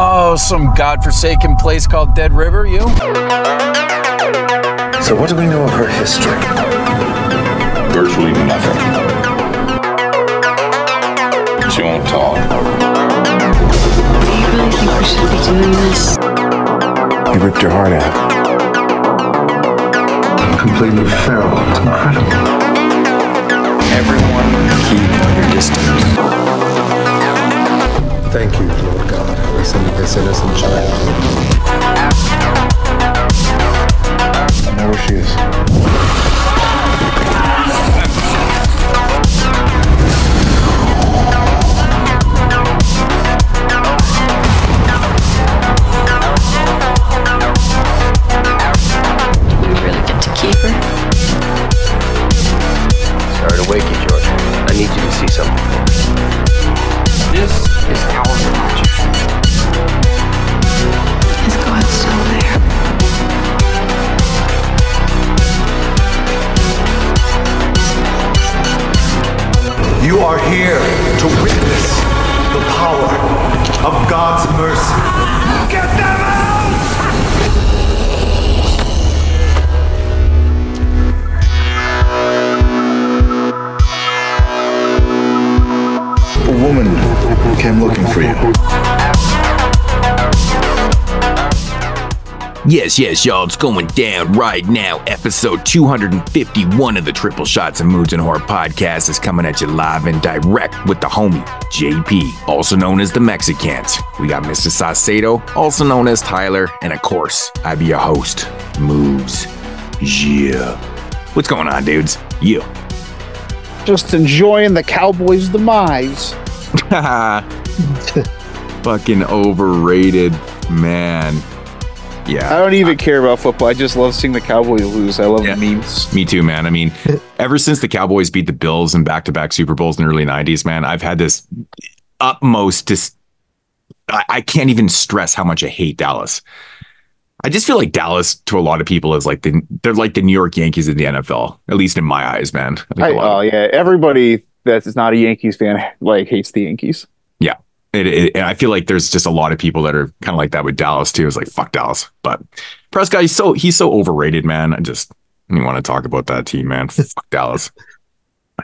Oh, some godforsaken place called Dead River, you? So, what do we know of her history? Virtually nothing. She won't talk. Do you really think we should be doing this? You ripped your heart out. Completely feral. It's incredible. Everyone keep your distance. Thank you, Lord God, sending this innocent child. I know where she is. Yes, yes, y'all, it's going down right now. Episode 251 of the Triple Shots of Moods and Horror podcast is coming at you live and direct with the homie JP, also known as the Mexicans. We got Mr. Saucedo, also known as Tyler, and of course, I be your host, Moods. Yeah. What's going on, dudes? Yeah. just enjoying the Cowboys' demise. Fucking overrated, man. I don't even care about football. I just love seeing the Cowboys lose. I love Yeah. memes. Me too, man. I mean, ever since the Cowboys beat the Bills in back-to-back Super Bowls in the early '90s, man, I've had this utmost. Dis- I, I can't even stress how much I hate Dallas. I just feel like Dallas, to a lot of people, is like the they're like the New York Yankees in the NFL, at least in my eyes, man. I think I, a lot oh of- yeah, everybody that's not a Yankees fan like hates the Yankees. It, it, and I feel like there's just a lot of people that are kind of like that with Dallas too. It's like fuck Dallas, but Prescott, he's so he's so overrated, man. I just don't want to talk about that team, man. fuck Dallas.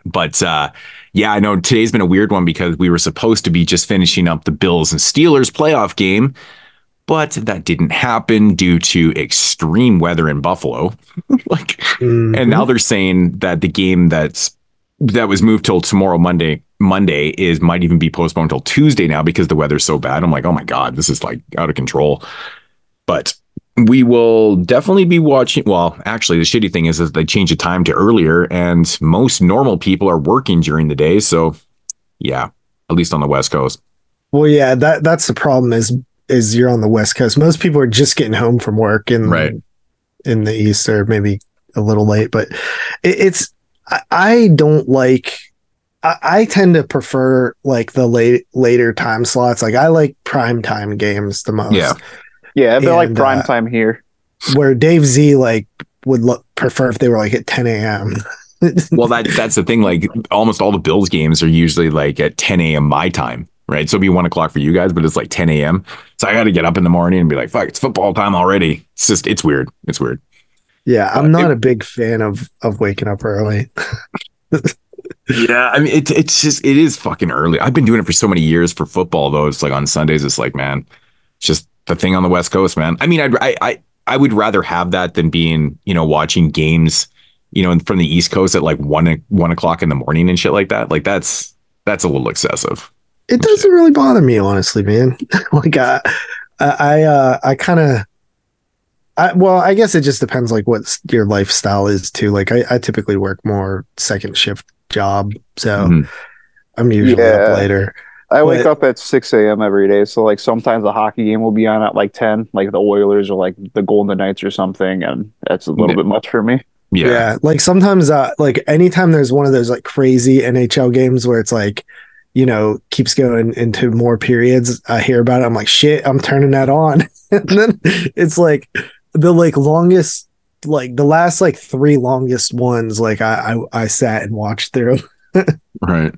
But uh, yeah, I know today's been a weird one because we were supposed to be just finishing up the Bills and Steelers playoff game, but that didn't happen due to extreme weather in Buffalo. like, and now they're saying that the game that's that was moved till tomorrow Monday Monday is might even be postponed till Tuesday now because the weather's so bad. I'm like, oh my god, this is like out of control. But we will definitely be watching. Well, actually, the shitty thing is that they changed the time to earlier, and most normal people are working during the day. So, yeah, at least on the West Coast. Well, yeah, that that's the problem is is you're on the West Coast. Most people are just getting home from work in Right. in the East or maybe a little late, but it, it's I, I don't like I, I tend to prefer like the late later time slots. Like I like prime time games the most. Yeah. Yeah, they're like And, prime uh, time here. Where Dave Z like would lo- prefer if they were like at 10 a.m. Well, that that's the thing. Like almost all the Bills games are usually like at 10 a.m. my time, right? So it'd be one o'clock for you guys, but it's like 10 a.m. So I got to get up in the morning and be like, "Fuck, it's football time already." It's just it's weird. It's weird. yeah, I'm Uh, not it- a big fan of of waking up early. Yeah, I mean it, it's just it is fucking early. I've been doing it for so many years for football though. It's like on Sundays. It's like man, it's just the thing on the West Coast, man. I mean, I'd, I I I would rather have that than being you know watching games you know from the East Coast at like one one o'clock in the morning and shit like that. Like that's that's a little excessive. It doesn't really bother me, honestly, man. like I, I, I, uh, I kind of, I well, I guess it just depends, like what your lifestyle is too. Like I, I typically work more second shift job, so Mhm. I'm usually Yeah. up later. I wake up at six a.m. every day, so like sometimes the hockey game will be on at like ten, like the Oilers or like the Golden Knights or something, and that's a little Yeah. bit much for me. Yeah. Yeah. like sometimes, uh, like anytime there's one of those like crazy NHL games where it's like, you know, keeps going into more periods. I hear about it. I'm like, shit, I'm turning that on, and then it's like the like longest, like the last like three longest ones. Like I, I, I sat and watched through. Right.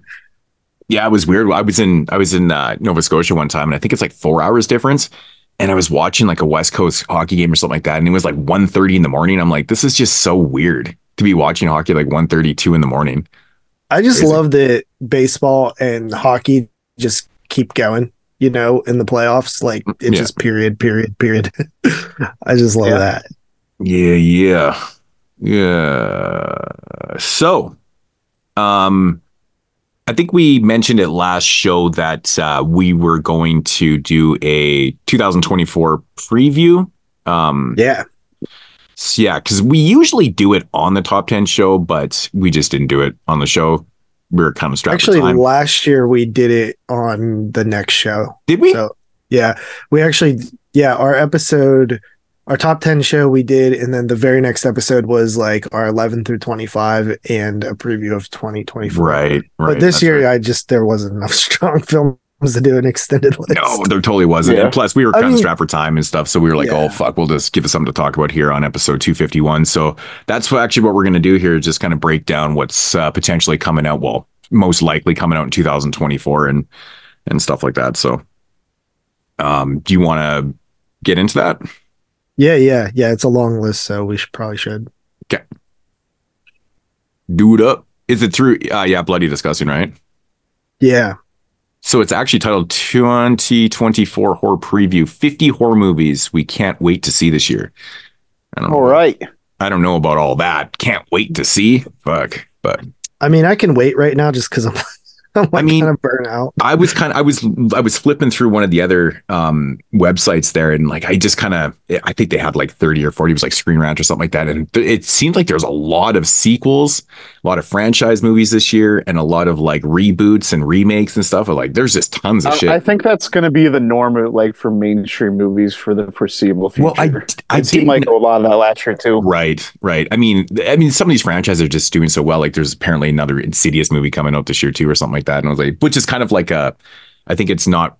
Yeah, it was weird. I was in I was in uh, Nova Scotia one time, and I think it's like four hours difference. And I was watching like a West Coast hockey game or something like that, and it was like 1.30 in the morning. I'm like, this is just so weird to be watching hockey like 1.30, 2 in the morning. I just Crazy. love that baseball and hockey just keep going, you know, in the playoffs. Like it Yeah. just period, period, period. I just love Yeah. that. Yeah, yeah, yeah. So, um, I think we mentioned it last show that uh, we were going to do a 2024 preview. Um, Yeah. yeah, because we usually do it on the top 10 show, but we just didn't do it on the show. We were kind of strapped Actually, last year we did it on the next show. Did we? So yeah, we actually yeah, our episode our top 10 show we did and then the very next episode was like our 11 through 25 and a preview of 2024. right, right. But this year right. I just there wasn't enough strong films to do an extended list. No, there totally wasn't. Yeah. And plus, we were I kind of mean- strapped for time and stuff. So we were like, Yeah. oh, fuck, we'll just give us something to talk about here on episode 251. So that's what, actually what we're going to do here is just kind of break down what's uh, potentially coming out. Well, most likely coming out in 2024 and, and stuff like that. So um, do you want to get into that? Yeah, yeah, yeah. It's a long list, so we should probably should. Do Dude up. Is it through? Uh, yeah, Bloody Disgusting, right? Yeah. So it's actually titled 2024 Horror Preview 50 Horror Movies We Can't Wait to See This Year. I don't know. All right. I don't know about all that. Can't wait to see. Fuck. But I mean, I can wait right now just because I'm, I'm mean- kind of burnt out. I was kind of I was I was flipping through one of the other um websites there and like I just kind of I think they had like 30 or 40 it was like Screen Rant or something like that and th- it seemed like there's a lot of sequels, a lot of franchise movies this year and a lot of like reboots and remakes and stuff. Like there's just tons of I, shit. I think that's going to be the norm, like for mainstream movies for the foreseeable future. well, I I it seemed didn't- like a lot of that last year too. Right, right. I mean, I mean, some of these franchises are just doing so well. Like, there's apparently another Insidious movie coming out this year too, or something like that. And I was like, which is kind of like a, I think it's not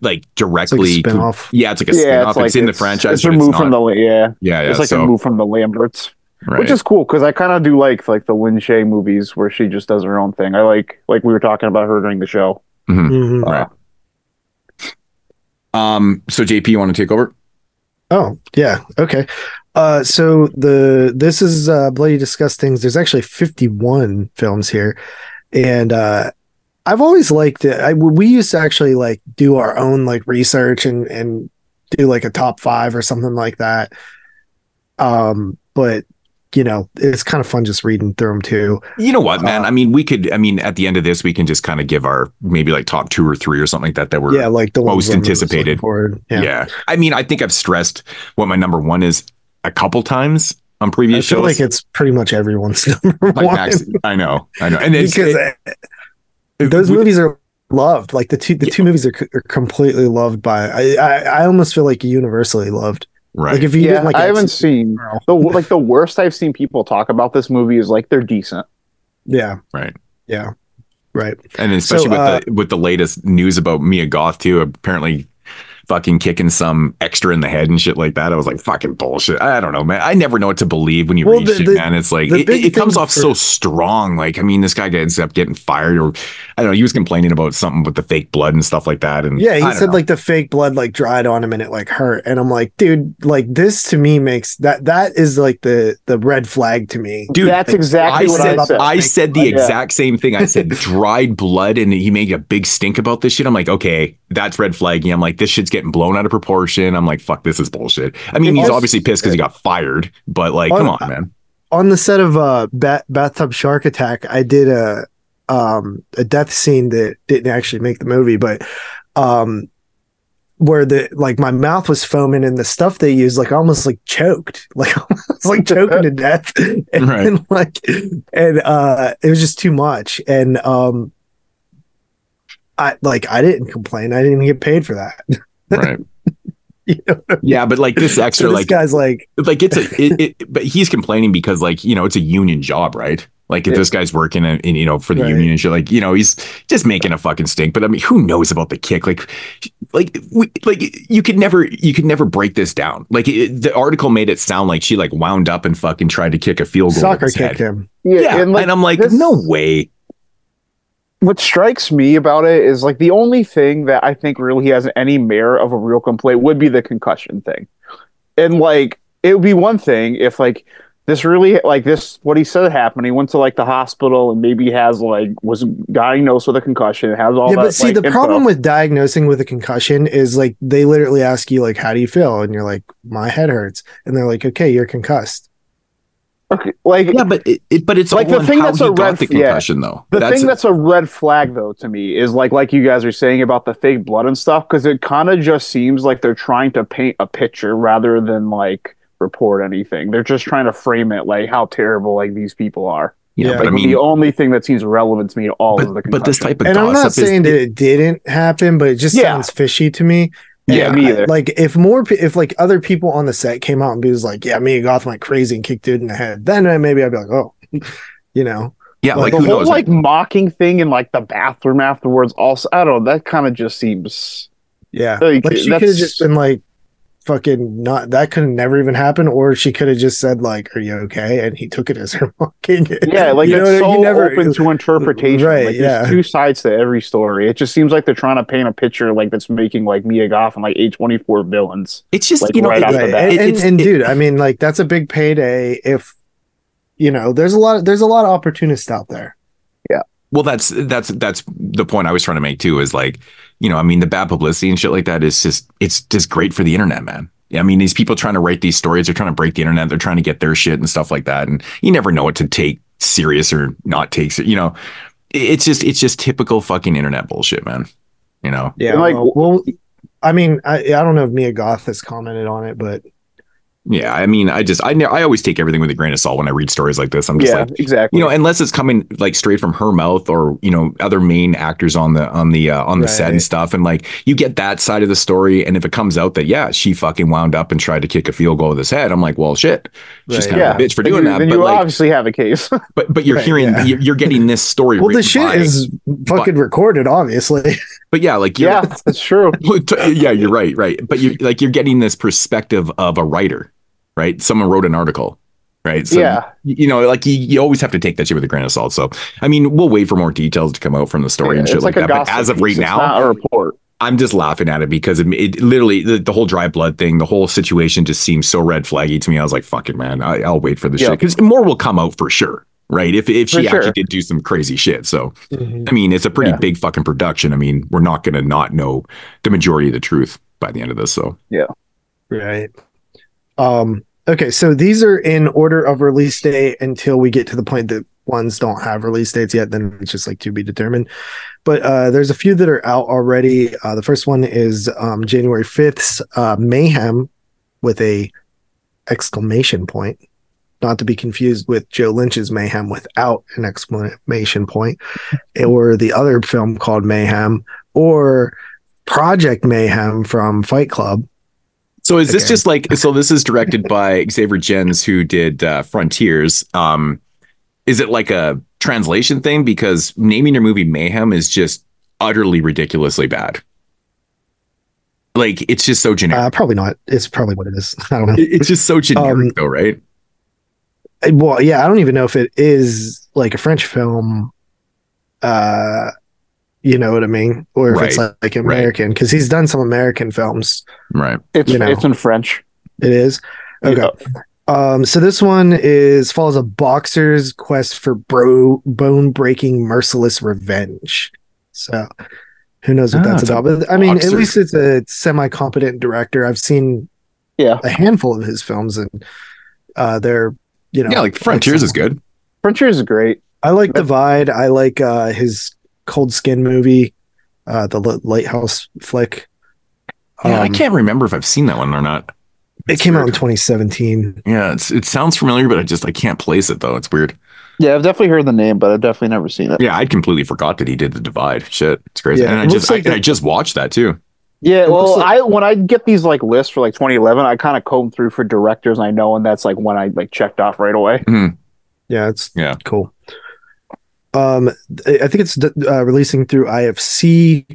like directly. spin-off. Yeah, it's like a Yeah, spin-off. it's like it's in the franchise. It's but removed from the yeah. yeah, yeah. It's like so, removed from the Lamberts, right. which is cool because I kind of do like like the Lin Shay movies where she just does her own thing. I like like we were talking about her during the show. Mhm. Right. um. So JP, you want to take over? Oh, yeah. Okay. Uh, so the this is uh, bloody disgustings. There's actually 51 films here, and uh, I've always liked it. I we used to actually like do our own like research and and do like a top five or something like that. Um, but you know, it's kind of fun just reading through them too. You know what, man? Uh, I mean, we could. I mean, at the end of this, we can just kind of give our maybe like top two or three or something like that that were yeah, like the most anticipated. Yeah. Yeah. I mean, I think I've stressed what my number one is a couple times on I previous feel shows. like it's pretty much everyone's number Like one Max, I know, I know, and because it- uh, those we- movies are loved. Like the two, the two movies are, are completely loved by. I, I, I almost feel like universally loved. right. Like if you yeah, didn't like, I haven't seen the like the worst I've seen people talk about this movie is like they're decent. yeah, right, yeah, right. and especially So, uh, with the with the latest news about Mia Goth too, apparently fucking kicking some extra in the head and shit like that. I was like, fucking bullshit. I don't know, man. I never know what to believe when you Well, read the- shit, the- man. It's like it, it comes off for- so strong. Like, I mean, this guy ends up getting fired, or I don't know. He was complaining about something with the fake blood and stuff like that. And Yeah, he said know. like the fake blood like dried on him and it like hurt. And I'm like, dude, like this to me makes that that is like the the red flag to me. Dude, That's exactly I what said, I said. I said the Yeah. exact same thing. I said dried blood, and he made a big stink about this shit. I'm like, okay, that's red flagging. I'm like, this shit's getting blown out of proportion. I'm like, fuck, this is bullshit. I mean, It he's also- obviously pissed because he got fired, but like, Oh, come on, man. on the set of uh Bat- bathtub shark attack i did a um a death scene that didn't actually make the movie but um where the like my mouth was foaming and the stuff they used like almost like choked like was like choking to death and, Right. like and uh it was just too much and um I like I didn't complain I didn't even get paid for that Right. you know Yeah, but like this extra, so this like, guy's like like it's a, it, it, but he's complaining because like you know it's a union job, right? Like if Yeah. this guy's working in, in you know for the Right. union and shit, like you know he's just making a fucking stink. But I mean, who knows about the kick? Like, like we like you could never you could never break this down. Like it, the article made it sound like she like wound up and fucking tried to kick a field goal. with soccer his kicked head. him Yeah, and, like, I'm like, this- no way. What strikes me about it is like the only thing that I think really has any merit of a real complaint would be the concussion thing. And like it would be one thing if like this really like this what he said happened. He went to like the hospital and maybe has like was diagnosed with a concussion, and has all yeah, that. but see, like, the info. problem with diagnosing with a concussion is like they literally ask you like, "How do you feel?" and you're like, "My head hurts," and they're like, "Okay, you're concussed." Okay, like Yeah, but it, it but it's Like, all the thing that's a red- the yeah. though. The thing that's a red flag though to me is like like you guys are saying about the fake blood and stuff because it kind of just seems like they're trying to paint a picture rather than like report anything. They're just trying to frame it like how terrible like these people are. yeah, Yeah. but I mean, the only thing that seems relevant to me at all is the but, concussion. but this type of And I'm not gossip is saying that it didn't happen, but it just Yeah. sounds fishy to me. Yeah, me either. like if more, if like other people on the set came out and was like, "Yeah, Mia Goth went crazy and kicked dude in the head," then uh, maybe I'd be like, "Oh, you know." yeah, like the who whole knows? like mocking thing in like the bathroom afterwards. Also, I don't know. That kind of just seems Yeah, Like, like she could have that's- just been like, "Fucking not." That could have never even happened, or she could have just said like, "Are you okay?" and he took it as her mocking. yeah, like You know it's what I- so you never- open to interpretation. Right, Like, yeah. there's two sides to every story. It just seems like they're trying to paint a picture like that's making like Mia Goth and like A twenty four villains. it's just like, you know, right it- off the Right. bat. And, It- and, and dude, I mean, like that's a big payday. If you know, there's a lot. Of, there's a lot of opportunists out there. Yeah. Well, that's that's that's the point I was trying to make too. Is like, you know, I mean, the bad publicity and shit like that is just it's just great for the internet, man. I mean, these people trying to write these stories, they're trying to break the internet, they're trying to get their shit and stuff like that, and you never know what to take serious or not take. ser- You know, it's just it's just typical fucking internet bullshit, man. You know, Yeah. Like, well, well, I mean, I, I don't know if Mia Goth has commented on it, but yeah. I mean, I just I ne- I always take everything with a grain of salt when I read stories like this. I'm just Yeah, like, exactly. you know unless it's coming like straight from her mouth or you know other main actors on the on the uh, on the set and stuff and like you get that side of the story and if it comes out that yeah she fucking wound up and tried to kick a field goal with his head i'm like well shit she's Right. kind yeah, of a bitch for Then doing you- that Then but you like obviously have a case. but but you're Right, hearing yeah. you're, getting this story well, the shit by- is fucking recorded, obviously. But yeah like you're, yeah, that's true. yeah you're right right. But you're like you're getting this perspective of a writer right? Someone wrote an article right? So Yeah. you, you know like you, you always have to take that shit with a grain of salt. So i mean we'll wait for more details to come out from the story and shit like, like, that but as of right now a report. i'm just laughing at it because it, it literally the, the whole dry blood thing the whole situation just seems so red flaggy to me. I was like fucking man. I, i'll wait for the Yeah. shit. Because more will come out for sure right if if she For actually sure. did do some crazy shit so Mhm. I mean, it's a pretty Yeah. big fucking production. I mean, we're not going to not know the majority of the truth by the end of this. So, yeah, Right. Um. Okay, so these are in order of release date until we get to the point that ones don't have release dates yet. Then it's just like to be determined. But uh, there's a few that are out already. Uh, the first one is um, January 5th, uh, Mayhem, with a exclamation point. Not to be confused with Joe Lynch's Mayhem without an exclamation point, or the other film called Mayhem, or Project Mayhem from Fight Club. so is this Okay. just like so? This is directed by Xavier Gens, who did uh, Frontiers. Um, is it like a translation thing? Because naming your movie Mayhem is just utterly ridiculously bad. Like it's just so generic. Uh, probably not. It's probably what it is. I don't know. It's just so generic, um, though, right? Well, yeah, I don't even know if it is like a French film. Uh, you know what I mean, or if it's Right, like, like. American, because he's done some American films. Right. It's You know. it's in French. It is okay. Um, so this one is follows a boxer's quest for bro bone breaking merciless revenge. So who knows what Ah, that's about? But I mean, at least it's a semi competent director. I've seen Yeah, a handful of his films, and uh, they're you know Yeah, like Frontiers is good. Frontiers is great. I like Divide. I like uh, his Cold Skin movie, uh, the Li- Lighthouse flick. Yeah, I Um, can't remember if I've seen that one or not. It It's came out in 2017. Yeah, it's it sounds familiar, but I just I can't place it though. It's weird. Yeah, I've definitely heard the name, but I've definitely never seen it. Yeah, I'd completely forgot that he did the divide. Shit, it's crazy. Yeah, and I just looks like I, the- I just watched that too. Yeah, well, like- I when I get these like lists for like 2011, I kind of comb through for directors I know, and that's like when I like checked off right away. Yeah, it's Yeah. cool. Um, I I think it's uh, releasing through IFC.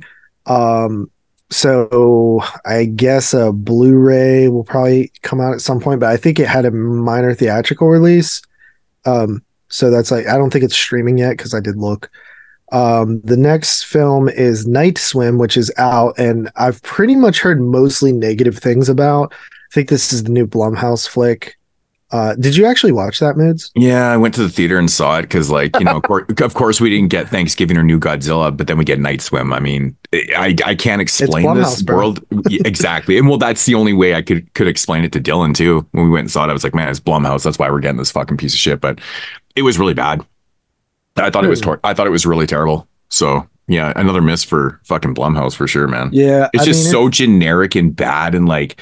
Um, so I guess a Blu-ray will probably come out at some point, but I think it had a minor theatrical release. Um, so that's like I don't think it's streaming yet because I did look. Um, the next film is Night Swim, which is out, and I've pretty much heard mostly negative things about. I think this is the new Blumhouse flick. Uh, did you actually watch that, Moods? Yeah, I went to the theater and saw it because, like, you know, of course, of course, we didn't get Thanksgiving or New Godzilla, but then we get Night Swim. I mean, I I can't explain this bro. world exactly, and well, that's the only way I could could explain it to Dylan too. When we went and saw it, I was like, man, it's Blumhouse. That's why we're getting this fucking piece of shit. But it was really bad. I thought it was. Hmm. Tor- I thought it was really terrible. So yeah, another miss for fucking Blumhouse for sure, man. Yeah, It's I just mean, so generic and bad, and like,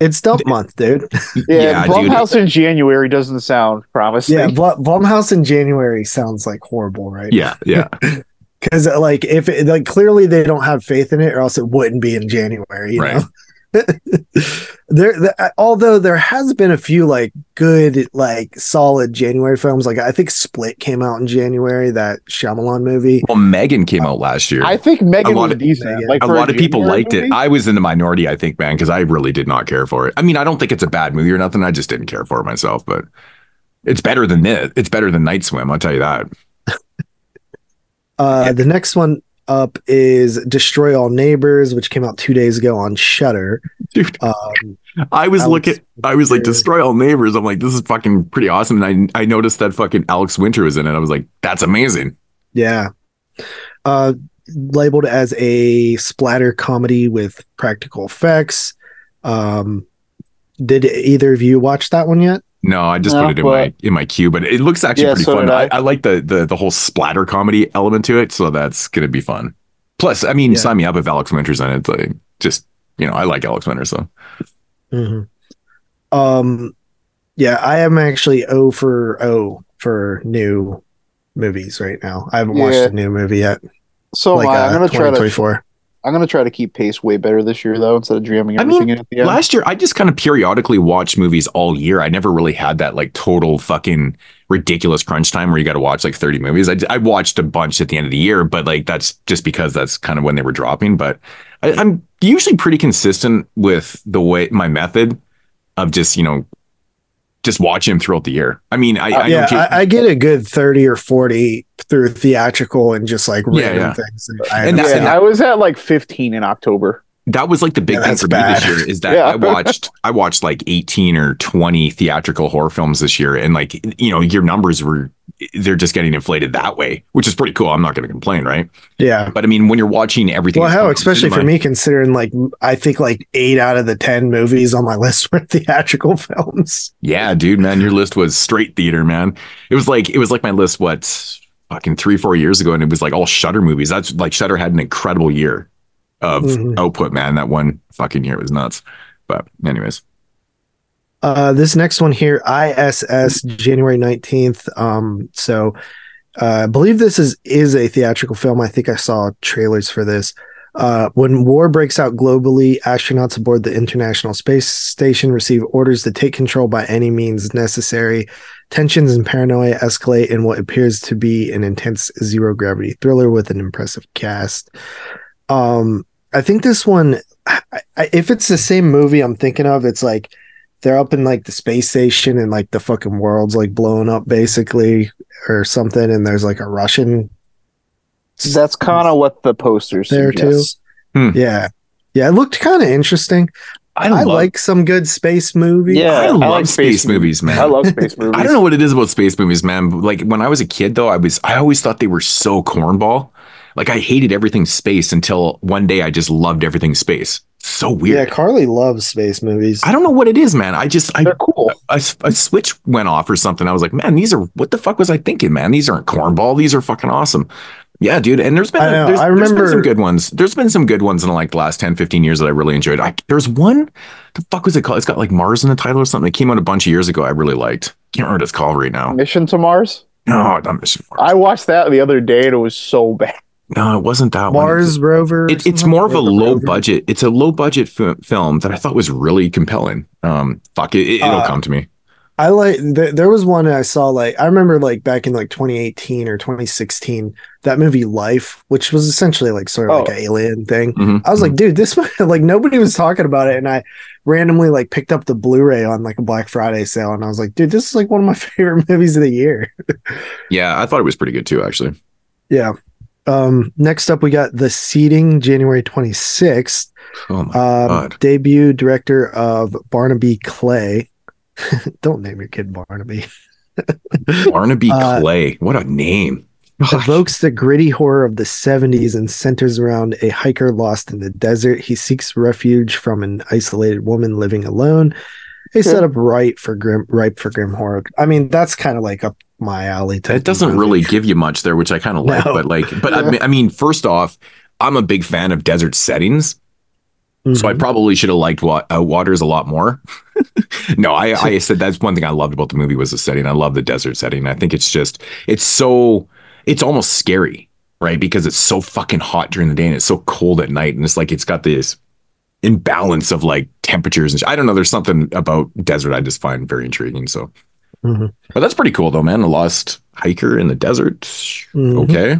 It's dump month, dude. Yeah, yeah, dude. Blumhouse in January doesn't sound promising. yeah, Bl- Blumhouse in January sounds like horrible, right? Yeah, yeah. because like if it, like clearly they don't have faith in it, or else it wouldn't be in January. You Right. know. there, the, although there has been a few like good, like solid January films. Like I think Split came out in January, that Shyamalan movie. Well, Megan came out last year. I think Megan A lot was of- decent. Like a for lot of people January liked it. I was in the minority, I think, man, because I really did not care for it. I mean, I don't think it's a bad movie or nothing. I just didn't care for it myself, but it's better than this. It's better than Night Swim. I'll tell you that. Uh, the next one up is Destroy All Neighbors, which came out two days ago on Shutter. Dude, Um, I was Alex looking, I was like, destroy all neighbors. I'm like, this is fucking pretty awesome. And I, I noticed that fucking Alex Winter was in it. I was like, that's amazing. yeah, uh, labeled as a splatter comedy with practical effects. Um, did either of you watch that one yet? No, I just No, put it in but- my in my queue, but it looks actually Yeah, pretty so fun. I, I. I like the the the whole splatter comedy element to it, so that's gonna be fun. Plus, I mean, Yeah. sign me up if Alex Winter's in it. Like, just you know, I like Alex Winter, so Mm-hmm. Um, yeah, I am actually O for O for new movies right now. I haven't watched a new movie yet. So like am I. uh, I'm gonna try to. 2024. I'm gonna try to keep pace way better this year though, instead of jamming I mean, everything in at the end. Last year, I just kind of periodically watched movies all year. I never really had that like total fucking ridiculous crunch time where you got to watch like 30 movies. I, I watched a bunch at the end of the year, but like that's just because that's kind of when they were dropping. But I, I'm usually pretty consistent with the way my method of just, you know, just watch him throughout the year. I mean, I, I Uh, yeah, don't get- I, I get a good 30 or 40 through theatrical and just like random yeah. things. I And end up that's- I was at like 15 in October. that was like the big Yeah, thing for bad. me this year is that Yeah. I watched I watched like 18 or 20 theatrical horror films this year and like you know your numbers were they're just getting inflated that way which is pretty cool. I'm not going to complain right? Yeah. but I mean when you're watching everything Well, hell, especially for me, considering like I think like eight out of the 10 movies on my list were theatrical films. yeah dude man your list was straight theater man. It was like it was like my list what fucking 3 4 years ago and it was like all Shutter movies. That's like Shutter had an incredible year of Mhm. output man. That one fucking year was nuts. But anyways Uh, this next one here, ISS, January 19th. Um, so uh, I believe this is is a theatrical film. I think I saw trailers for this. Uh, when war breaks out globally, astronauts aboard the International Space Station receive orders to take control by any means necessary. Tensions and paranoia escalate in what appears to be an intense zero gravity thriller with an impressive cast. Um, I think this one, if it's the same movie I'm thinking of, it's like they're up in like the space station and like the fucking world's like blowing up basically or something, and there's like a Russian That's kind of what the poster There, too. suggests. Hmm. Yeah. Yeah, it looked kind of interesting. I, love- like some good space movies. Yeah, I I love like space, space movies, man. I love space movies. I don't know what it is about space movies, man. Like when I was a kid, though, I was I always thought they were so cornball. Like I hated everything space until one day I just loved everything space. So weird. Yeah. Carly loves space movies. I don't know what it is, man. I just I They're cool. a, a switch went off or something. I was like, man, these are what the fuck was I thinking, man? These aren't cornball. These are fucking awesome. Yeah, dude. And there's been I know. there's, I there's been remember- some good ones. There's been some good ones in like the last 10, 15 years that I really enjoyed. I, there's one, the fuck was it called? It's got like Mars in the title or something. It came out a bunch of years ago. I really liked. Can't remember what it's called right now. Mission to Mars. No, not Mission Mars. I watched that the other day and it was so bad. No, it wasn't that one. Mars rover. It, it's more of a Rover low rover. budget. It's a low budget fi- film that I thought was really compelling. Um, fuck it, it will Uh, come to me. I like th- there was one I saw like I remember like back in like 2018 or 2016 that movie Life, which was essentially like sort of like Oh. an alien thing. Mhm. I was like, dude, this like nobody was talking about it, and I randomly like picked up the Blu-ray on like a Black Friday sale, and I was like, dude, this is like one of my favorite movies of the year. yeah, I thought it was pretty good too, actually. Yeah. Um, next up, we got the Seeding January 26th. Oh my Um, god. debut director of Barnaby Clay. Don't name your kid Barnaby. Barnaby uh, Clay. What a name. evokes the gritty horror of the 70s and centers around a hiker lost in the desert. He seeks refuge from an isolated woman living alone. A setup right for grim, ripe for grim horror. I mean, that's kind of like up my alley. type It doesn't really give you much there, which I kind of like. No. But like, but I, mean, I mean, first off, I'm a big fan of desert settings, so I Mhm. probably should have liked what uh, Waters a lot more. no, I, I said that's one thing I loved about the movie was the setting. I love the desert setting. I think it's just it's so it's almost scary, right? Because it's so fucking hot during the day and it's so cold at night, and it's like it's got this imbalance of like temperatures and sh- I don't know. There's something about desert I just find very intriguing. So, Mhm. but that's pretty cool though, man. A lost hiker in the desert. Mhm. Okay.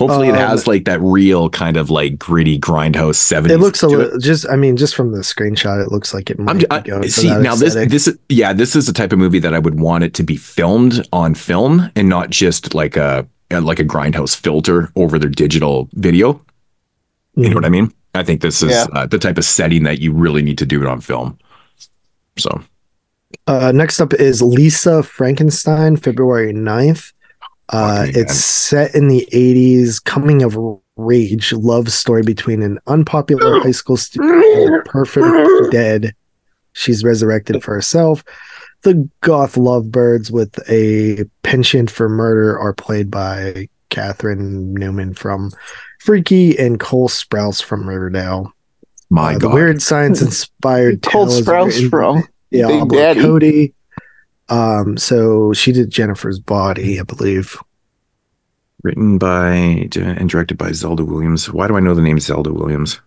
Hopefully, it Um, has like that real kind of like gritty grindhouse 70s. It looks a little just. I mean, just from the screenshot, it looks like it might I'm I, see now this aesthetic. this yeah this is the type of movie that I would want it to be filmed on film and not just like a like a grindhouse filter over their digital video. You know what I mean? I think this is Yeah. uh, the type of setting that you really need to do it on film. So Uh, next up is Lisa Frankenstein, February 9th. Uh, Fucking it's set in the 80s, coming of rage love story between an unpopular high school student and a perfect dead. She's resurrected for herself. The goth lovebirds with a penchant for murder are played by Kathryn Newton from Freaky and Cole Sprouse from Riverdale. my Uh, the god, weird science inspired Cold tale is Sprouse written from yeah, Big Diablo Daddy. Cody. Um, so she did Jennifer's Body, I believe. written by and directed by Zelda Williams. Why do I know the name Zelda Williams?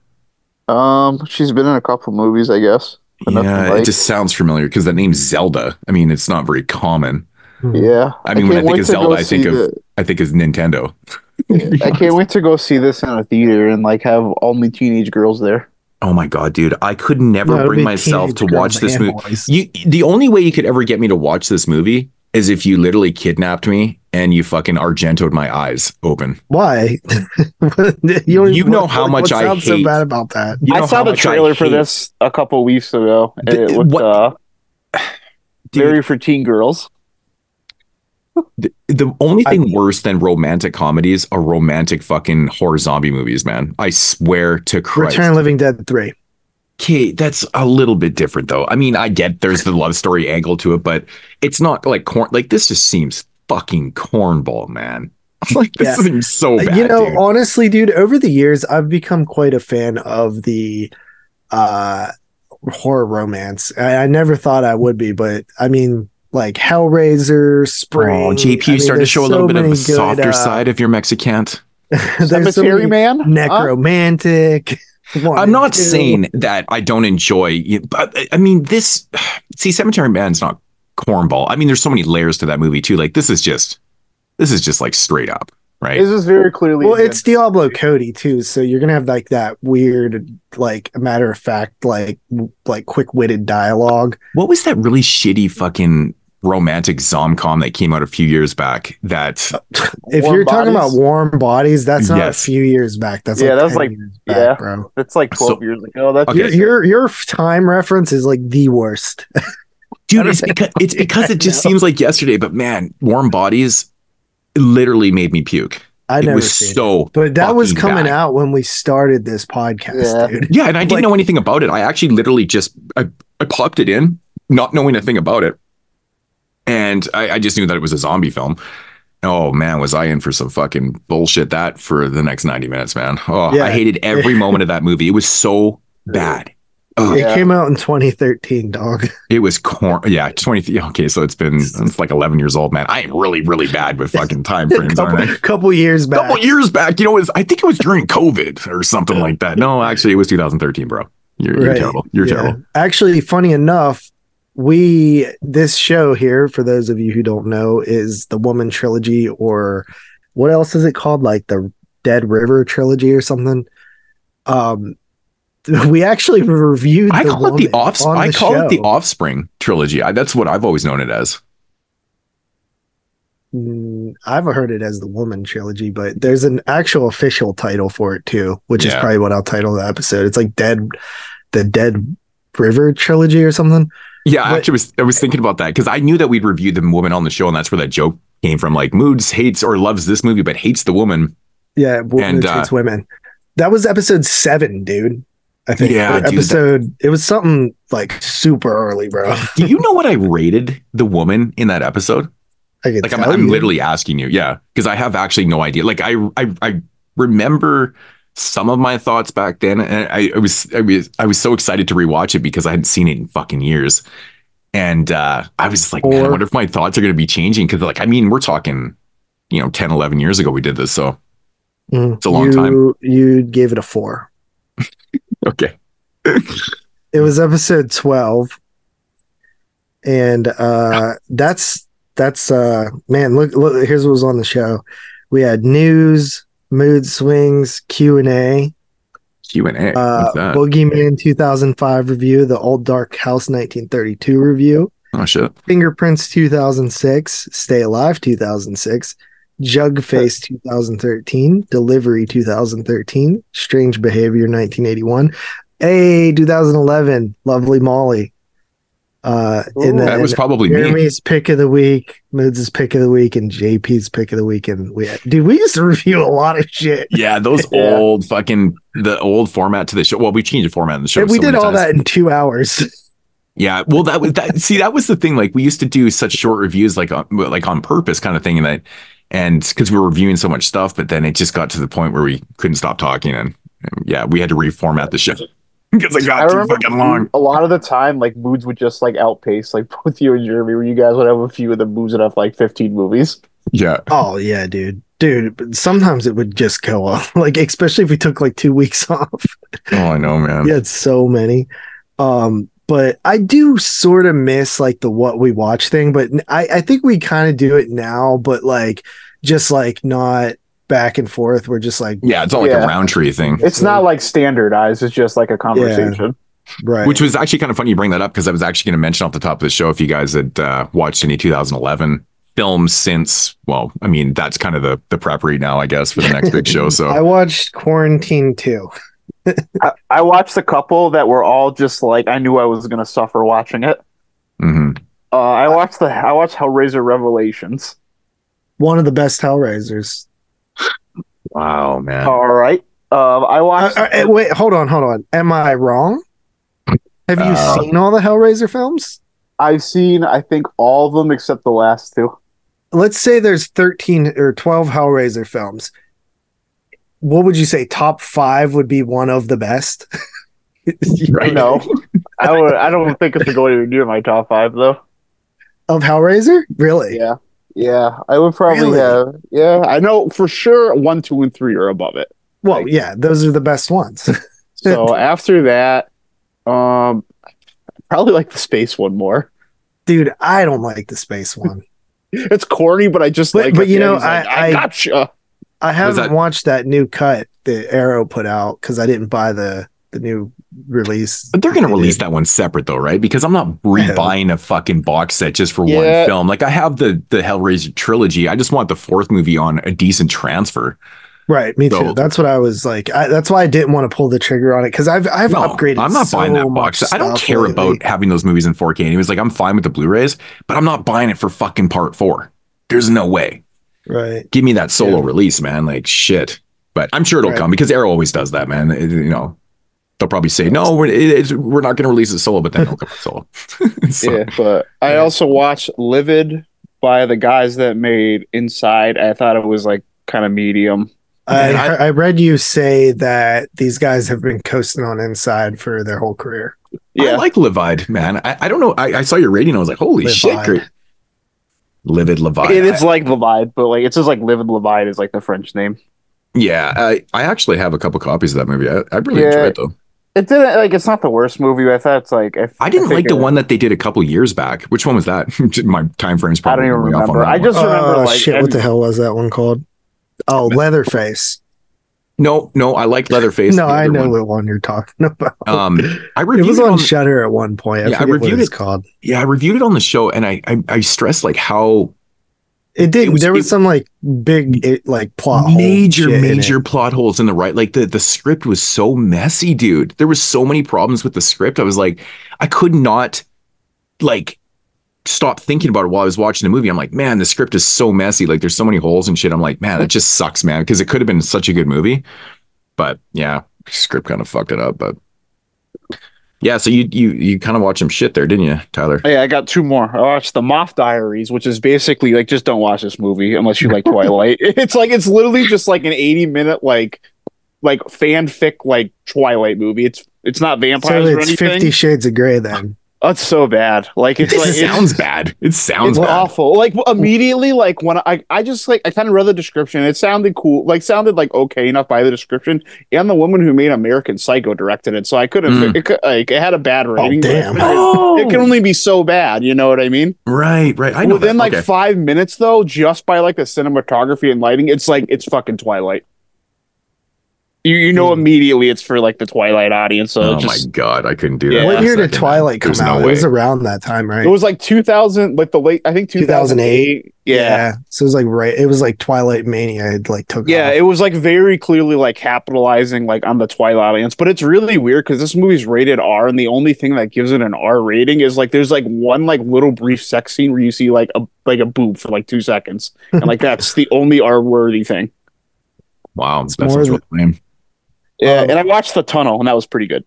Um, she's been in a couple movies, I guess. Yeah, like- it just sounds familiar because that name Zelda. I mean, it's not very common. Yeah. I mean, when I think of Zelda, I think of the- I think of Nintendo. I can't wait to go see this in a theater and like have only teenage girls there. Oh my god, dude! I could never No, bring myself to watch this movie. boys. You, the only way you could ever get me to watch this movie is if you literally kidnapped me and you fucking Argentoed my eyes open. Why? you, You even- know how what much I sounds so hate- bad about that. You know I saw the trailer for this a couple weeks ago, and The- it looked what- uh, Dude, very for teen girls. The, the only thing worse than romantic comedies are romantic fucking horror zombie movies, man. I swear to Christ. Return Living Dead 3. Okay, that's a little bit different though. I mean, I get there's the love story angle to it, but it's not like corn. Like this just seems fucking cornball, man. Like this Yeah. seems so bad. you know, dude. honestly, dude, over the years, I've become quite a fan of the uh horror romance. I, I never thought I would be, but I mean, like Hellraiser, Spring. Oh, JP, I you mean, started to there's show a so little bit of many the good, softer uh, side of your Mexican. there's so Cemetery many Man. Huh? Nekromantik. one I'm not two. saying that I don't enjoy, but I mean, this. See, Cemetery Man's not cornball. I mean, there's so many layers to that movie too. Like this is just, this is just like straight up, right? This is very clearly. Well, it's Diablo Cody too, so you're gonna have like that weird, like matter of fact, like like quick witted dialogue. What was that really shitty fucking romantic zomcom that came out a few years back? That uh, If you're talking about warm bodies, that's not Yes. a few years back. That's Yeah, like that's 10 like- back, yeah. bro. It's like twelve So- years ago. That's Okay. Your, your your time reference is like the worst. dude, it's because it's because it just seems like yesterday. But man, warm bodies literally made me puke. I it never was seen it. so. But that was coming bad. out when we started this podcast, Yeah. dude. Yeah, and I didn't Like- know anything about it. I actually literally just I, I popped it in, not knowing a thing about it, and I, I just knew that it was a zombie film. Oh man, was I in for some fucking bullshit that for the next ninety minutes, man? Oh, Yeah. I hated every moment of that movie. It was so bad. Oh, It Yeah. came out in 2013, dog. it was corn. Yeah, twenty. Okay, so it's been it's like eleven years old, man. I am really really bad with fucking time frames, aren't I? couple, couple years back. couple years back, you know, it was I think it was during COVID or something like that. No, actually, it was 2013, bro. You're, you're terrible. You're Yeah. terrible. Actually, funny enough, we this show here, for those of you who don't know, is the Woman trilogy, or what else is it called? Like the Dead River trilogy or something. Um, we actually reviewed. I call it the offspring. I call it the offspring trilogy. I, that's what I've always known it as. mm, I've heard it as the Woman trilogy, but there's an actual official title for it too, which is probably what I'll title the episode. It's like Dead, the Dead River trilogy or something. Yeah, I actually was I was thinking about that because I knew that we'd review the woman on the show, and that's where that joke came from. Like Moods hates or loves this movie, but hates the woman. Yeah, Woman And, uh, Hates Women. That was episode seven, dude. I think. Yeah, dude, episode. It was something like super early, bro. Do you know what I rated the woman in that episode? I Like I'm, I'm literally asking you, yeah, because I have actually no idea. Like I I I remember some of my thoughts back then, and I, I was I was I was so excited to rewatch it because I hadn't seen it in fucking years, and uh, I was like, man, I wonder if my thoughts are going to be changing because like I mean we're talking, you know, 10, 11 years ago we did this, so Mm. it's a long you, time. You gave it a four. Okay, It was episode 12. And uh that's that's uh man, look look here's what was on the show. We had news, mood swings, Q&A, Q and A. uh What's that? Boogeyman 2005 review, the Old Dark House 1932 review, oh shit. Fingerprints 2006, Stay Alive 2006, Jug Face 2013, Delivery 2013, Strange Behavior 1981, Hey 2011, Lovely Molly. Uh, and Ooh, then That was probably me. Jeremy's pick of the week, Moods' pick of the week, and JP's pick of the week. And we, had, dude, we used to review a lot of shit. Yeah, those Yeah. old fucking the old format to the show. Well, we changed the format in the show. And we so did all times. that in two hours. Yeah, well, that was that. See, that was the thing. Like, we used to do such short reviews, like on like on purpose, kind of thing, and that, and because we were reviewing so much stuff, but then it just got to the point where we couldn't stop talking, and, and yeah, we had to reformat the show because it I got too fucking long. a lot of the time, like moods would just like outpace like both you and Jeremy, where you guys would have a few of the moves that have like 15 movies. Yeah, Oh yeah, dude. Dude, but sometimes it would just go off. Like, especially if we took like two weeks off. oh, I know, man. we had so many. Um, but I do sort of miss like the what we watch thing, but I, I think we kind of do it now, but like just like not back and forth. We're just like Yeah, it's all like Yeah. a roundtree thing. It's not like standardized; it's just like a conversation. right. Which was actually kind of funny you bring that up because I was actually going to mention off the top of the show if you guys had uh, watched any 2011 films since, well, I mean, that's kind of the the prep read now, I guess, for the next big show. So I watched Quarantine too. I, I watched a couple that were all just like I knew I was gonna suffer watching it. mhm. Uh, I watched the I watched Hellraiser Revelations. One of the best Hellraisers. Wow, man. All right. Um, I watched. uh, uh, wait, hold on, hold on. Am I wrong? Have you Uh, seen all the Hellraiser films? I've seen I think all of them except the last two. let's say there's 13 or 12 Hellraiser films. What would you say? Top five would be one of the best. Right. No, I would. I don't think it's going to near my top five though. Of Hellraiser? Really? Yeah, yeah. I would probably Really? have. Yeah, I know for sure. One, two, and three are above it. Well, Like- yeah, those are the best ones. So after that, um, probably like the space one more. Dude, I don't like the space one. It's corny, but I just But- like. but you know, he's like, I- I, I- gotcha. I haven't that- watched that new cut that Arrow put out because I didn't buy the the new release. But they're going to They release did. that one separate though, right? Because I'm not rebuying a fucking box set just for Yeah. one film. Like I have the the Hellraiser trilogy. I just want the fourth movie on a decent transfer. Right, me So- too. That's what I was like. I, that's why I didn't want to pull the trigger on it because I've I've No, upgraded. I'm not so buying that box. I don't care lately. about having those movies in 4K. And he was like, I'm fine with the Blu-rays, but I'm not buying it for fucking part four. There's no way. right. Give me that solo Yeah. release, man. Like shit. But I'm sure it'll Right. come because Arrow always does that, man. It- you know, they'll probably say no, we're it, it's, we're not going to release it solo, but then it'll come out solo. So- yeah, but I Yeah. also watched Livid by the guys that made Inside. I thought it was like kind of medium. I, I- I read you say that these guys have been coasting on inside for their whole career. Yeah, I like Livide, man. I, I don't know. I, I saw your rating. I was like, holy shit, Livide. great. Livid Livide. it is like Levide, but like it's just like Livid Levide is like the French name. yeah, I, I actually have a couple copies of that movie. I, I really Yeah. enjoyed it though. It didn't like it's not the worst movie. I thought it's like if, I didn't think like the one that they did a couple years back. Which one was that? My time frame's I probably don't even way off on remember. that I one. just remember Oh like shit! What the hell was that one called? Oh, Leatherface. no, no. I like Leatherface. no, I know one. what one you're talking about. Um, I it reviewed was it on on, Shutter at one point. I Yeah, I forget what reviewed it's it. called. yeah, I reviewed it on the show, and I I, I stressed like how It did. It was- there was it- some like big, it, like plot major major plot holes in the right like the the script was so messy dude. There was so many problems with the script. I was like i could not like stop thinking about it while i was watching the movie. I'm like man the script is so messy. Like there's so many holes and shit. I'm like man it just sucks man. Because it could have been such a good movie. But yeah script kind of fucked it up but yeah so you you you kind of watched some shit there didn't you tyler oh, Yeah, I got two more. I watched The Moth Diaries, which is basically like just don't watch this movie unless you like Twilight. it's like it's literally just like an 80 minute like like fanfic like Twilight movie. It's it's not So vampires or it's anything. Fifty Shades of Grey then. Oh, it's so bad. Like it's it like it's- sounds bad it sounds it's bad awful. Like immediately, like when I, I just like I kind of read the description. It sounded cool, like sounded like okay enough by the description. And the woman who made American Psycho directed it, so I couldn't. Mm. It, could, like it had a bad rating. but I damn. figured Oh. It can only be so bad. You know what I mean? right right i know Within that. like Okay. five minutes, though, just by like the cinematography and lighting, it's like it's fucking Twilight. You you know immediately it's for like the Twilight audience. So Hmm. oh just my god i couldn't do Yeah. that what for a year did. Twilight come There's no out? it was around that time, right? it was like 2000, like the late I think 2008. 2008. Yeah. So it was like right. It was like Twilight Mania. Had like took. Yeah, off. it was like very clearly like capitalizing like on the Twilight audience, but it's really weird because this movie's rated R, and the only thing that gives it an R rating is like there's like one like little brief sex scene where you see like a like a boob for like two seconds, and like that's the only R worthy thing. Wow, that's more sounds than- really lame. Yeah, Um, and I watched The Tunnel, and that was pretty good.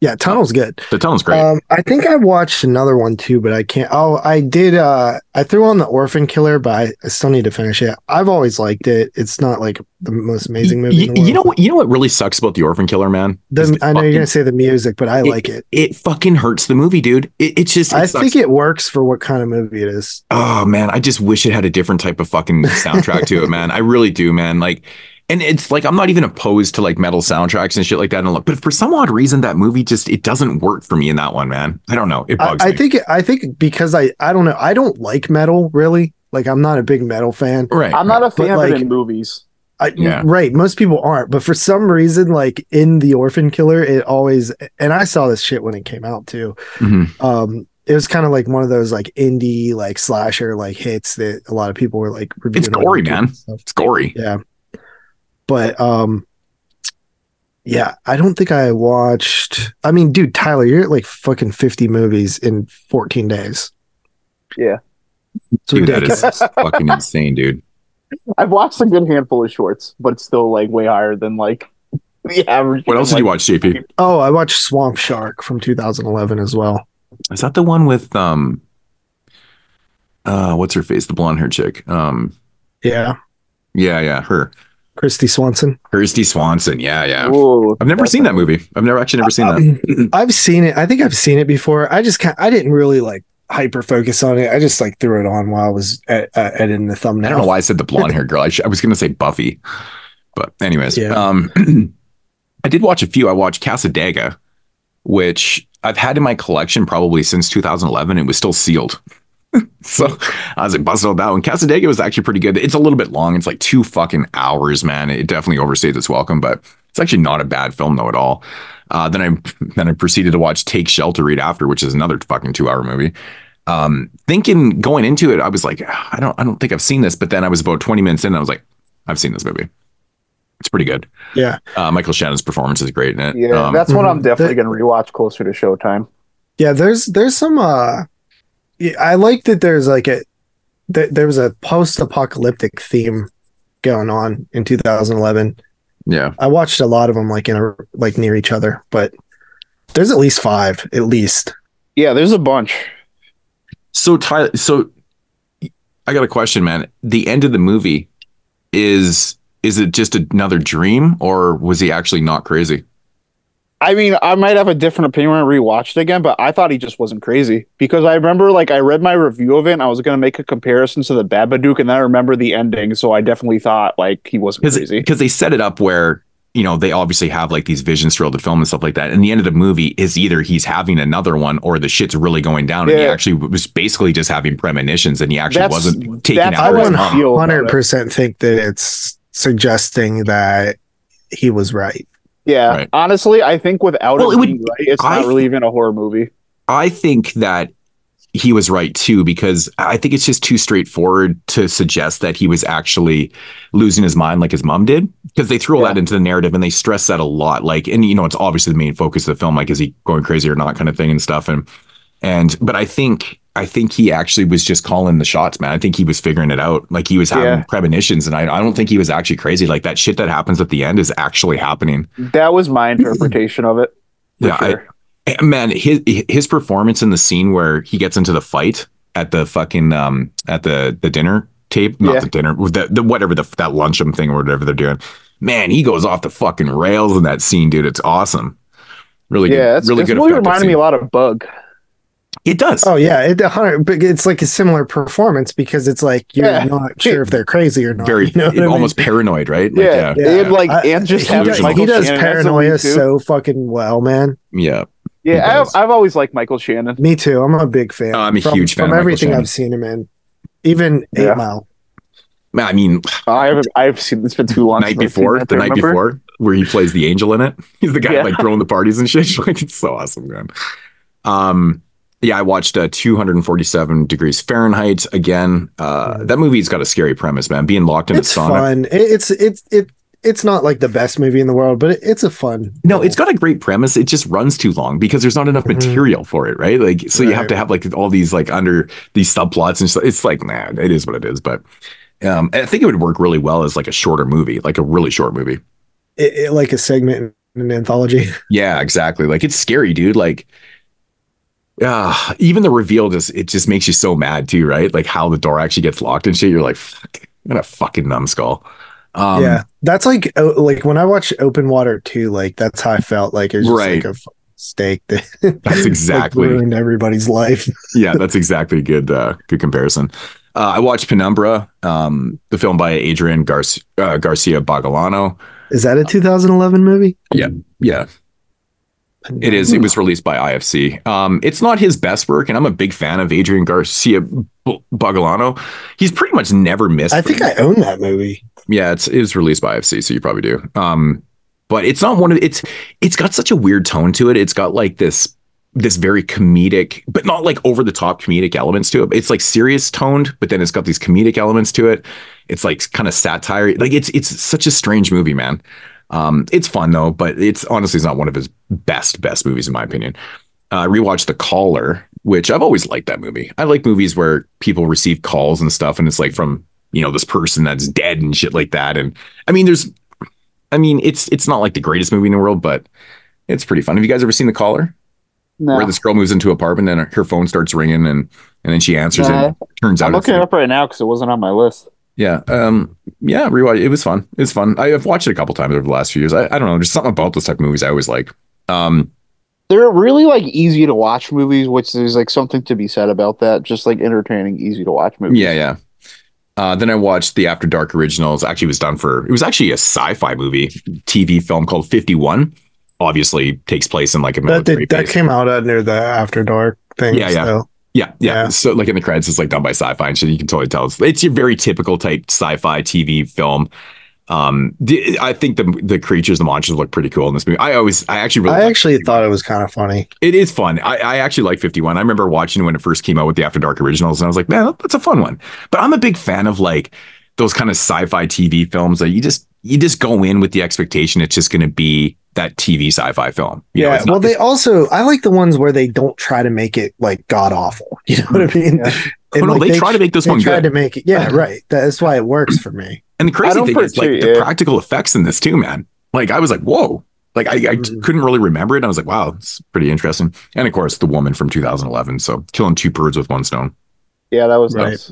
yeah. Tunnel's good. The tunnel's great. Um, I think I watched another one too, but I can't. Oh, I did. Uh, I threw on the Orphan Killer, but I, I still need to finish it. I've always liked it. It's not like the most amazing movie. Y- in the you know what? You know what really sucks about the Orphan Killer, man? The, the I know you're gonna say the music, but I like it. It fucking hurts the movie, dude. It, it's just. It I sucks. think it works for what kind of movie it is. Oh man, I just wish it had a different type of fucking soundtrack to it, man. I really do, man. Like, and it's like I'm not even opposed to like metal soundtracks and shit like that. And look, but for some odd reason, that movie just it doesn't work for me in that one, man. I don't know. It I, bugs I me. think I think because I I don't know. I don't like metal really. Like I'm not a big metal fan. right. I'm not a But, fan of it like- in movies. I, Yeah. Right. Most people aren't, but for some reason, like in the Orphan Killer, it always and I saw this shit when it came out too. Mhm. Um, it was kind of like one of those like indie like slasher like hits that a lot of people were like reviewing. It's on gory, man. It's gory. Yeah. But um yeah, I don't think I watched I mean, dude, Tyler, you're at like fucking 50 movies in 14 days. Yeah. It's Dude, ridiculous. is fucking insane, dude. I've watched a good handful of shorts, but it's still like way higher than like the average. What else did you watch, JP? oh, I watched Swamp Shark from 2011 as well. Is that the one with um uh what's her face? The blonde hair chick. Um Yeah. yeah, yeah, her. Kristy Swanson. Kristy Swanson. Yeah, yeah. Ooh, I've never seen that movie. I've never actually never seen that. I've seen it. I think I've seen it before. I just kind I didn't really like hyper focus on it. I just like threw it on while I was ed- uh, editing the thumbnail. I don't know why I said the blonde hair girl. I, sh- I was going to say Buffy, but anyways, Yeah. um, I did watch a few. I watched Cassadaga, which I've had in my collection probably since 2011. It was still sealed. so I was like busted out that one. Cassadaga was actually pretty good. It's a little bit long. It's like two fucking hours, man. It definitely overstays its welcome, but it's actually not a bad film though at all. Uh, then I then I proceeded to watch Take Shelter right after, which is another fucking two hour movie. Um, thinking going into it, I was like, "Ah, I don't I don't think I've seen this, but then I was about 20 minutes in, and I was like, I've seen this movie. It's pretty good. Yeah. Uh, Michael Shannon's performance is great in it. Yeah, Um, that's what I'm Mhm. definitely gonna rewatch closer to Showtime. Yeah, there's there's some uh yeah, I like that there's like a th- there was a post-apocalyptic theme going on in 2011. yeah. I watched a lot of them like in a like near each other, but there's at least 5 at least. Yeah, there's a bunch. So Tyler, so I got a question, man. The end of the movie is is it just another dream, or was he actually not crazy? I mean, I might have a different opinion when I rewatched it again, but I thought he just wasn't crazy because I remember like I read my review of it and I was gonna make a comparison to the Babadook, and then I remember the ending, so I definitely thought like he wasn't because crazy. because they set it up where you know they obviously have like these visions throughout the film and stuff like that. And the end of the movie is either he's having another one or the shit's really going down, and he actually was basically just having premonitions, and he actually That's- wasn't taking out. I how his I mom. feel about it. 100% think that it's suggesting that he was right. Yeah, Right. honestly, I think without Well, it, would- being right, it's I- not really even a horror movie. I think that he was right too because I think it's just too straightforward to suggest that he was actually losing his mind like his mom did because they threw all that into the narrative and they stress that a lot. Like, and you know, it's obviously the main focus of the film. Like, is he going crazy or not, kind of thing and stuff. And and but I think I think he actually was just calling the shots, man. I think he was figuring it out. Like he was having Yeah. premonitions, and I, I don't think he was actually crazy. Like that shit that happens at the end is actually happening. That was my interpretation of it. Yeah, sure. Eh, man, his his performance in the scene where he gets into the fight at the fucking um at the the dinner tape, not Yeah. the dinner, the, the whatever the that luncheon thing or whatever they're doing. Man, he goes off the fucking rails in that scene, dude. It's awesome. Really yeah, good. it's, really good. really reminded me scene. a lot of Bug. It does. Oh yeah, it hundred. But it's like a similar performance because it's like you're Yeah. not sure if they're crazy or not. Very you know what I mean? almost paranoid, right? Like, Yeah, yeah. and like I- and just he does, delusional. he does Shannon paranoia so fucking well, man. Yeah. Yeah. I've, I've always liked Michael Shannon. Me too. I'm a big fan. Oh, I'm a from, huge fan from of everything Shannon. I've seen him in. Even Eight Yeah. Mile. Man, I mean, I haven't. I've seen. It's been too long. night since I've seen before, that, the night remember. before, where he plays the angel in it. He's the guy Yeah. like throwing the parties and shit. Like it's so awesome, man. Um, yeah, I watched uh, 247 degrees Fahrenheit again. Uh, that movie's got a scary premise, man. Being locked in It's a sauna. fun. It's it's it it's not like the best movie in the world, but it, it's a fun. No, it's got a great premise. It just runs too long because there's not enough Mhm. material for it, right? Like, so you have to have like all these like under these subplots and stuff. It's like, nah, it is what it is. But um, I think it would work really well as like a shorter movie, like a really short movie. It, it- like a segment in an anthology. Yeah, exactly. Like it's scary, dude. Like, uh, even the reveal just it just makes you so mad too, right? Like how the door actually gets locked and shit. You're like, fuck, what a fucking numbskull. Um, yeah, that's like oh, like when I watched Open Water too. Like that's how I felt. Like it was Right. like a steak that That's like, exactly. ruined everybody's life. yeah, that's exactly a good uh, good comparison. Uh, I watched Penumbra, um, the film by Adrian Garcia, uh, Garcia Bogliano. Is that a 2011 movie? Yeah, yeah, it is. It was released by IFC. Um, it's not his best work, and I'm a big fan of Adrian Garcia Bogliano. He's pretty much never missed. I think I own that movie. Yeah, it's it was released by IFC, so you probably do. Um, but it's not one of it's it's got such a weird tone to it. It's got like this this very comedic, but not like over the top comedic elements to it. It's like serious toned, but then it's got these comedic elements to it. It's like kind of satire. Like it's it's such a strange movie, man. Um, it's fun though, but it's honestly it's not one of his best best movies in my opinion. Uh, I rewatched The Caller, which I've always liked that movie. I like movies where people receive calls and stuff, and it's like from you know this person that's dead and shit like that. And I mean, there's, I mean, it's it's not like the greatest movie in the world, but it's pretty fun. Have you guys ever seen The Caller? No. Where this girl moves into an apartment and her phone starts ringing and and then she answers Nah. and it turns out I'm it's looking it up right now because it wasn't on my list. Yeah um yeah rewatch it was fun it's fun I, I've watched it a couple times over the last few years I, I don't know there's something about those type of movies I always like um They're really like easy to watch movies, which there's like something to be said about that. Just like entertaining, easy to watch movies. Yeah, yeah. Uh, then I watched the After Dark originals. Actually, was done for. It was actually a sci-fi movie, TV film called Fifty One. Obviously, takes place in like a That military did, that came out under the After Dark thing. Yeah, yeah. So. Yeah, yeah, Yeah. So like in the credits, it's like done by sci-fi and shit. You can totally tell it's, it's your very typical type sci-fi TV film. Um, the, I think the the creatures, the monsters look pretty cool in this movie. I always, I actually really I actually 51. thought it was kind of funny. It is fun. I, I actually like 51. I remember watching when it first came out with the After Dark originals, and I was like, man, that's a fun one. But I'm a big fan of like those kind of sci-fi TV films that you just you just go in with the expectation it's just going to be that TV sci-fi film. You know, yeah. it's not well, they this- also I like the ones where they don't try to make it like god awful. You know what I mean? Oh, no, they try to make this they one tried good. to make it. Yeah, right. That's why it works for me. and the crazy don't thing is like particularly- the practical effects in this too, man. Like I was like, whoa. Like I, I Mhm. couldn't really remember it. And I was like, wow, it's pretty interesting. And of course, the woman from 2011. So killing two birds with one stone. Yeah, that was Right. nice.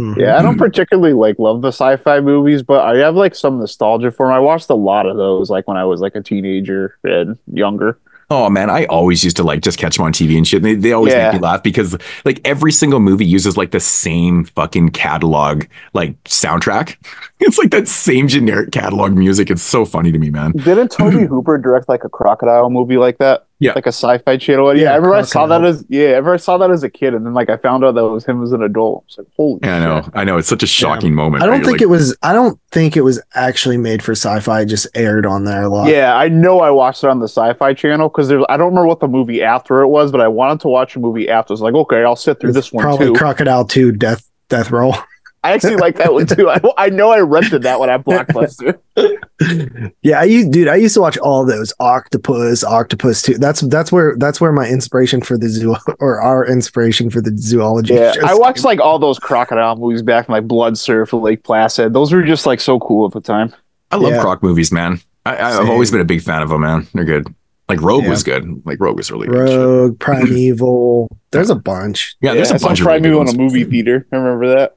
Mhm. Yeah, I don't particularly like love the sci-fi movies, but I have like some nostalgia for them. I watched a lot of those like when I was like a teenager and younger. Oh man, I always used to like just catch them on TV and shit. They, they always Yeah. make me laugh because like every single movie uses like the same fucking catalog like soundtrack. It's like that same generic catalog music. It's so funny to me, man. Didn't Tobe Hooper direct like a crocodile movie like that? Yeah. like a sci-fi channel. Yeah, Yeah, I remember I saw that as yeah, I remember I saw that as a kid, and then like I found out that it was him as an adult. I was like, holy Yeah, I know. shit. I know. It's such a shocking moment. I don't right? think Like, it was. I don't think it was actually made for sci-fi. It just aired on there a lot. Yeah, I know I watched it on the Sci-Fi Channel because there's I don't remember what the movie after it was, but I wanted to watch a movie after. I was like, okay, I'll sit through It's this one probably too. Crocodile Two Death Death Roll. I actually like that one too. I, I know I rented that one at Blockbuster. yeah, I used, dude. I used to watch all those Octopus, Octopus Two. That's that's where that's where my inspiration for the zoo or our inspiration for the zoology. Yeah, I watched came. like all those crocodile movies back in like Blood Surf, Lake Placid. Those were just like so cool at the time. I love Yeah. Croc movies, man. I, I, I've always been a big fan of them, man. They're good. Like Rogue Yeah. was good. Like Rogue was really good. Rogue, Primeval. There's a bunch. Yeah, there's I a saw bunch of really Prime good in a movie theater. I remember that.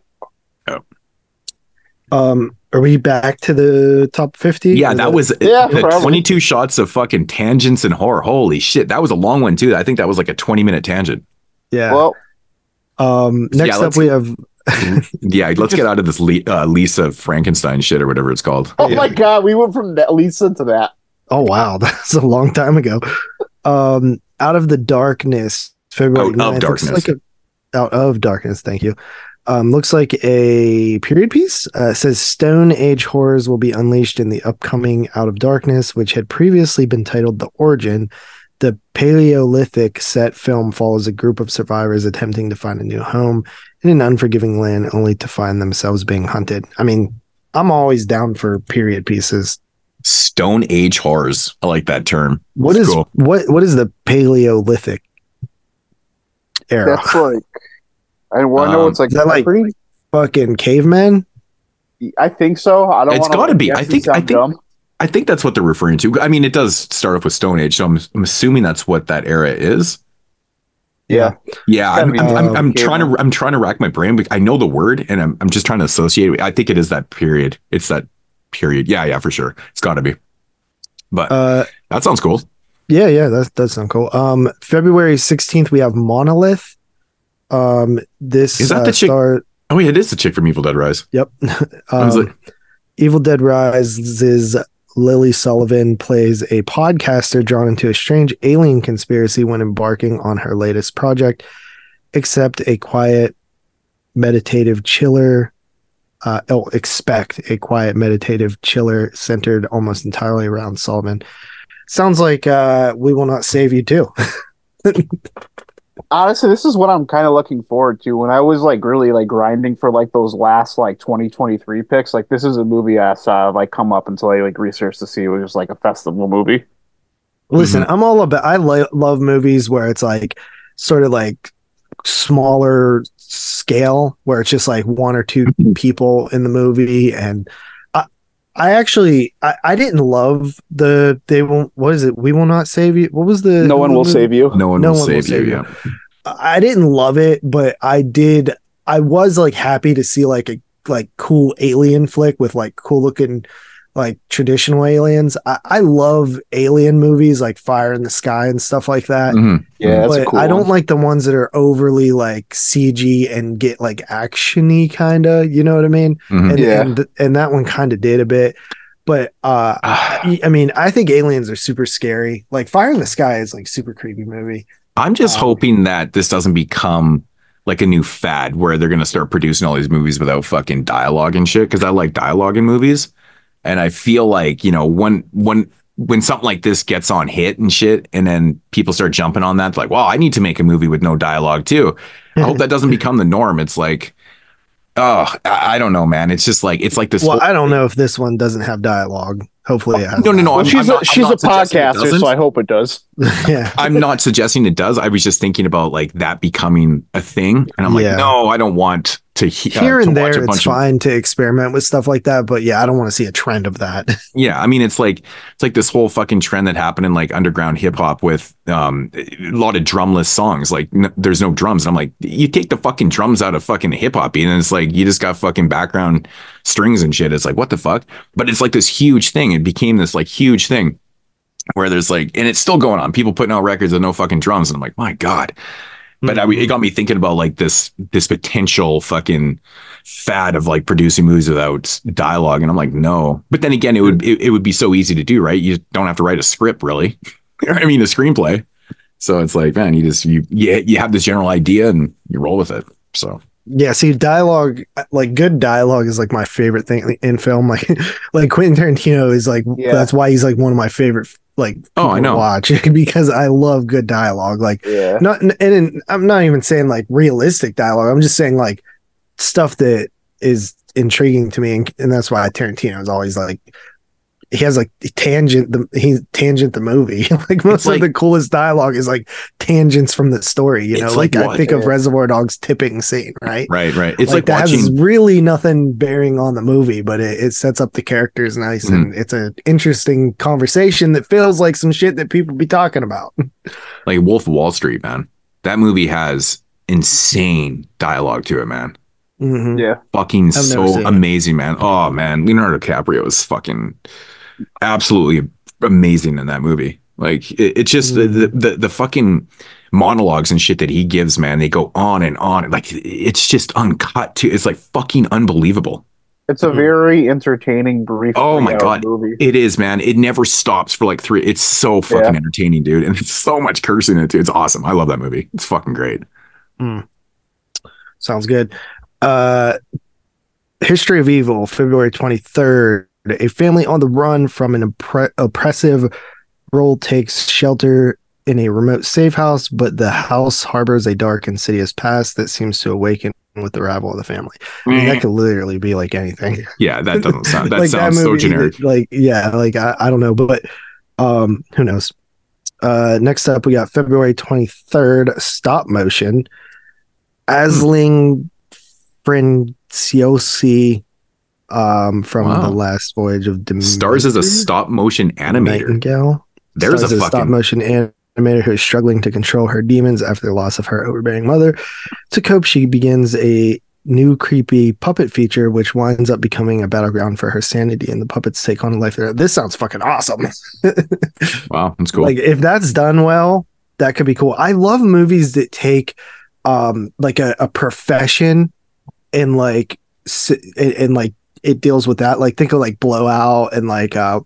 Um, are we back to the top fifty? Yeah, Or that was Yeah, the 22 shots of fucking tangents and horror. Holy shit, that was a long one too. I think that was like a 20 minute tangent. yeah. Well, um, next Yeah, up we have Yeah, let's get out of this Le- uh, Lisa Frankenstein shit or whatever it's called. oh my god, we went from that Lisa to that. Oh wow, that's a long time ago. Um, out of the darkness, February Out 9th, looks Darkness. like a, out of darkness. Thank you. Um, looks like a period piece. Uh, it says Stone Age horrors will be unleashed in the upcoming Out of Darkness, which had previously been titled The Origin. The Paleolithic set film follows a group of survivors attempting to find a new home in an unforgiving land, only to find themselves being hunted. I mean, I'm always down for period pieces. Stone Age horrors. I like that term. What It's is cool. what what is the Paleolithic era? That's like I want to know Um, it's like, is that like- Fucking cavemen? I think so. I don't. It's wanna, gotta be. I think- I think- dumb. I think that's what they're referring to. I mean, it does start off with Stone Age, so I'm, I'm assuming that's what that era is. Yeah. Yeah, I'm, I'm, I'm, I'm trying to. I'm trying to rack my brain. but I know the word, and I'm I'm just trying to associate. it. I think it is that period. It's that period. Yeah, yeah, for sure. It's got to be. But Uh that sounds cool. yeah, yeah, that does sound cool. Um February 16th we have Monolith. Um this Is that uh, the chick- star- Oh yeah, it is the chick from Evil Dead Rise. Yep. Um, like, Evil Dead Rise is Lily Sullivan plays a podcaster drawn into a strange alien conspiracy when embarking on her latest project. Except a quiet, meditative chiller. Uh, oh, expect a quiet, meditative chiller centered almost entirely around Sullivan. Sounds like uh, we will not save you too. Honestly, this is what I'm kind of looking forward to. When I was like really like grinding for like those last like 2023 picks, like this is a movie I saw like come up until I like researched to see it was just like a festival movie. Listen, mm-hmm. I'm all about. I lo- love movies where it's like sort of like smaller scale, where it's just like one or two mm-hmm. people in the movie, and I, I actually, I, I didn't love the they won't. What is it? We will not save you. What was the? No one will save you. no one no will one will save, save you. you. Yeah. I didn't love it, but I did. I was like happy to see like a like cool alien flick with like cool looking like traditional aliens. I, I love alien movies like Fire in the Sky and stuff like that. Mhm. Yeah, that's but cool I don't one. like the ones that are overly like CG and get like actiony kind of. You know what I mean? Mhm. And Yeah. and, th- and that one kind of did a bit. But uh, I, I mean, I think aliens are super scary. Like Fire in the Sky is like super creepy movie. I'm just Um, hoping that this doesn't become like a new fad where they're gonna start producing all these movies without fucking dialogue and shit. Because I like dialogue in movies, and I feel like you know when when when something like this gets on hit and shit, and then people start jumping on that, like, well, I need to make a movie with no dialogue too. I hope that doesn't become the norm. It's like, oh, I I don't know, man. It's just like it's like this. Well, whole- I don't know if this one doesn't have dialogue. Hopefully, it has. no, no, no. Well, I'm- she's I'm not- a, I'm she's a not suggesting it podcaster, so I hope it does. yeah. I'm not suggesting it does. I was just thinking about like that becoming a thing, and I'm like, Yeah. no, I don't want to he- uh, Here to and there, it's of fine to experiment with stuff like that, but yeah, I don't want to see a trend of that. Yeah, I mean it's like it's like this whole fucking trend that happened in like underground hip hop with um a lot of drumless songs. Like n- there's no drums, and I'm like, you take the fucking drums out of fucking hip hop and it's like you just got fucking background strings and shit. It's like what the fuck? But it's like this huge thing. It became this like huge thing where there's like, and it's still going on. People putting out records with no fucking drums, and I'm like, my god. But I, it mm-hmm. got me thinking about like this this potential fucking fad of like producing movies without dialogue, and I'm like, no. But then again, it would it, it would be so easy to do, right? You don't have to write a script, really. I mean, a screenplay. So it's like, man, you just you you, you have this general idea and you roll with it. So Yeah, see, dialogue, like good dialogue, is like my favorite thing in film. Like, like Quentin Tarantino is like Yeah. that's why he's like one of my favorite like Oh, I people to know. watch because I love good dialogue. Like, Yeah. not and, and I'm not even saying like realistic dialogue. I'm just saying like stuff that is intriguing to me, and, and that's why Tarantino is always like he has like tangent the he tangent the movie. like most like- of the coolest dialogue is like tangents from the story. You know, It's like, like I what- think of Reservoir Dogs tipping scene, right? right, right. It's like, that watching. has really nothing bearing on the movie, but it, it sets up the characters nice Mm-hmm. and it's an interesting conversation that feels like some shit that people be talking about. like Wolf of Wall Street, man. That movie has insane dialogue to it, man. Mhm. Yeah. Fucking I've so seen it. amazing, man. Oh man, Leonardo DiCaprio is fucking absolutely amazing in that movie. Like it, it's just the, the the the fucking monologues and shit that he gives, man. They go on and on. Like it's just uncut too. It's like fucking unbelievable. It's a very entertaining brief. Oh my God. movie. It is, man. It never stops for like three. It's so fucking Yeah. entertaining, dude. And it's so much cursing in it too. It's awesome. I love that movie. It's fucking great. Sounds good. Uh History of Evil, February 23rd. A family on the run from an oppre- oppressive role takes shelter in a remote safe house, but the house harbors a dark, insidious past that seems to awaken with the arrival of the family. I mean, that could literally be like anything. Yeah, that doesn't sound. That Like sounds so movie, generic. Like, yeah, like I, I don't know, but um, who knows? Uh, next up, we got February 23rd, stop motion. Aisling Franciosi um, from Wow. the last voyage of Demeter. Stars as a stop motion animator. Nightingale. There's Stars a as fucking stop motion animator who is struggling to control her demons after the loss of her overbearing mother. To cope, she begins a new creepy puppet feature, which winds up becoming a battleground for her sanity, and the puppets take on a life. There, this sounds fucking awesome. wow, that's cool. Like if that's done well, that could be cool. I love movies that take um like a, a profession and like s- and, and like it deals with that. Like think of like Blowout and like uh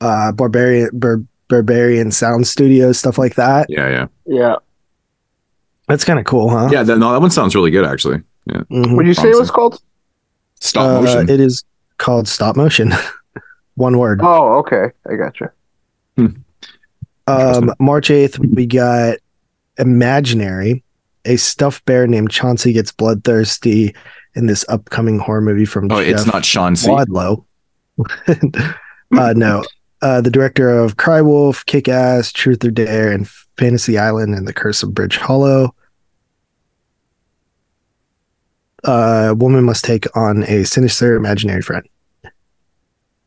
uh Berberian Bar- Berberian Sound Studio stuff like that. yeah, yeah, Yeah. That's kind of cool, huh? yeah. That, no, that one sounds really good actually. Yeah, Mhm. What did you say it was called? stop Uh, motion. it is called stop motion. One word. Oh, okay. I gotcha. Um, March 8th, we got Imaginary. A stuffed bear named Chauncey gets bloodthirsty in this upcoming horror movie from oh, it's not Sean C. Wadlow. uh, no. Uh, the director of Cry Wolf, Kick Ass, Truth or Dare, and Fantasy Island and The Curse of Bridge Hollow. Uh, a woman must take on a sinister imaginary friend.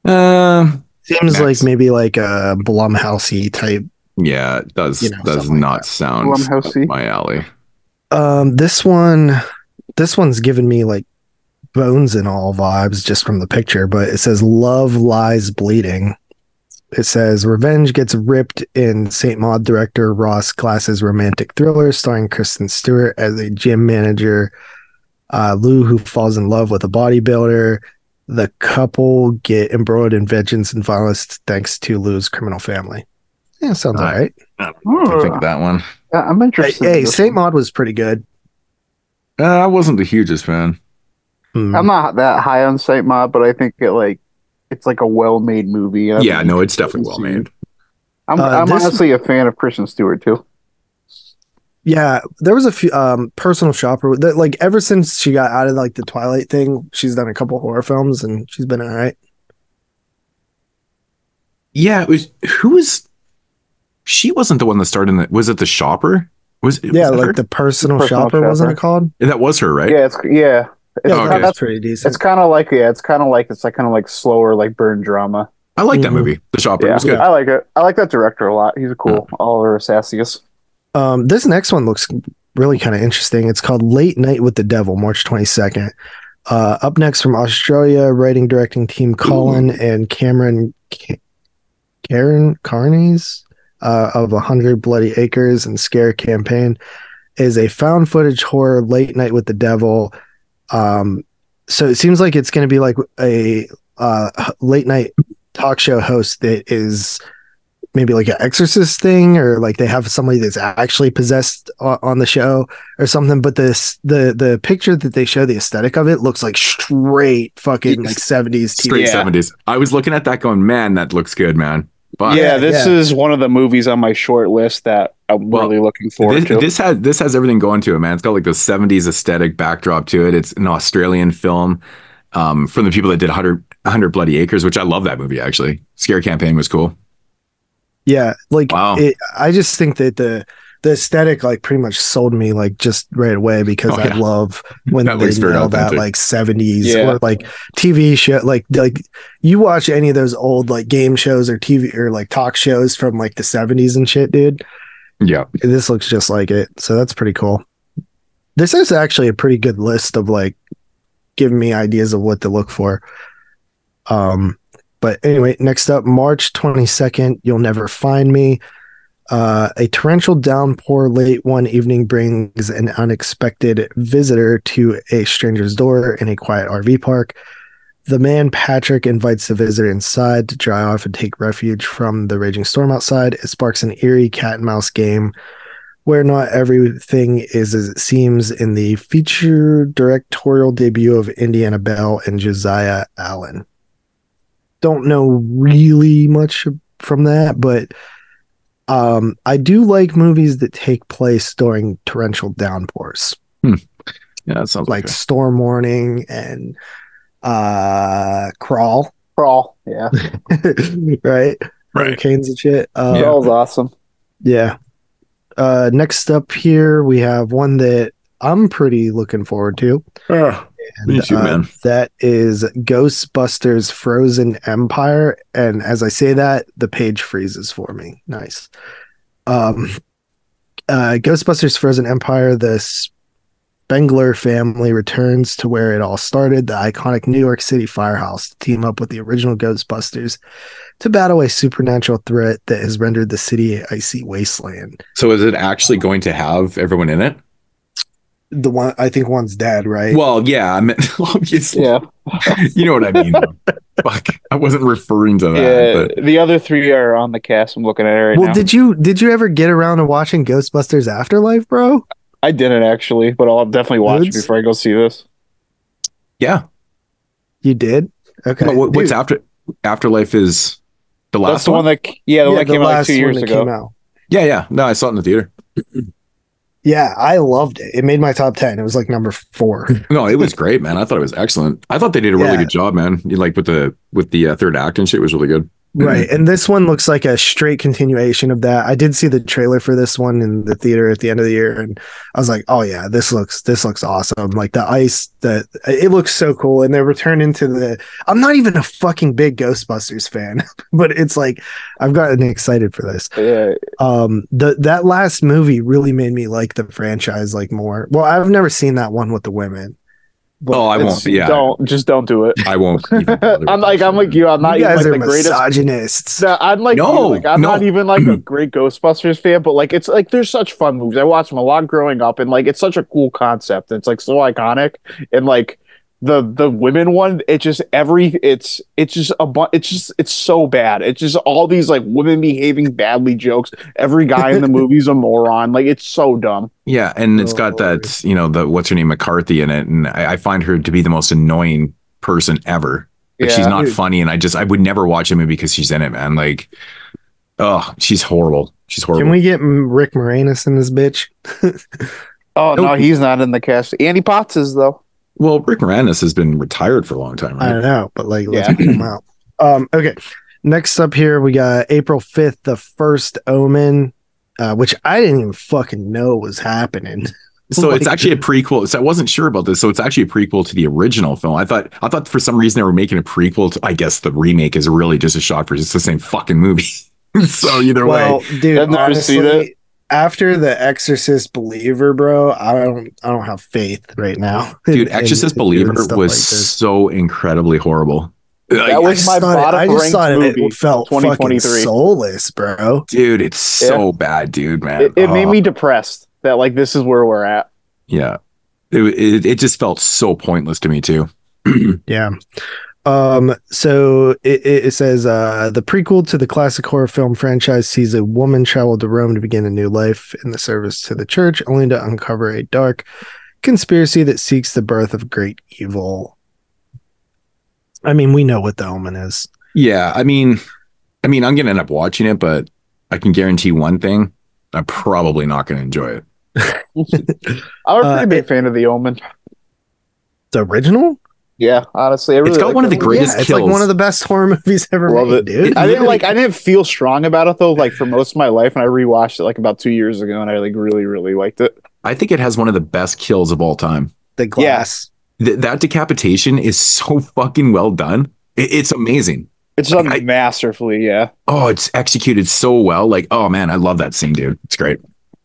Uh, Seems Next. like maybe like a Blumhousey type yeah, it does You know, does something like not sound Blumhousey? my alley. Um, this one, this one's given me like bones and all vibes just from the picture, but it says love lies bleeding. It says revenge gets ripped in Saint Maud director Rose Glass's romantic thriller starring Kristen Stewart as a gym manager. Uh, Lou, who falls in love with a bodybuilder. The couple get embroiled in vengeance and violence thanks to Lou's criminal family. Yeah, sounds Uh, all right. I think that one. Yeah, I'm Hey, interested. in hey Saint one. Maud was pretty good. Uh, I wasn't the hugest fan. Hmm. I'm not that high on Saint Maud, but I think it like it's like a well-made movie. I Yeah, think no, it's definitely well-made. I'm, Uh, I'm this- honestly a fan of Kristen Stewart too. Yeah, there was a few um personal shopper that like ever since she got out of like the Twilight thing, she's done a couple horror films and she's been all right. Yeah, it was who was she wasn't the one that started in the was it the shopper? Was it Yeah, was like her? the personal, Personal shopper, wasn't it Shopper. called? that was her, right? Yeah, it's yeah. It's, Yeah, okay. that's that's, pretty decent. it's kind of like yeah, it's kind of like it's like kind of like slower like burn drama. I like that Mhm. movie. The shopper Yeah, was good. I like it. I like that director a lot. He's a cool Oliver Assayas. Um, this next one looks really kind of interesting. It's called Late Night with the Devil, March 22nd. Uh, up next from Australia, writing directing team Colin and Cameron Ca- Karen Cairnes uh, of 100 Bloody Acres and Scare Campaign is a found footage horror Late Night with the Devil. Um, so it seems like it's going to be like a uh, late night talk show host that is maybe like an exorcist thing or like they have somebody that's actually possessed on the show or something but this the the picture that they show the aesthetic of it looks like straight fucking like 70s TV. Straight Yeah. 70s. I was looking at that going, man, that looks good, man. But yeah, this yeah. is one of the movies on my short list that I'm Well, really looking forward this, to. this has this has everything going to it, man. It's got like the 70s aesthetic backdrop to it. It's an Australian film um, from the people that did 100, 100 Bloody Acres, which I love that movie actually. Scare Campaign was cool. yeah like Wow. it, i just think that the the aesthetic like pretty much sold me like just right away because Oh, i yeah. love when That they looks very nail that like 70s Yeah. or like tv show like like you watch any of those old like game shows or tv or like talk shows from like the 70s and shit dude Yeah. this looks just like it so that's pretty cool this is actually a pretty good list of like giving me ideas of what to look for um but anyway next up march 22nd you'll never find me uh, a torrential downpour late one evening brings an unexpected visitor to a stranger's door in a quiet rv park the man patrick invites the visitor inside to dry off and take refuge from the raging storm outside it sparks an eerie cat and mouse game where not everything is as it seems in the feature directorial debut of Indianna Bell and Josiah Allen. Don't know really much from that, but um, I do like movies that take place during torrential downpours, Yeah, that sounds like like Storm Warning and uh, Crawl, Crawl, yeah, right? right. Hurricanes and shit. Uh, Crawl's awesome. Yeah. Uh, next up here, we have one that I'm pretty looking forward to. Ah, me too, uh, man. That is Ghostbusters Frozen Empire. And as I say that, the page freezes for me. Nice. Um, uh, Ghostbusters Frozen Empire, the Spengler family returns to where it all started, the iconic New York City firehouse, to team up with the original Ghostbusters to battle a supernatural threat that has rendered the city a icy wasteland. So is it actually going to have everyone in it? The one I think one's dead, right? Well, yeah, I mean, obviously, Yeah, you know what I mean. Fuck, I wasn't referring to that. yeah. But The other three are on the cast. I'm looking at it right well, now. did you did you ever get around to watching Ghostbusters Afterlife, bro? I didn't actually, but I'll definitely watch it before I go see this. yeah, You did? Okay. but what, what's after Afterlife is the last That's the one that, yeah, the yeah, one that came out like two years ago. came. Yeah, yeah. No, I saw it in the theater. Yeah, I loved it. It made my top ten. It was like number four. No, it was great, man. I thought it was excellent. I thought they did a really Yeah. good job, man. Like with the with the uh, third act and shit was really good. Right. And this one looks like a straight continuation of that. I did see the trailer for this one in the theater at the end of the year and I was like, "Oh yeah, this looks this looks awesome." Like the ice that it looks so cool and they return into the I'm not even a fucking big Ghostbusters fan, but it's like I've gotten excited for this. Yeah, Um the that last movie really made me like the franchise like more. Well, I've never seen that one with the women. But oh, I won't. Yeah, Don't just don't do it. I won't. even bother with I'm like I'm like you. I'm not you even like are the greatest. misogynists. No, I'm like you, No, like I'm no. not even like a great Ghostbusters fan, but like it's like there's such fun movies. I watched them a lot growing up, and like it's such a cool concept. It's like so iconic, and like the the women one, it just every it's it's just a bu- it's just it's so bad. It's just all these like women behaving badly jokes. Every guy in the movie's a moron. Like it's so dumb. Yeah, and it's oh, got Oh, that you know the what's her name McCarthy in it, and I, I find her to be the most annoying person ever. Like she's not funny, and I just I would never watch a movie because she's in it, man. Like, oh, she's horrible. She's horrible. Can we get Rick Moranis in this bitch? Oh no, he's not in the cast. Annie Potts is though. Well, Rick Moranis has been retired for a long time, I right? don't know, but like let's Yeah. pull them out. Um, okay. Next up here, we got April 5th, the first omen, uh, which I didn't even fucking know was happening. So it's actually a prequel. So I wasn't sure about this. So it's actually a prequel to the original film. I thought I thought for some reason they were making a prequel to I guess the remake is really just a shot for just the same fucking movie. so either Well, way. dude, I've never seen honestly, after the Exorcist Believer, bro, I don't I don't have faith right now. Dude, in- Exorcist in Believer was like so incredibly horrible. Like, That I was just my thought it- bottom I just thought it, movie it felt of fucking soulless, bro. dude, it's so bad, dude, man. It, it made Oh, me depressed that like this is where we're at. yeah. It, it it just felt so pointless to me too. Yeah. Um, so it, it it says uh, the prequel to the classic horror film franchise sees a woman travel to Rome to begin a new life in the service to the church, only to uncover a dark conspiracy that seeks the birth of great evil. I mean, we know what the omen is. Yeah, I mean, I mean, I'm gonna end up watching it, but I can guarantee one thing: I'm probably not gonna enjoy it. I'm a pretty Uh, big fan of The Omen. The original? Yeah, honestly, I really It's got like one of the greatest yeah, it's like one of the best horror movies ever Love made, it. dude. I didn't like. I didn't feel strong about it though. Like for most of my life, and I rewatched it like about two years ago, and I like really, really liked it. I think it has one of the best kills of all time. the glass. Th- that decapitation is so fucking well done. It- it's amazing. It's Like, done I- masterfully. Yeah, Oh, it's executed so well. Like, oh man, I love that scene, dude. It's great.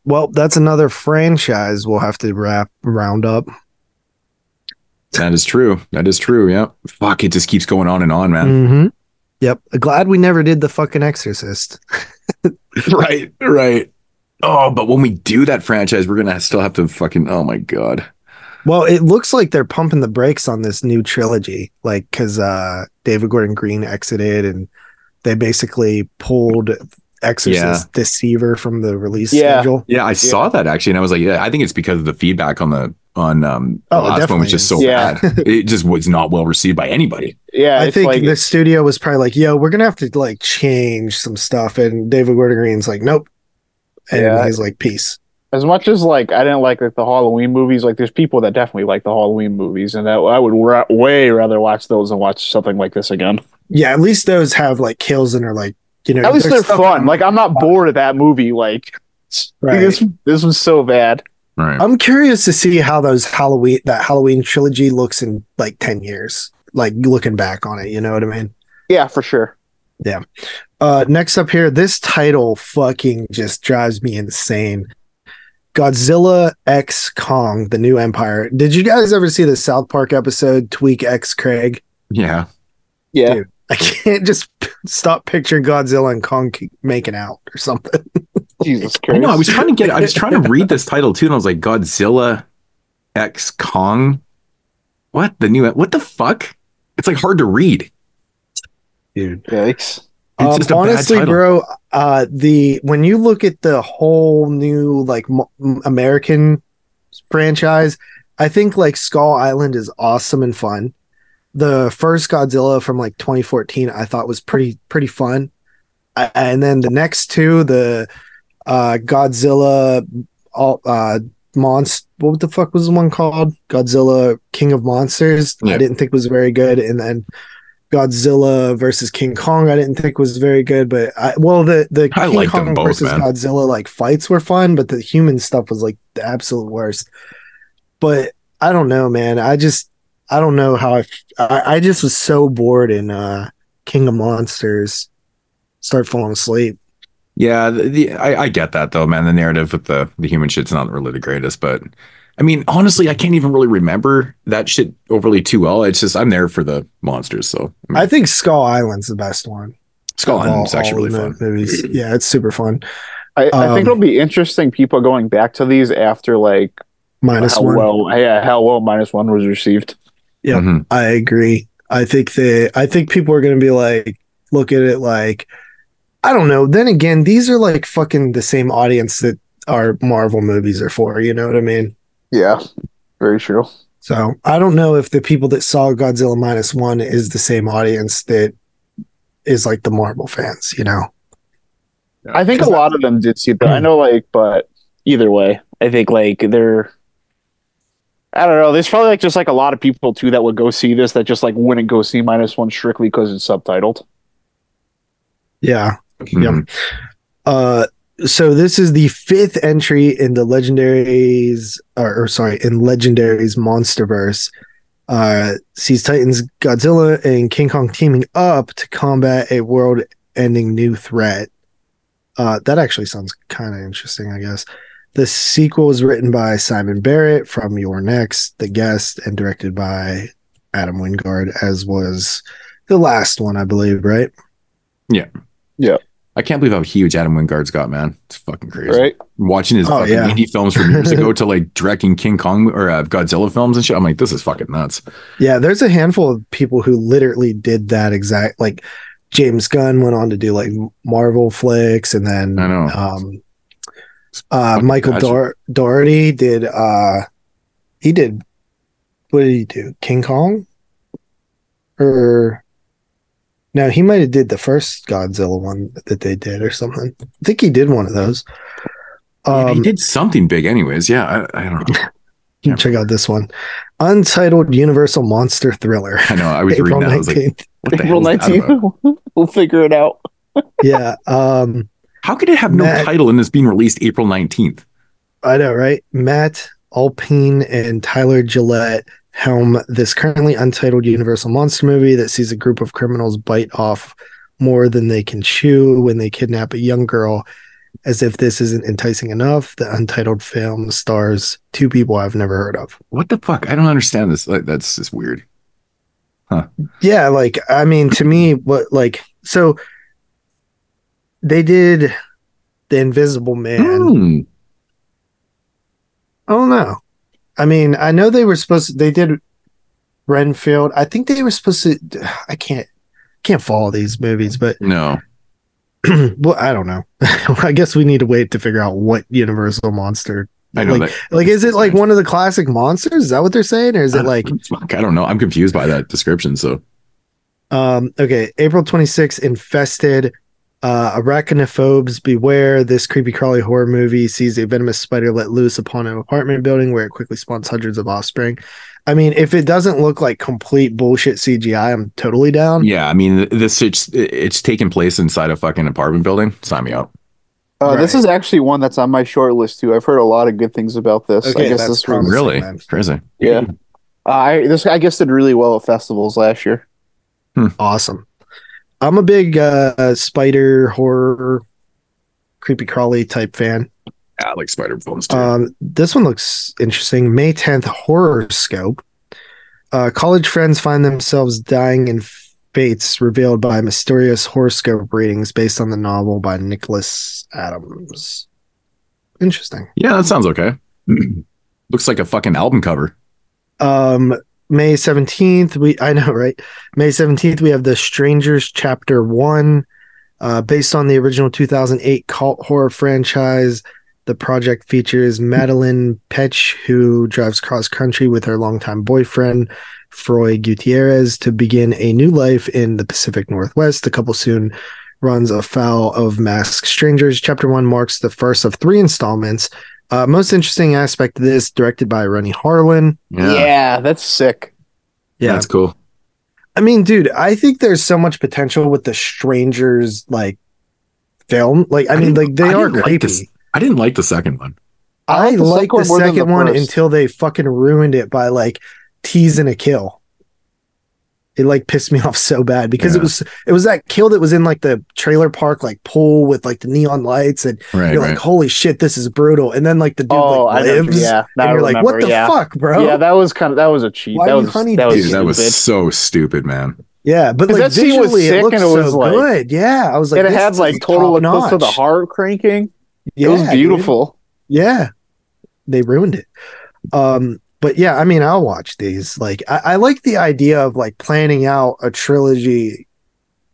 Well, that's another franchise we'll have to wrap round up. That is true. That is true. Yeah. Fuck, it just keeps going on and on, man. Mm-hmm. Yep. Glad we never did the fucking Exorcist. right, right. Oh, but when we do that franchise, we're gonna still have to fucking. Oh my god. Well, it looks like they're pumping the brakes on this new trilogy, like because uh, David Gordon Green exited and they basically pulled Exorcist Deceiver from the release Yeah. schedule. Yeah, I saw that actually, and I was like, yeah, I think it's because of the feedback on the on um the Oh, it last one was just so. Yeah. bad. It just was not well received by anybody. yeah. I think like, the studio was probably like, "Yo, we're gonna have to like change some stuff," and David Gordon Green's like, "Nope," and Yeah. he's like, "Peace." as much as like I didn't like, like the Halloween movies. Like there's people that definitely like the Halloween movies, and that I would ra- way rather watch those than watch something like this again. Yeah, at least those have like kills and are like, you know, At least they're fun. Like I'm not bored of that movie. Like Right. this, this was so bad. Right. I'm curious to see how those Halloween that Halloween trilogy looks in like 10 years. Like looking back on it, you know what I mean? Yeah, for sure. Yeah. Uh next up here, this title fucking just drives me insane. Godzilla X Kong, the new empire. Did you guys ever see the South Park episode Tweek X Craig? yeah. Yeah, Dude. I can't just stop picturing Godzilla and Kong keep making out or something. Jesus I Christ. know. I was trying to get. I was trying to read this title too, and I was like, Godzilla X Kong. What the new? What the fuck? It's like hard to read. Dude. Yikes. It's Um, just a bad honestly, title. bro. Uh, the when you look at the whole new like m- American franchise, I think like Skull Island is awesome and fun. The first Godzilla from like 2014, I thought was pretty pretty fun, I, and then the next two, the uh, Godzilla, all uh, monst. What the fuck was the one called? Godzilla King of Monsters. Yeah. I didn't think was very good, and then Godzilla versus King Kong. I didn't think was very good, but I, well, the the I King Kong both, versus man. Godzilla like fights were fun, but the human stuff was like the absolute worst. But I don't know, man. I just I don't know how I I, I just was so bored in uh King of Monsters. Start falling asleep. Yeah, the, the, I, I get that though, man. The narrative with the the human shit's not really the greatest, but I mean, honestly, I can't even really remember that shit overly too well. It's just I'm there for the monsters, so I mean, I think Skull Island's the best one. Skull of all- Island's actually all really fun. Movies. Yeah, it's super fun. I, I Um, think it'll be interesting. People going back to these after like Minus how one. well, yeah, how well minus one was received. Yep. Mhm. I agree. I think that I think people are going to be like, look at it like, I don't know. Then again, these are like fucking the same audience that our Marvel movies are for. You know what I mean? Yeah, very true. So I don't know if the people that saw Godzilla minus one is the same audience that is like the Marvel fans. You know? I think a lot of them did see that. I know, like, but either way, I think like they're. I don't know. There's probably like just like a lot of people too that would go see this that just like wouldn't go see minus one strictly because it's subtitled. Yeah. Mhm. Uh, so this is the fifth entry in the legendaries, or, or sorry, in legendaries MonsterVerse. Uh, sees Titans, Godzilla, and King Kong teaming up to combat a world-ending new threat. Uh, that actually sounds kind of interesting, I guess. The sequel was written by Simon Barrett from You're Next, The Guest, and directed by Adam Wingard, as was the last one, I believe, right? I can't believe how huge Adam Wingard's got, man. It's fucking crazy. Right? Watching his Oh, fucking yeah. indie films from years ago to like directing King Kong or uh, Godzilla films and shit. I'm like, this is fucking nuts. Yeah, there's a handful of people who literally did that exact like James Gunn went on to do like Marvel flicks and then I know. um uh Michael tragic. Dor- Dougherty did uh he did what did he do? King Kong? Or no, he might have did the first Godzilla one that they did or something. I think he did one of those. Yeah, he Um, did something big, anyways. Yeah, I, I don't know. you check out this one. Untitled Universal Monster Thriller. I know. I was April reading that. I was like, 19th. what the April hell is that about? 19th. we'll figure it out. yeah. Um How could it have no title and this being released April 19th? I know, right? Matt Olpin and Tyler Gillett helm this currently untitled Universal Monster movie that sees a group of criminals bite off more than they can chew when they kidnap a young girl. As if this isn't enticing enough, the untitled film stars two people I've never heard of. What the fuck? I don't understand this. Like, that's just weird. Huh. Yeah, like I mean, to me, what like so they did the Invisible Man. Hmm. I don't know. I mean, I know they were supposed to, they did Renfield. I think they were supposed to I can't can't follow these movies, but No. well, I don't know. I guess we need to wait to figure out what Universal Monster I know like, that. like is it like one of the classic monsters? Is that what they're saying? Or is it like I don't know. I'm confused by that description. So Um, okay, April 26th, Infested. Uh, arachnophobes beware. This creepy crawly horror movie sees a venomous spider let loose upon an apartment building where it quickly spawns hundreds of offspring. I mean, if it doesn't look like complete bullshit CGI, I'm totally down. yeah, I mean, this it's it's taking place inside a fucking apartment building. Sign me up. Uh, This is actually one that's on my short list too. I've heard a lot of good things about this. I Okay, guess that's this promising. was, Really man. crazy. yeah. Uh, I this I guess did really well at festivals last year. Awesome. I'm a big uh, spider horror, creepy crawly type fan. Yeah, I like spider films too. Um, this one looks interesting. May 10th, Horror Scope. Uh, college friends find themselves dying in fates revealed by mysterious horoscope readings based on the novel by Nicholas Adams. Interesting. yeah, that sounds okay. Looks like a fucking album cover. Um, May 17th, we I know, right? May 17th, we have The Strangers Chapter 1. Uh, based on the original 2008 cult horror franchise, the project features Madeline Petch, who drives cross country with her longtime boyfriend, Froy Gutierrez, to begin a new life in the Pacific Northwest. The couple soon runs afoul of masked strangers. Chapter 1 marks the first of three installments. Uh, most interesting aspect of this, directed by Renny Harlin. Yeah, that's sick. Yeah. that's cool. I mean, dude, I think there's so much potential with the strangers like film. Like, I, mean, like they I are didn't like creepy. this- I didn't like the second one. I, like the like second the one more second the until they fucking ruined it by like teasing a kill. It like pissed me off so bad because it was it was that kill that was in like the trailer park like pool with like the neon lights and Right, you're right. like holy shit this is brutal and then like the dude oh, like I lives Yeah, now and I you're like what the yeah. fuck bro Yeah, that was kind of that was a cheat. Why that was honey that was dude? Dude, that was so stupid, man. yeah but like that scene was visually it sick looked and it was, so like- good yeah I was like and it this had like total eclipse of the heart cranking. yeah, it was dude. beautiful. Yeah. They ruined it. Um, but yeah, I mean, I'll watch these. Like, I, I like the idea of like planning out a trilogy.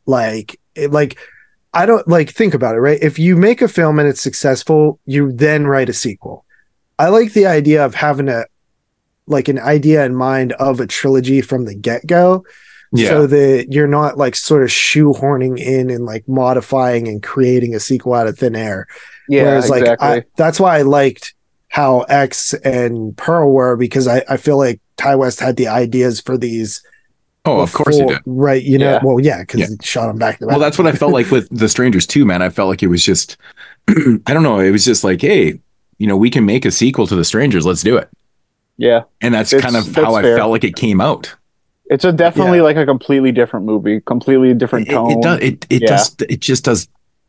Like, it, like, I don't like think about it, right? If you make a film and it's successful, you then write a sequel. I like the idea of having a like an idea in mind of a trilogy from the get go. Yeah. So that you're not like sort of shoehorning in and like modifying and creating a sequel out of thin air. Yeah, Whereas, like, exactly. I, that's why I liked how X and Pearl were because I, I feel like Ti West had the ideas for these. oh, of course he did. Right. You know, Yeah. well, yeah, because Yeah. he shot him back to back. Well, that's what I felt like with The Strangers too, man. I felt like it was just, I don't know, it was just like, hey, you know, we can make a sequel to The Strangers. Let's do it. yeah, And that's It's- kind of that's how I felt like it came out. it's a definitely Yeah. like a completely different movie, completely different It, tone. it does. It it Yeah. does. It just does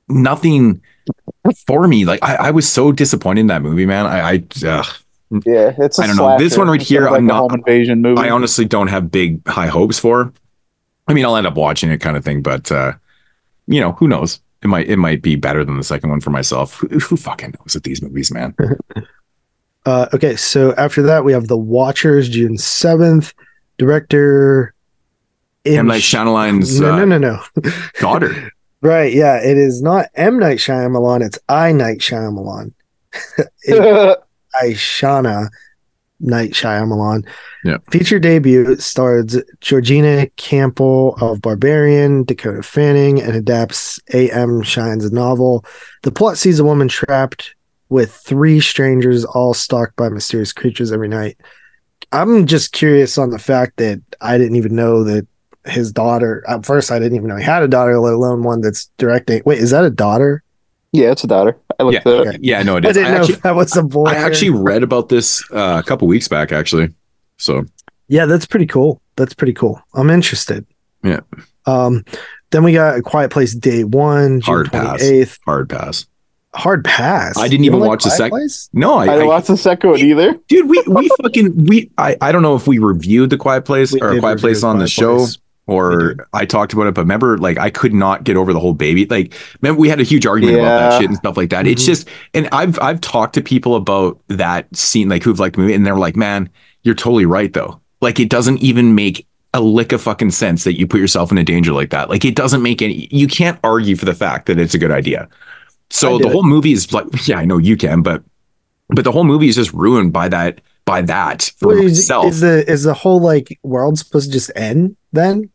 nothing for me. Like I, I was so disappointed in that movie, man. I, I, ugh. yeah, it's. I I don't know. This one right instead here, of, like I'm not- home invasion movie. I honestly don't have big high hopes for. I mean, I'll end up watching it, kind of thing. But uh, you know, who knows? it might it might be better than the second one for myself. Who, who fucking knows with these movies, man? Uh, okay, so after that we have The Watchers, June seventh. Director M Night Shyamalan's No, uh, no, no, no. daughter. right, yeah, it is not M Night Shyamalan. It's I Night Shyamalan. Ishana Night Shyamalan. Yeah. Feature debut stars Georgina Campbell of Barbarian, Dakota Fanning, and adapts A.M. Shine's novel. The plot sees a woman trapped with three strangers, all stalked by mysterious creatures every night. I'm just curious on the fact that I didn't even know that his daughter. At first, I didn't even know he had a daughter, let alone one that's directing. Wait, is that a daughter? yeah, it's a daughter. I Yeah, looked it up. yeah, no, it I didn't I know actually, that was a boy. I actually read about this uh, a couple weeks back, actually. So Yeah, that's pretty cool. That's pretty cool. I'm interested. Yeah. Um, then we got a Quiet Place Day One, June Hard pass. 28th. hard pass. Hard pass. I didn't You even don't watch the second. Place? No, I, I didn't I watch the second one either. dude, we we fucking we I, I don't know if we reviewed the Quiet Place We or Quiet Place on the show. Place. Or did. I talked about it, but remember, like I could not get over the whole baby. Like, remember we had a huge argument about that shit and stuff like that. It's Mhm. just, and I've I've talked to people about that scene, like who've liked the movie, and they're like, "Man, you're totally right, though. Like, it doesn't even make a lick of fucking sense that you put yourself in a danger like that. Like, it doesn't make any. You can't argue for the fact that it's a good idea. So the whole movie is like, yeah, I know you can, but but the whole movie is just ruined by that by that for is, myself. is the is the whole like world supposed to just end then?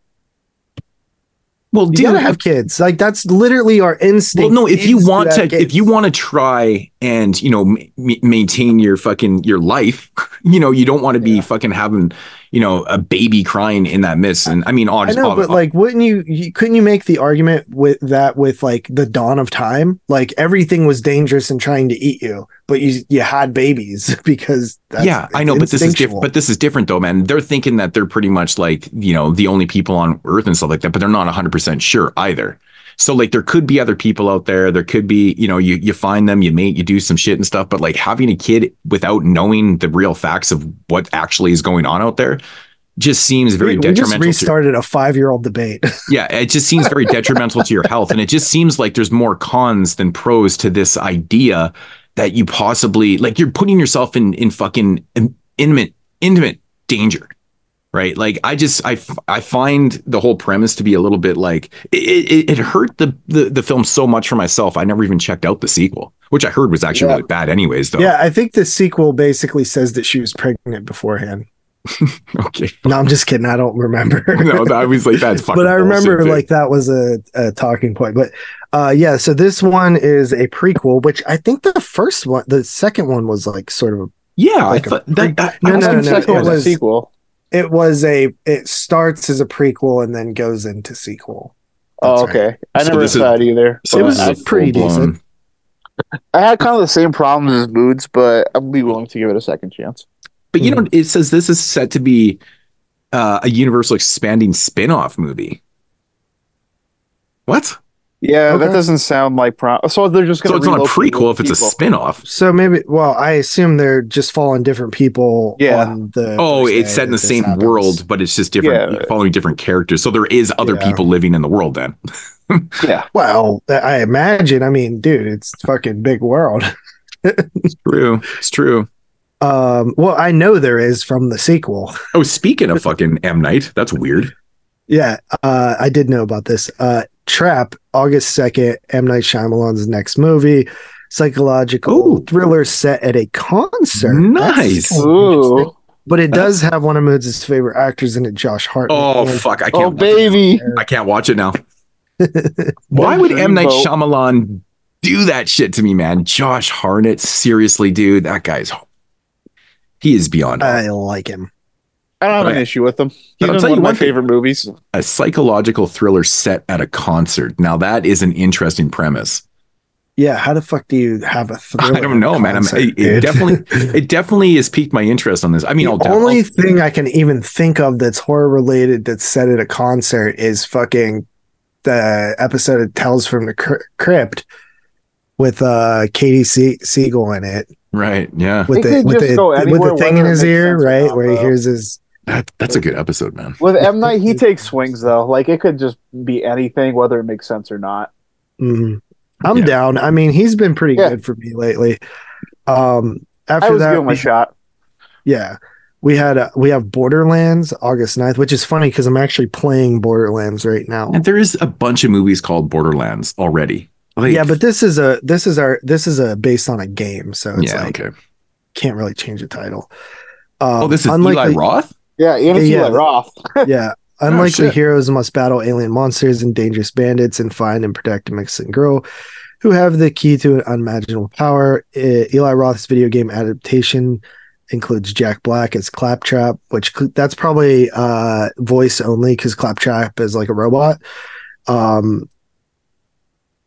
Well, You dude, gotta have kids. Like that's literally our instinct. Well, no, if you want to, if you want to try and you know ma- maintain your fucking your life, you know, you don't want to be Yeah. fucking having you know a baby crying in that mist. And I mean, I honestly, know, but like, wouldn't you, you? Couldn't you make the argument with that with like the dawn of time? Like everything was dangerous and trying to eat you, but you you had babies because that's, yeah, I know, but this is different. But this is different, though, man. They're thinking that they're pretty much like you know the only people on Earth and stuff like that, but they're not 100 percent sure either. So like there could be other people out there. There could be, you know, you you find them, you mate, you do some shit and stuff, but like having a kid without knowing the real facts of what actually is going on out there just seems very we, we just detrimental. to, restarted a five year old debate. yeah, it just seems very detrimental to your health. And it just seems like there's more cons than pros to this idea that you possibly like you're putting yourself in in fucking in- intimate intimate danger. Right. Like I just I, I find the whole premise to be a little bit like it, it, it hurt the, the the film so much for myself. I never even checked out the sequel, which I heard was actually Yeah. really bad anyways, though. yeah, I think the sequel basically says that she was pregnant beforehand. Okay. No, I'm just kidding. I don't remember. No, I was like, that's fucking but I remember like that was a, a talking point. But uh yeah, so this one is a prequel, which I think the first one, the second one was like sort of a yeah, like I thought that, that No, I was no, no, second it one's a sequel. It was a it starts as a prequel and then goes into sequel. Oh, That's right. okay. I So never this is- saw it either. so it was I, this is pretty full-blown- decent. I had kind of the same problems as Moods, but I'd be willing to give it a second chance. But you know, it says this is set to be uh, a Universal expanding spin-off movie. What? Yeah, that doesn't sound like prom. So they're just going. So it's not a prequel if it's a spin-off. So maybe well, I assume they're just following different people Yeah. on the Oh, it's set in the same happens. world, but it's just different, Yeah. following different characters. So there is other Yeah. people living in the world then. Yeah. Well, I imagine. I mean, dude, it's fucking big world. it's True. It's true. Um, well, I know there is from the sequel. Oh, speaking of fucking M Night, that's weird. Yeah, uh, I did know about this. Uh, Trap, August 2nd, M. Night Shyamalan's next movie, psychological Ooh. thriller set at a concert. Nice. That's Ooh. interesting. But it does have one of Moods' favorite actors in it, Josh Hartnett. Oh and- fuck, I oh, can't. Oh, baby. I can't watch it now. Why would M Night Shyamalan do that shit to me, man? Josh Hartnett, seriously, dude, that guy's he is beyond I like him. I don't have an Right. issue with them. He's But I'll been tell one you of my one thing. favorite movies. a psychological thriller set at a concert. Now that is an interesting premise. Yeah, how the fuck do you have a thriller? I don't know, man. I'm, concert, it, it definitely, it definitely has piqued my interest on this. I mean, I'll, the def- only thing I can even think of that's horror related that's set at a concert is fucking the episode of Tales from the Crypt with uh Katie Se- Siegel in it right? Yeah, with the with the, with the thing in his ear, right, where he hears his that, that's a good episode, man. With M Night, he takes swings though. Like it could just be anything, whether it makes sense or not. Mhm. I'm Yeah. down. I mean, he's been pretty Yeah. good for me lately. Um, I after was that, giving we- a shot. yeah, we had uh, we have Borderlands August 9th, which is funny because I'm actually playing Borderlands right now. And there is a bunch of movies called Borderlands already. Like, yeah, but this is a this is our this is a based on a game, so it's yeah, like okay. can't really change the title. Um, Oh, this is Eli unlikely- Roth. Yeah, and it's Yeah. Eli Roth. yeah. Unlikely shit. heroes must battle alien monsters and dangerous bandits and find and protect a Mexican girl who have the key to an unimaginable power. Uh, Eli Roth's video game adaptation includes Jack Black as Claptrap, which that's probably uh, voice only because Claptrap is like a robot. Um,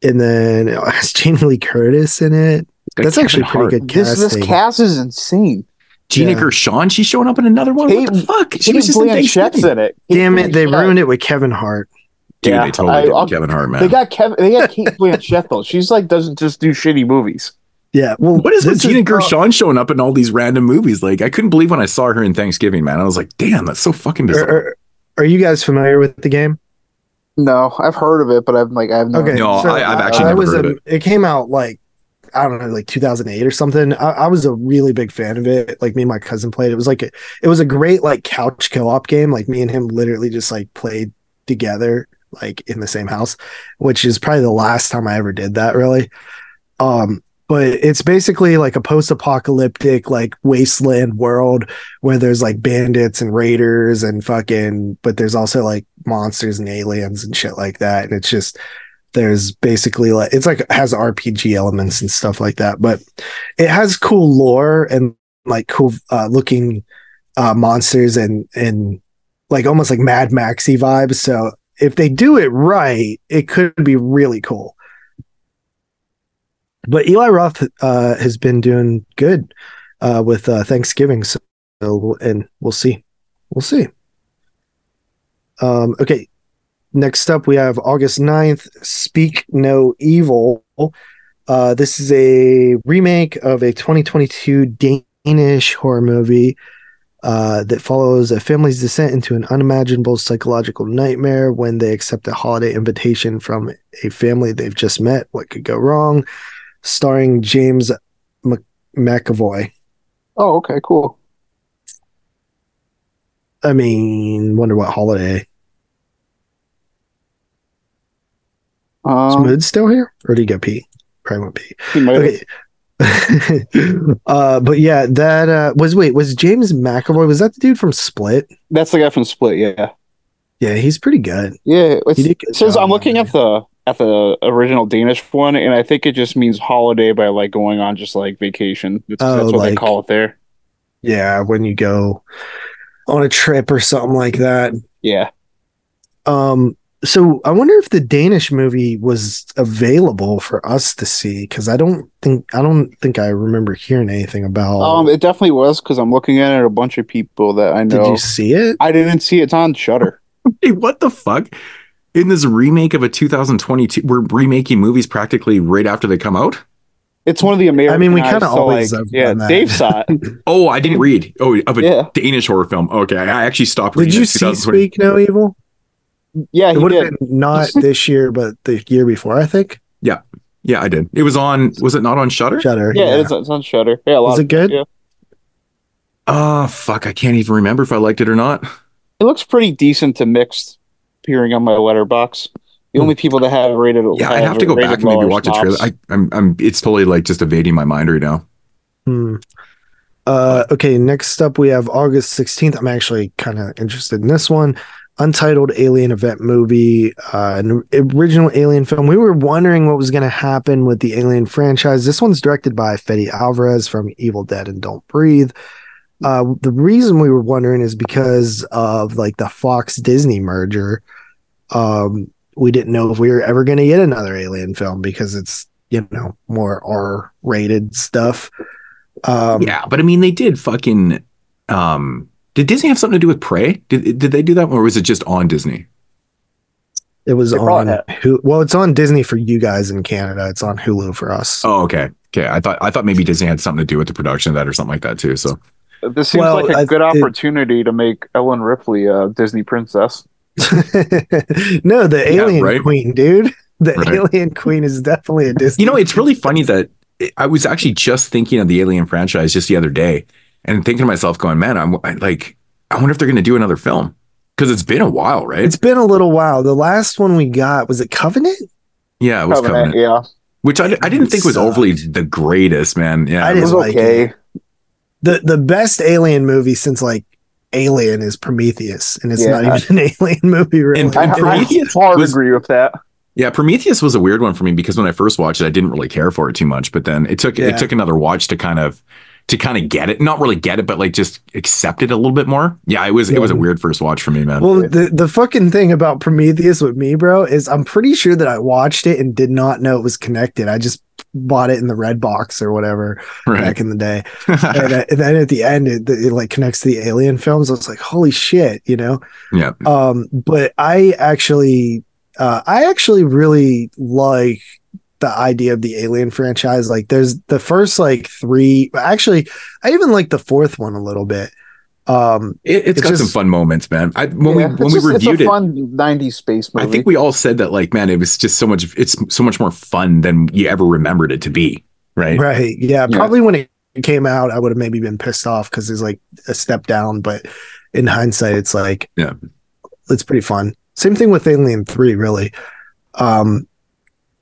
and then it has Jamie Lee Curtis in it. That's Kevin actually Hart. pretty good This this cast is insane. Gina Yeah. Gershon. She's showing up in another one. what the fuck? She Cate was just in Blanchett's Thanksgiving. in it. Damn it, they ruined it with Kevin Hart. Dude, Yeah, they totally I- did I'll- Kevin Hart, man. They got Kevin. They got Cate Blanchett though. She's like doesn't just do shitty movies. Yeah. Well, what is with Gina uh, Gershon showing up in all these random movies? Like, I couldn't believe when I saw her in Thanksgiving, man. I was like, damn, that's so fucking bizarre. Are, are, are you guys familiar with the game? No, I've heard of it, but I've like I've no. Okay, No, I- I've actually I never was heard a- of it. came out like I don't know, like 2008 or something. I, I was a really big fan of it. Like me and my cousin played. It was like a, it was a great like couch co-op game. Like me and him literally just like played together, like in the same house, which is probably the last time I ever did that. Really. Um, but it's basically like a post-apocalyptic like wasteland world where there's like bandits and raiders and fucking but there's also like monsters and aliens and shit like that and it's just there's basically like it's like has rpg elements and stuff like that but it has cool lore and like cool uh looking uh monsters and and like almost like mad maxi vibes. So if they do it right it could be really cool. But Eli Roth uh, has been doing good uh, with uh, Thanksgiving, so and we'll see, we'll see. Um, okay, next up we have August 9th, Speak No Evil. Uh, this is a remake of a 2022 Danish horror movie uh, that follows a family's descent into an unimaginable psychological nightmare when they accept a holiday invitation from a family they've just met. What could go wrong? starring James Mc- McAvoy. Oh, okay, cool. I mean, wonder what holiday. Is Um, Mood still here, or did he go pee? Probably went pee. he might Okay. uh, but yeah, that uh, was wait was James McAvoy? Was that the dude from Split? That's the guy from Split. Yeah, Yeah, he's pretty good. yeah. It's, He did good says I'm looking at the at the original Danish one, and I think it just means holiday by like going on just like vacation. That's, Oh, that's what they call it there. Yeah, when you go on a trip or something like that. Yeah. Um, so I wonder if the Danish movie was available for us to see because I don't think I don't think I remember hearing anything about. Um, it definitely was because I'm looking at it. A bunch of people that I know. Did you see it? I didn't see it. It's on Shudder. Hey, what the fuck? In this remake of a 2022, we're remaking movies practically right after they come out. It's one of the American. I mean, we kinda always have yeah. done that. Dave saw it. Oh, I didn't read. Oh, of a Yeah. Danish horror film. Okay, I actually stopped reading. Did you it. see 2020. Speak No Evil? Yeah, It he would did. have been not this year, but the year before, I think. Yeah, yeah, I did. It was on. Was it not on Shudder? Shudder. Yeah, It's, it's on Shudder. Yeah, a lot Was of- it good? Yeah. Oh fuck! I can't even remember if I liked it or not. It looks pretty decent to mixed. Appearing on my Letterboxd. The only people that have rated. It, yeah, I'd have to go back and maybe lower watch a trailer. I, I'm, I'm. It's totally like just evading my mind right now. Hmm. Uh, okay, next up we have August 16th. I'm actually kind of interested in this one. Untitled Alien Event movie, uh, an original Alien film. We were wondering what was going to happen with the Alien franchise. This one's directed by Fede Alvarez from Evil Dead and Don't Breathe. Uh, the reason we were wondering is because of like the Fox Disney merger. Um, we didn't know if we were ever going to get another Alien film because it's you know more R rated stuff. Um, yeah, but I mean, they did fucking. Um, did Disney have something to do with Prey? Did did they do that, or was it just on Disney? It was They on probably Hulu. Well, it's on Disney for you guys in Canada. It's on Hulu for us. Oh, okay, okay. I thought I thought maybe Disney had something to do with the production of that or something like that too. So This seems Well, like a I- good it- opportunity to make Ellen Ripley a Disney princess. no, the Yeah, Alien right? Queen, dude. the Right. Alien Queen is definitely a Disney. You know, it's really funny that I was actually just thinking of the Alien franchise just the other day and thinking to myself, going, man, I'm I, like, I wonder if they're going to do another film because it's been a while, right? It's been a little while. The last one we got was it Covenant? yeah, it was Covenant, Covenant, yeah. which I, I didn't think was Sucked. overly the greatest, man. Yeah, I It didn't was like okay. it. The the best Alien movie since like Alien is Prometheus, and it's Yeah. not even an Alien movie. Really. And- I, And I Prometheus hard was- agree with that. Yeah, Prometheus was a weird one for me because when I first watched it, I didn't really care for it too much. But then it took Yeah. it took another watch to kind of to kind of get it, not really get it, but like just accept it a little bit more. Yeah, it was it was a weird first watch for me, man. Well, the the fucking thing about Prometheus with me, bro, is I'm pretty sure that I watched it and did not know it was connected. I just bought it in the red box or whatever right. back in the day, and, uh, and then at the end, it, it like connects to the Alien films. I was like, holy shit, you know. yeah. Um, but I actually, uh, I actually really like the idea of the Alien franchise. Like, there's the first like three. Actually, I even like the fourth one a little bit. Um, It, it's It got some fun moments, man. I, when Yeah, we it's when we just- reviewed it's a it, fun '90s space movie. I think we all said that like, man, it was just so much. It's so much more fun than you ever remembered it to be, right? right, yeah, Yeah. probably when it came out, I would have maybe been pissed off because it's like a step down. But in hindsight, it's like, Yeah. it's pretty fun. Same thing with Alien Three, really. Um,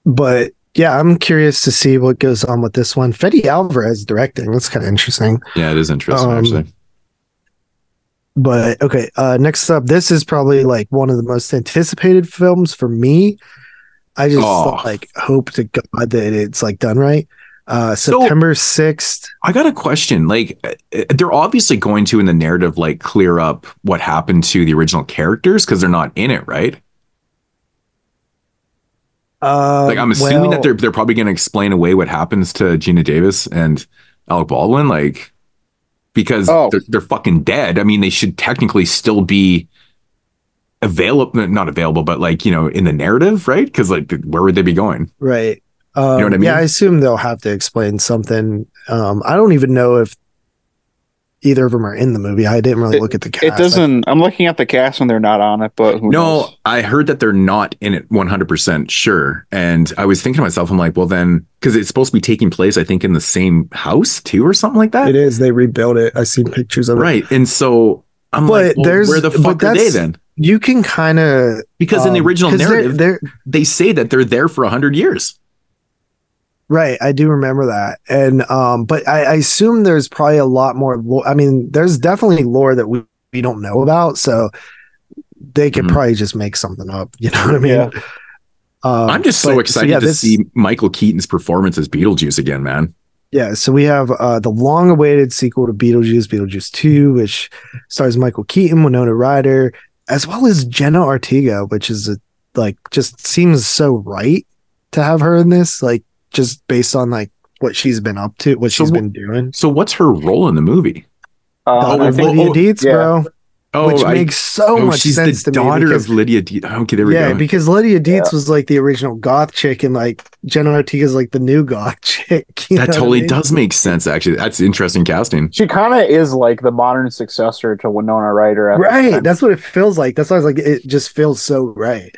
but yeah, I'm curious to see what goes on with this one. Fede Alvarez directing. That's kind of interesting. Yeah, it is interesting Um, actually. But okay, uh next up, this is probably like one of the most anticipated films for me. I just Oh. like hope to God that it's like done right. Uh September 6th. I got a question. Like, uh, they're obviously going to in the narrative like clear up what happened to the original characters because they're not in it, right? Uh, Like, I'm assuming well, that they're they're probably going to explain away what happens to Geena Davis and Alec Baldwin, like because Oh. they're, they're fucking dead. I mean, they should technically still be available, not available, but like you know, in the narrative, right? Because like, where would they be going? right. Um, know what I mean? Yeah, I assume they'll have to explain something. Um, I don't even know if either of them are in the movie. I didn't really look at the cast. it doesn't. I'm looking at the cast when they're not on it, but who No, knows? I heard that they're not in it 100% sure. And I was thinking to myself, I'm like, well, then, because it's supposed to be taking place, I think, in the same house too, or something like that. It is. They rebuilt it. I've seen pictures of it. Right. And so I'm But like, well, there's- where the fuck are they then? You can kind of Because in the um, original narrative, they're, they say that they're there for 100 years. Right, I do remember that, and um, but I, I assume there's probably a lot more. Lore. I mean, there's definitely lore that we, we don't know about, so they could Mhm. probably just make something up. You know what I mean? Yeah. Um, I'm just so but- excited yeah, to this- see Michael Keaton's performance as Beetlejuice again, man. Yeah, so we have uh, the long-awaited sequel to Beetlejuice, Beetlejuice Two, which stars Michael Keaton, Winona Ryder, as well as Jenna Ortega, which is a, like just seems so right to have her in this, like just based on like what she's been up to, what So she's wh- been doing. So what's her role in the movie? Uh, Daughter I Lydia oh, Deetz, yeah. bro. Oh, which I- makes so oh, much she's sense the to me. daughter because- of Lydia. D- okay, there we yeah, go. because Lydia Deetz was like the original goth chick, and like Jenna Ortega is like the new goth chick. you know that what I totally mean? does make sense, actually. That's interesting casting. She kind of is like the modern successor to Winona Ryder. at Right, that's what it feels like. That's why I was like, it just feels so right.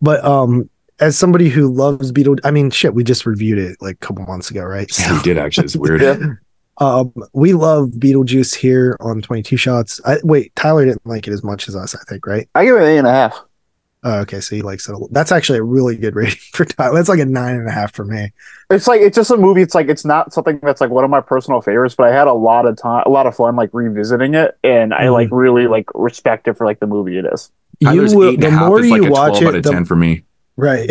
But um, as somebody who loves Beetle, I mean, shit, we just reviewed it like a couple months ago, right? Yeah, we did actually. It's weird. Yeah. Um, we love Beetlejuice here on Twenty Two Shots. I wait, Tyler didn't like it as much as us, I think, right? I give it an eight and a half. Oh, okay, so he likes it. a l- That's actually a really good rating for Tyler. That's like a nine and a half for me. It's like it's just a movie. It's like it's not something that's like one of my personal favorites, but I had a lot of time, a lot of fun like revisiting it, and I Mhm. like really like respect it for like the movie it is. Tyler's you will, eight and the half more is like you a watch 12 out it, of the, 10 for me. Right.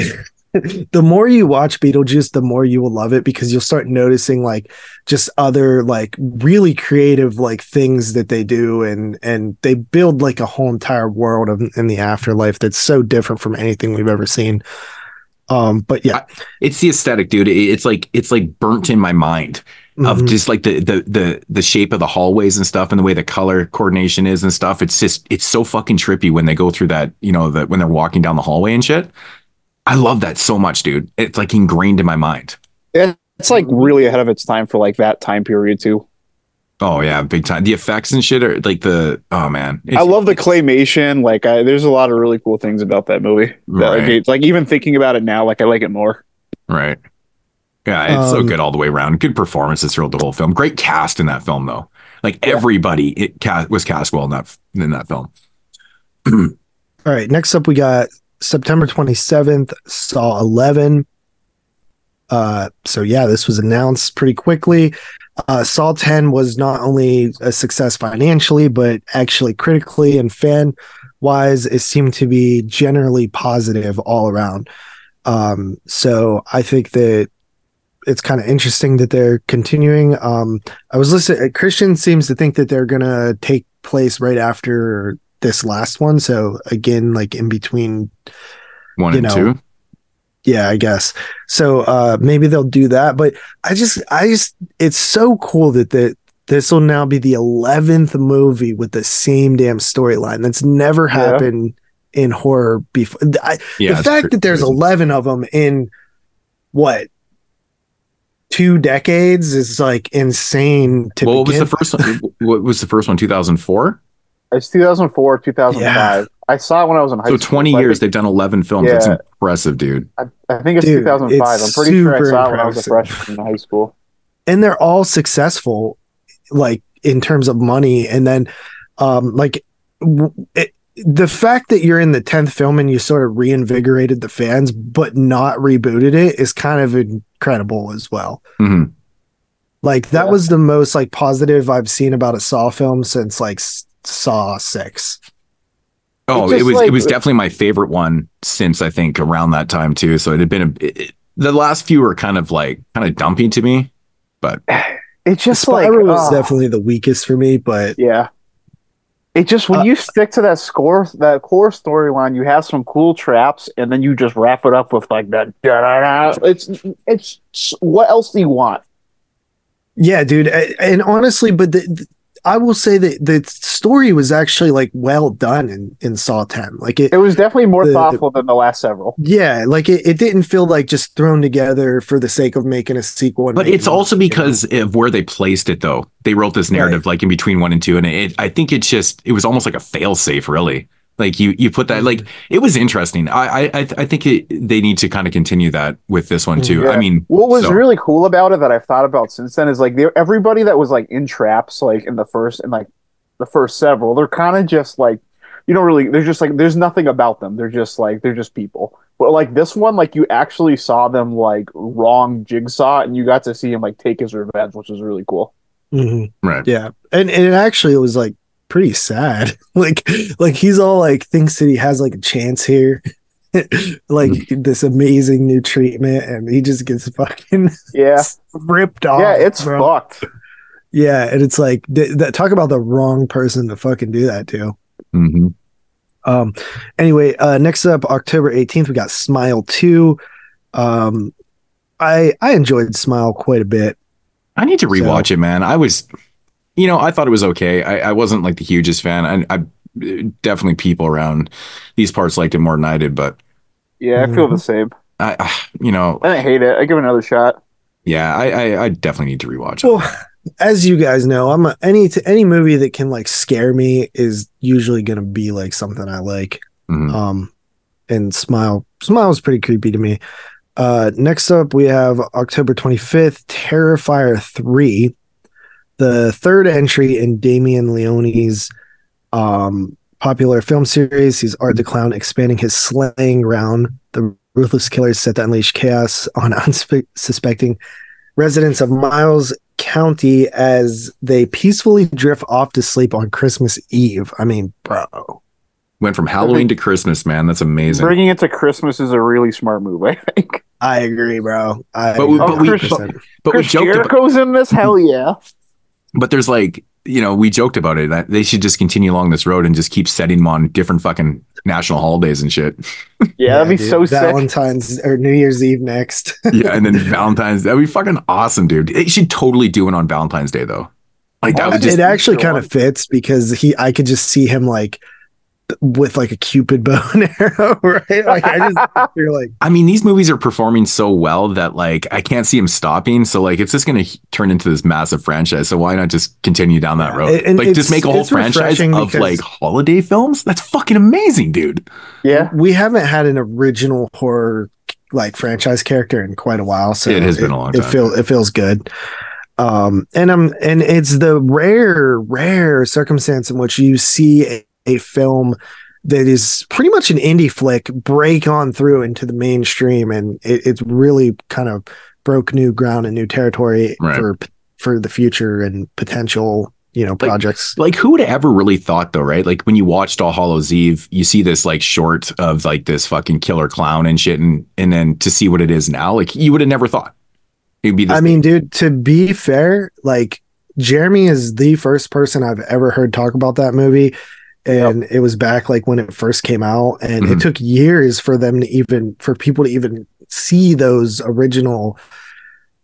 the more you watch Beetlejuice, the more you will love it because you'll start noticing like just other like really creative like things that they do and and they build like a whole entire world of, in the afterlife that's so different from anything we've ever seen. Um, but yeah, It's the aesthetic, dude. It's like it's like burnt in my mind of Mhm. just like the the the the shape of the hallways and stuff and the way the color coordination is and stuff. It's just it's so fucking trippy when they go through that, you know, that when they're walking down the hallway and shit. I love that so much, dude. It's like ingrained in my mind. It's like really ahead of its time for like that time period too. Oh yeah, big time. The effects and shit are like the oh man. I love the claymation. Like, I, there's a lot of really cool things about that movie. That, like, Right. it's- like, even thinking about it now, like, I like it more. Right. Yeah, it's so Um, good all the way around. Good performances throughout the whole film. Great cast in that film though. Like everybody it cast, was cast well in that in that film. All right. Next up, we got September 27th, Saw 11. Uh, so yeah, this was announced pretty quickly. Uh, Saw 10 was not only a success financially, but actually critically and fan wise, it seemed to be generally positive all around. Um, so I think that it's kind of interesting that they're continuing. Um, I was listening. Christian seems to think that they're gonna take place right after this last one. So again, like in between One and know, two. yeah i guess so uh maybe they'll do that but i just i just it's so cool that that this will now be the 11th movie with the same damn storyline that's never Yeah. happened in horror before I, Yeah, the fact that there's crazy. 11 of them in what two decades is like insane to what was the first one? what was the first one? Two thousand four. It's 2004, 2005. I saw it when I was in high So school. twenty so I years. They've done eleven films. That's impressive, dude. I, I think it's Dude, 2005. I'm pretty sure I super saw it when I was a freshman in high school. and they're all successful like in terms of money and then um like w- it, the fact that you're in the 10th film and you sort of reinvigorated the fans but not rebooted it is kind of incredible as well hmm like that Yeah. was the most like positive i've seen about a saw film since like S- saw 6 Oh, It's it was like- it was definitely my favorite one since I think around that time too. So it had been a. It, it- the last few were kind of like kind of dumpy to me, but It's just like spiral was ah, definitely the weakest for me but yeah. It just when Uh, you stick to that score, that core storyline, you have some cool traps, and then you just wrap it up with like that. da-da-da. It's it's what else do you want? Yeah, dude. A- And honestly, but the, the- I will say that the story was actually like well done in, in Saw 10. Like it, It was definitely more The- thoughtful than the last several. yeah, like it, it didn't feel like just thrown together for the sake of making a sequel. and but it's also you know? because of where they placed it though. They wrote this narrative like in between one and two, and it I think it's just it was almost like a fail safe, really. Like you you put that like it was interesting. I I I, I think it, they need to kind of continue that with this one too. I mean, What was so- really cool about it that I've thought about since then is like there everybody that was like in traps like in the first and like the first several, they're kind of just like you don't really they're just like there's nothing about them. They're just like they're just people. But like this one, like you actually saw them like wrong jigsaw and you got to see him like take his revenge, which was really cool. Mhm. right. Yeah, and, and it actually was like pretty sad. like like he's all like thinks that he has like a chance here. like Mm-hmm. this amazing new treatment and he just gets fucking Yeah. ripped off. yeah, it's bro. fucked. Yeah, and it's like th- that. Talk about the wrong person to fucking do that to. hmm Um. Anyway, uh, next up, October eighteenth, we got Smile two. Um, I I enjoyed Smile quite a bit. I need to So- rewatch it, man. I was, you know, I thought it was okay. I, I wasn't like the hugest fan. I, I definitely people around these parts liked it more than I did, but Yeah, I feel Mm-hmm. the same. I, I you know, I didn't hate it. I give it another shot. yeah, I, I, I definitely need to rewatch it. Well, as you guys know, I'm a, any t- any movie that can like scare me is usually gonna be like something I like. Mhm. Um, and Smile Smile is pretty creepy to me. Uh, next up, we have October 25th, Terrifier 3, the third entry in Damien Leone's um, popular film series. He's Art the Clown, expanding his slaying ground. The ruthless killer is set to unleash chaos on unsuspecting residents of Miles County as they peacefully drift off to sleep on Christmas Eve. I mean, bro. Went from Halloween to Christmas, man. That's amazing. Bringing it to Christmas is a really smart move, I think. I agree, bro. I But we- but we- 100%. but we Chris joked about, in this, hell yeah. But there's like, you know, we joked about it that they should just continue along this road and just keep setting them on different fucking national holidays and shit. Yeah, that'd be dude. so sick. Valentine's or New Year's Eve next. yeah, and then Valentine's. That'd be fucking awesome, dude. They should totally do it on Valentine's Day though. Like that would just it actually kind of fits because he I could just see him like with like a cupid bow and arrow, right? Like I just feel like I mean, these movies are performing so well that like I can't see them stopping. So like it's just gonna turn into this massive franchise. So why not just continue down that Yeah, road? and like just make a whole franchise of because- like holiday films? That's fucking amazing, dude. Yeah. we haven't had an original horror like franchise character in quite a while. So It has been a long It time. feels it feels good. Um, and I'm and it's the rare, rare circumstance in which you see a, a film that is pretty much an indie flick break on through into the mainstream, and it, it's really kind of broke new ground and new territory Right. for for the future and potential, you know, projects. Like who would have ever really thought though, right? Like when you watched All Hallows Eve, you see this like short of like this fucking killer clown and shit, and and then to see what it is now, like you would have never thought it'd be this. I mean, dude, to be fair, like Jeremy is the first person I've ever heard talk about that movie. And it was back like when it first came out, and Mhm. it took years for them to even for people to even see those original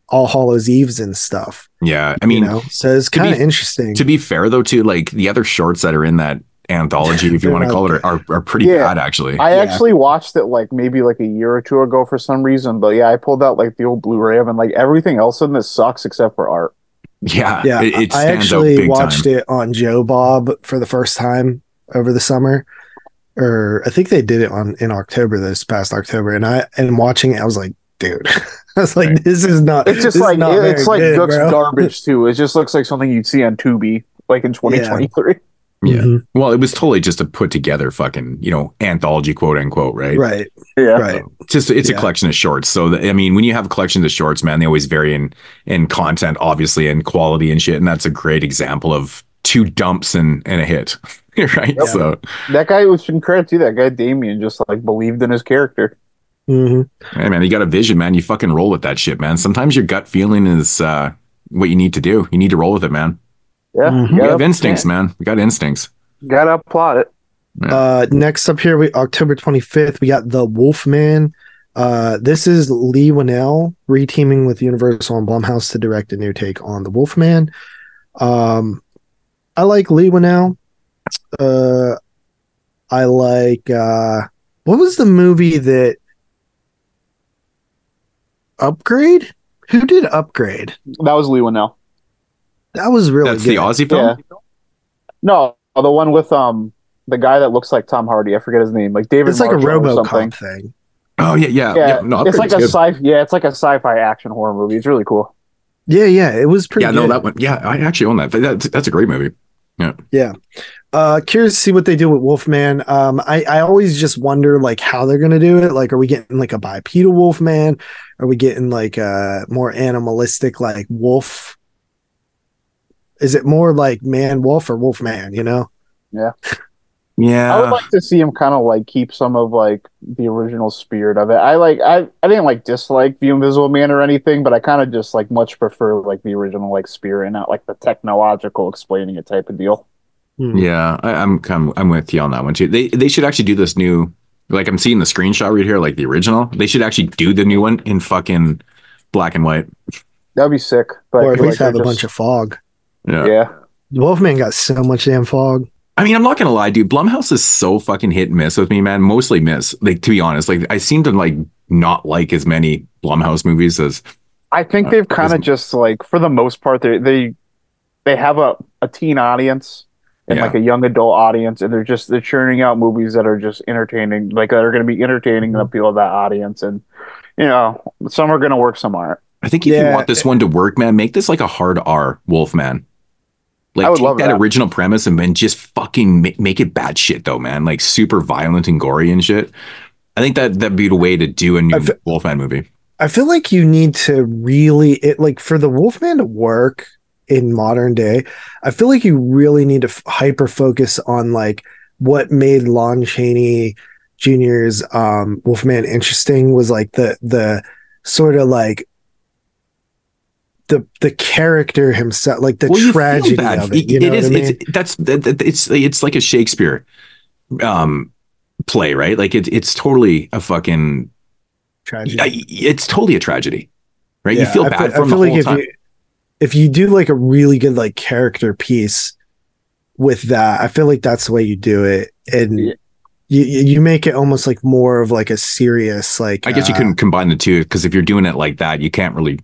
All Hallows Eves and stuff. yeah, I mean, you know, so it's kind of interesting. to be fair though, too, like the other shorts that are in that anthology, if you want to call it, are, are pretty Yeah. bad actually. I Yeah. actually watched it like maybe like a year or two ago for some reason, but yeah, I pulled out like the old Blu-ray of and like everything else in this sucks except for art. yeah, yeah, it, it I actually big watched time. it on Joe Bob for the first time over the summer, or I think they did it on in October this past October, and I and watching it, I was like, dude, I was like, this is not. It's just like it- it's like good, looks garbage too. It just looks like something you'd see on Tubi like in 2023. Yeah. Mhm. Well, it was totally just a put together fucking, you know, anthology quote unquote, right? Right, Yeah. right. Just it's a collection of shorts. So the, I mean, when you have collections of shorts, man, they always vary in in content, obviously, and quality and shit. And that's a great example of two dumps and, and a hit. right. Yep. So That guy was in credit too. That guy Damien just like believed in his character. hmm hey man, you got a vision, man. You fucking roll with that shit, man. Sometimes your gut feeling is uh what you need to do. You need to roll with it, man. Yeah. Mhm. You gotta- have instincts, man. We got instincts. Gotta applaud it. Uh, next up here, we October twenty fifth, we got the Wolfman. Uh, this is Leigh Whannell reteaming with Universal and Blumhouse to direct a new take on the Wolfman. Um, I like Leigh Whannell. Uh, I like uh, what was the movie that Upgrade? Who did Upgrade? That was Leigh Whannell. That was really That's good. the Aussie film? Yeah. No, the one with um the guy that looks like Tom Hardy. I forget his name. Like David. It's like a Marshall or something. RoboCop thing. Oh yeah, yeah, Yeah, yeah. No, it's like a good. sci. Yeah, it's like a sci-fi action horror movie. It's really cool. Yeah, yeah, it was pretty. Yeah, no, that one. Yeah, I actually own that. That's, that's a great movie. Uh, curious to see what they do with Wolfman. Um, I, I always just wonder like how they're gonna do it. Like, are we getting like a bipedal Wolfman? Are we getting like a more animalistic like wolf? Is it more like man wolf or wolf man? You know? Yeah, I would like to see him kind of like keep some of like the original spirit of it. I like I I didn't like dislike the Invisible Man or anything, but I kind of just like much prefer like the original like spirit, and not like the technological explaining it type of deal. Hmm. yeah. I, I'm kind of, I'm with you on that one too. They they should actually do this new. Like I'm seeing the screenshot right here, like the original. They should actually do the new one in fucking black and white. That'd be sick. But Or at least like have a they're bunch of fog. Yeah. yeah. Wolfman got so much damn fog. I mean, I'm not gonna lie, dude. Blumhouse is so fucking hit and miss with me, man. Mostly miss. Like to be honest, like I seem to like not like as many Blumhouse movies as I think Uh, they've kind of just like for the most part they they they have a, a teen audience and Yeah. like a young adult audience and they're just they're churning out movies that are just entertaining like that are going to be entertaining Mm-hmm. and appeal to that audience and you know some are going to work some aren't I think if Yeah. you want this one to work, man, make this like a hard R Wolfman. Like I would take that, that. original premise and then just fucking make, make it bad shit though, man. Like super violent and gory and shit. I think that that'd be the way to do a new fe- Wolfman movie. I feel like you need to really it like for the Wolfman to work in modern day. I feel like you really need to f- hyper focus on like what made Lon Chaney Jr.'s um, Wolfman interesting was like the the sort of like the the character himself, like the Well, tragedy of it. You It- know it. I mean? It's that's that, that- it's it's like a Shakespeare um play, right? Like it's it's totally a fucking. tragedy. I- It's totally a tragedy, right? you feel I bad feel- for him I feel the like whole if time. you if you do like a really good like character piece, with that. I feel like that's the way you do it, and Yeah. you you make it almost like more of like a serious like. I guess you uh, couldn't combine the two because if you're doing it like that, you can't really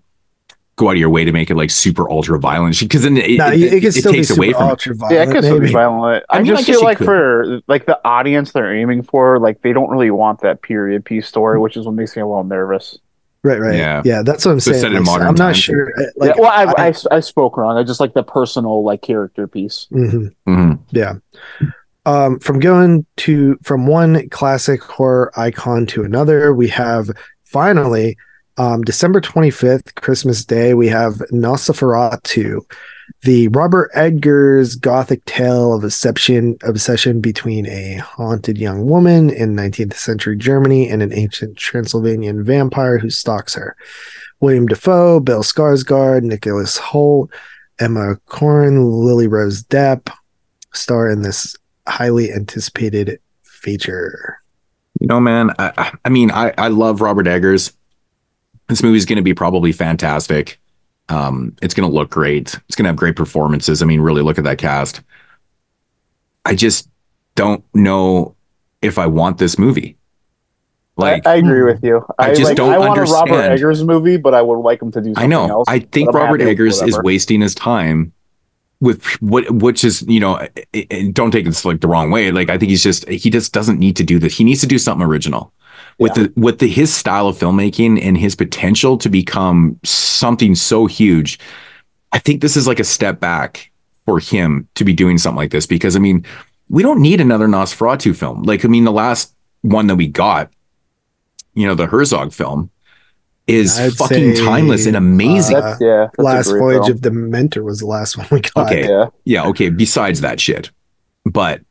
go out of your way to make it like super ultra violent because then it, No, it, it, it, could still be takes away from it. ultra Yeah, violent. it could still be violent. I, I mean, I just guess feel like could. for like the audience they're aiming for, like they don't really want that period piece story, which is what makes me a little nervous. Right, right. Yeah. Yeah, that's what I'm So saying. set in Like, modern I'm not times. sure. uh, Like, yeah, well, I, I, I spoke wrong. I just like the personal like character piece. mhm. Mhm. Yeah. Um, from going to from one classic horror icon to another, we have finally um, December 25th, Christmas Day, we have Nosferatu, the Robert Eggers' gothic tale of obsession obsession between a haunted young woman in 19th century Germany and an ancient Transylvanian vampire who stalks her. Willem Dafoe, Bill Skarsgård, Nicholas Hoult, Emma Corrin, Lily Rose Depp star in this highly anticipated feature. You know, man, I, I- mean, I, I love Robert Eggers. This movie is going to be probably fantastic. Um, it's going to look great. It's going to have great performances. I mean, really look at that cast. I just don't know if I want this movie. Like, I, I agree with you. I just like, don't I want a Robert understand. Think movie, but I would like him to do something I know. else. I think Robert Eggers is wasting his time with what, which is, you know, i- i- don't take this like the wrong way. Like, I think he's just, he just doesn't need to do this. He needs to do something original with the, with the, his style of filmmaking and his potential to become something so huge. I think this is like a step back for him to be doing something like this because, I mean, we don't need another Nosferatu film. Like, I mean, the last one that we got, you know, the Herzog film is I'd fucking say, timeless and amazing. uh, That's, yeah, that's Last Voyage film. of the Demeter was the last one we got. Okay. Yeah, Yeah, okay. Besides that shit, but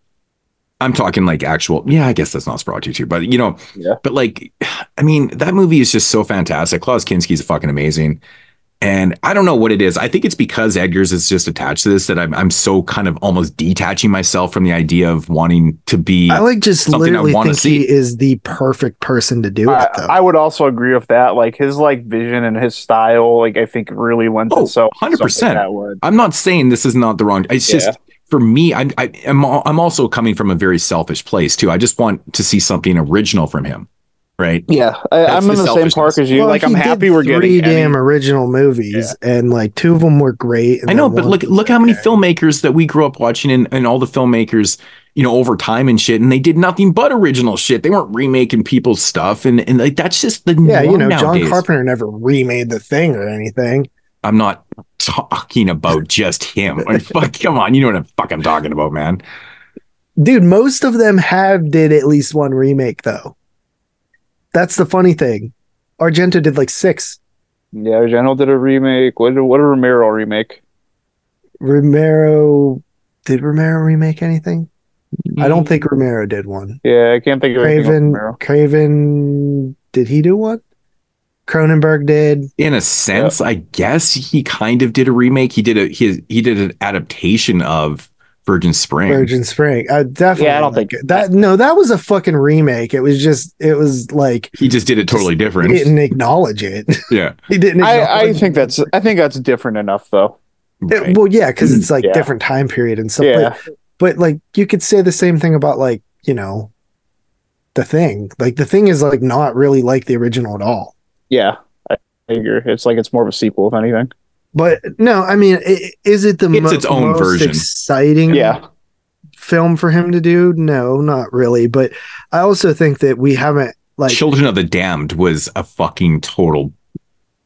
I'm talking like actual. Yeah, I guess that's not Nosferatu too. But you know, Yeah. But like, I mean, that movie is just so fantastic. Klaus Kinski's fucking amazing, and I don't know what it is. I think it's because Eggers is just attached to this that I'm I'm so kind of almost detaching myself from the idea of wanting to be. I like just Something I literally wanna think see. he is the perfect person to do it I, though. I would also agree with that. Like his like vision and his style, like I think really lends Oh, itself. 100%. something That would. I'm not saying this is not the wrong. It's just Yeah. For me. I, I am. al- I'm also coming from a very selfish place too. I just want to see something original from him, right? Yeah, I, I'm the in the same park as you. Well, like I'm happy we're three getting. damn any- original movies, and like two of them were great. and I know, but look look how many okay. filmmakers that we grew up watching and, and all the filmmakers, you know, over time and shit, and they did nothing but original shit. They weren't remaking people's stuff, and and like that's just the Yeah, you norm know, John. Carpenter never remade the thing or anything. I'm not talking about just him. Like, fuck, come on, you know what the fuck I'm talking about, man. Dude, most of them have did at least one remake though. That's the funny thing. Argento did like six. Yeah, Argento did a remake. What did what did Romero remake? Romero did Romero remake anything? I don't mm. think Romero did one. Yeah, I can't think of anything Craven Craven did he do one? Cronenberg did. In a sense, I guess he kind of did a remake. He did a he he did an adaptation of Virgin Spring. Virgin Spring. I definitely Yeah, I don't like think- it. that no, that was a fucking remake. It was just it was like He just did it totally he different. didn't acknowledge it. Yeah. he didn't I, I think that's I think that's different enough though. it. Well, yeah, because it's like Yeah. different time period and stuff. Yeah, But, but like you could say the same thing about like, you know, the thing. Like the thing is like not really like the original at all. Yeah. I, I agree. It's like it's more of a sequel, if anything. But no, I mean, i- is it the It's mo- its own most version. exciting Yeah, film for him to do? No, not really. But I also think that we haven't like Children of the Damned was a fucking total.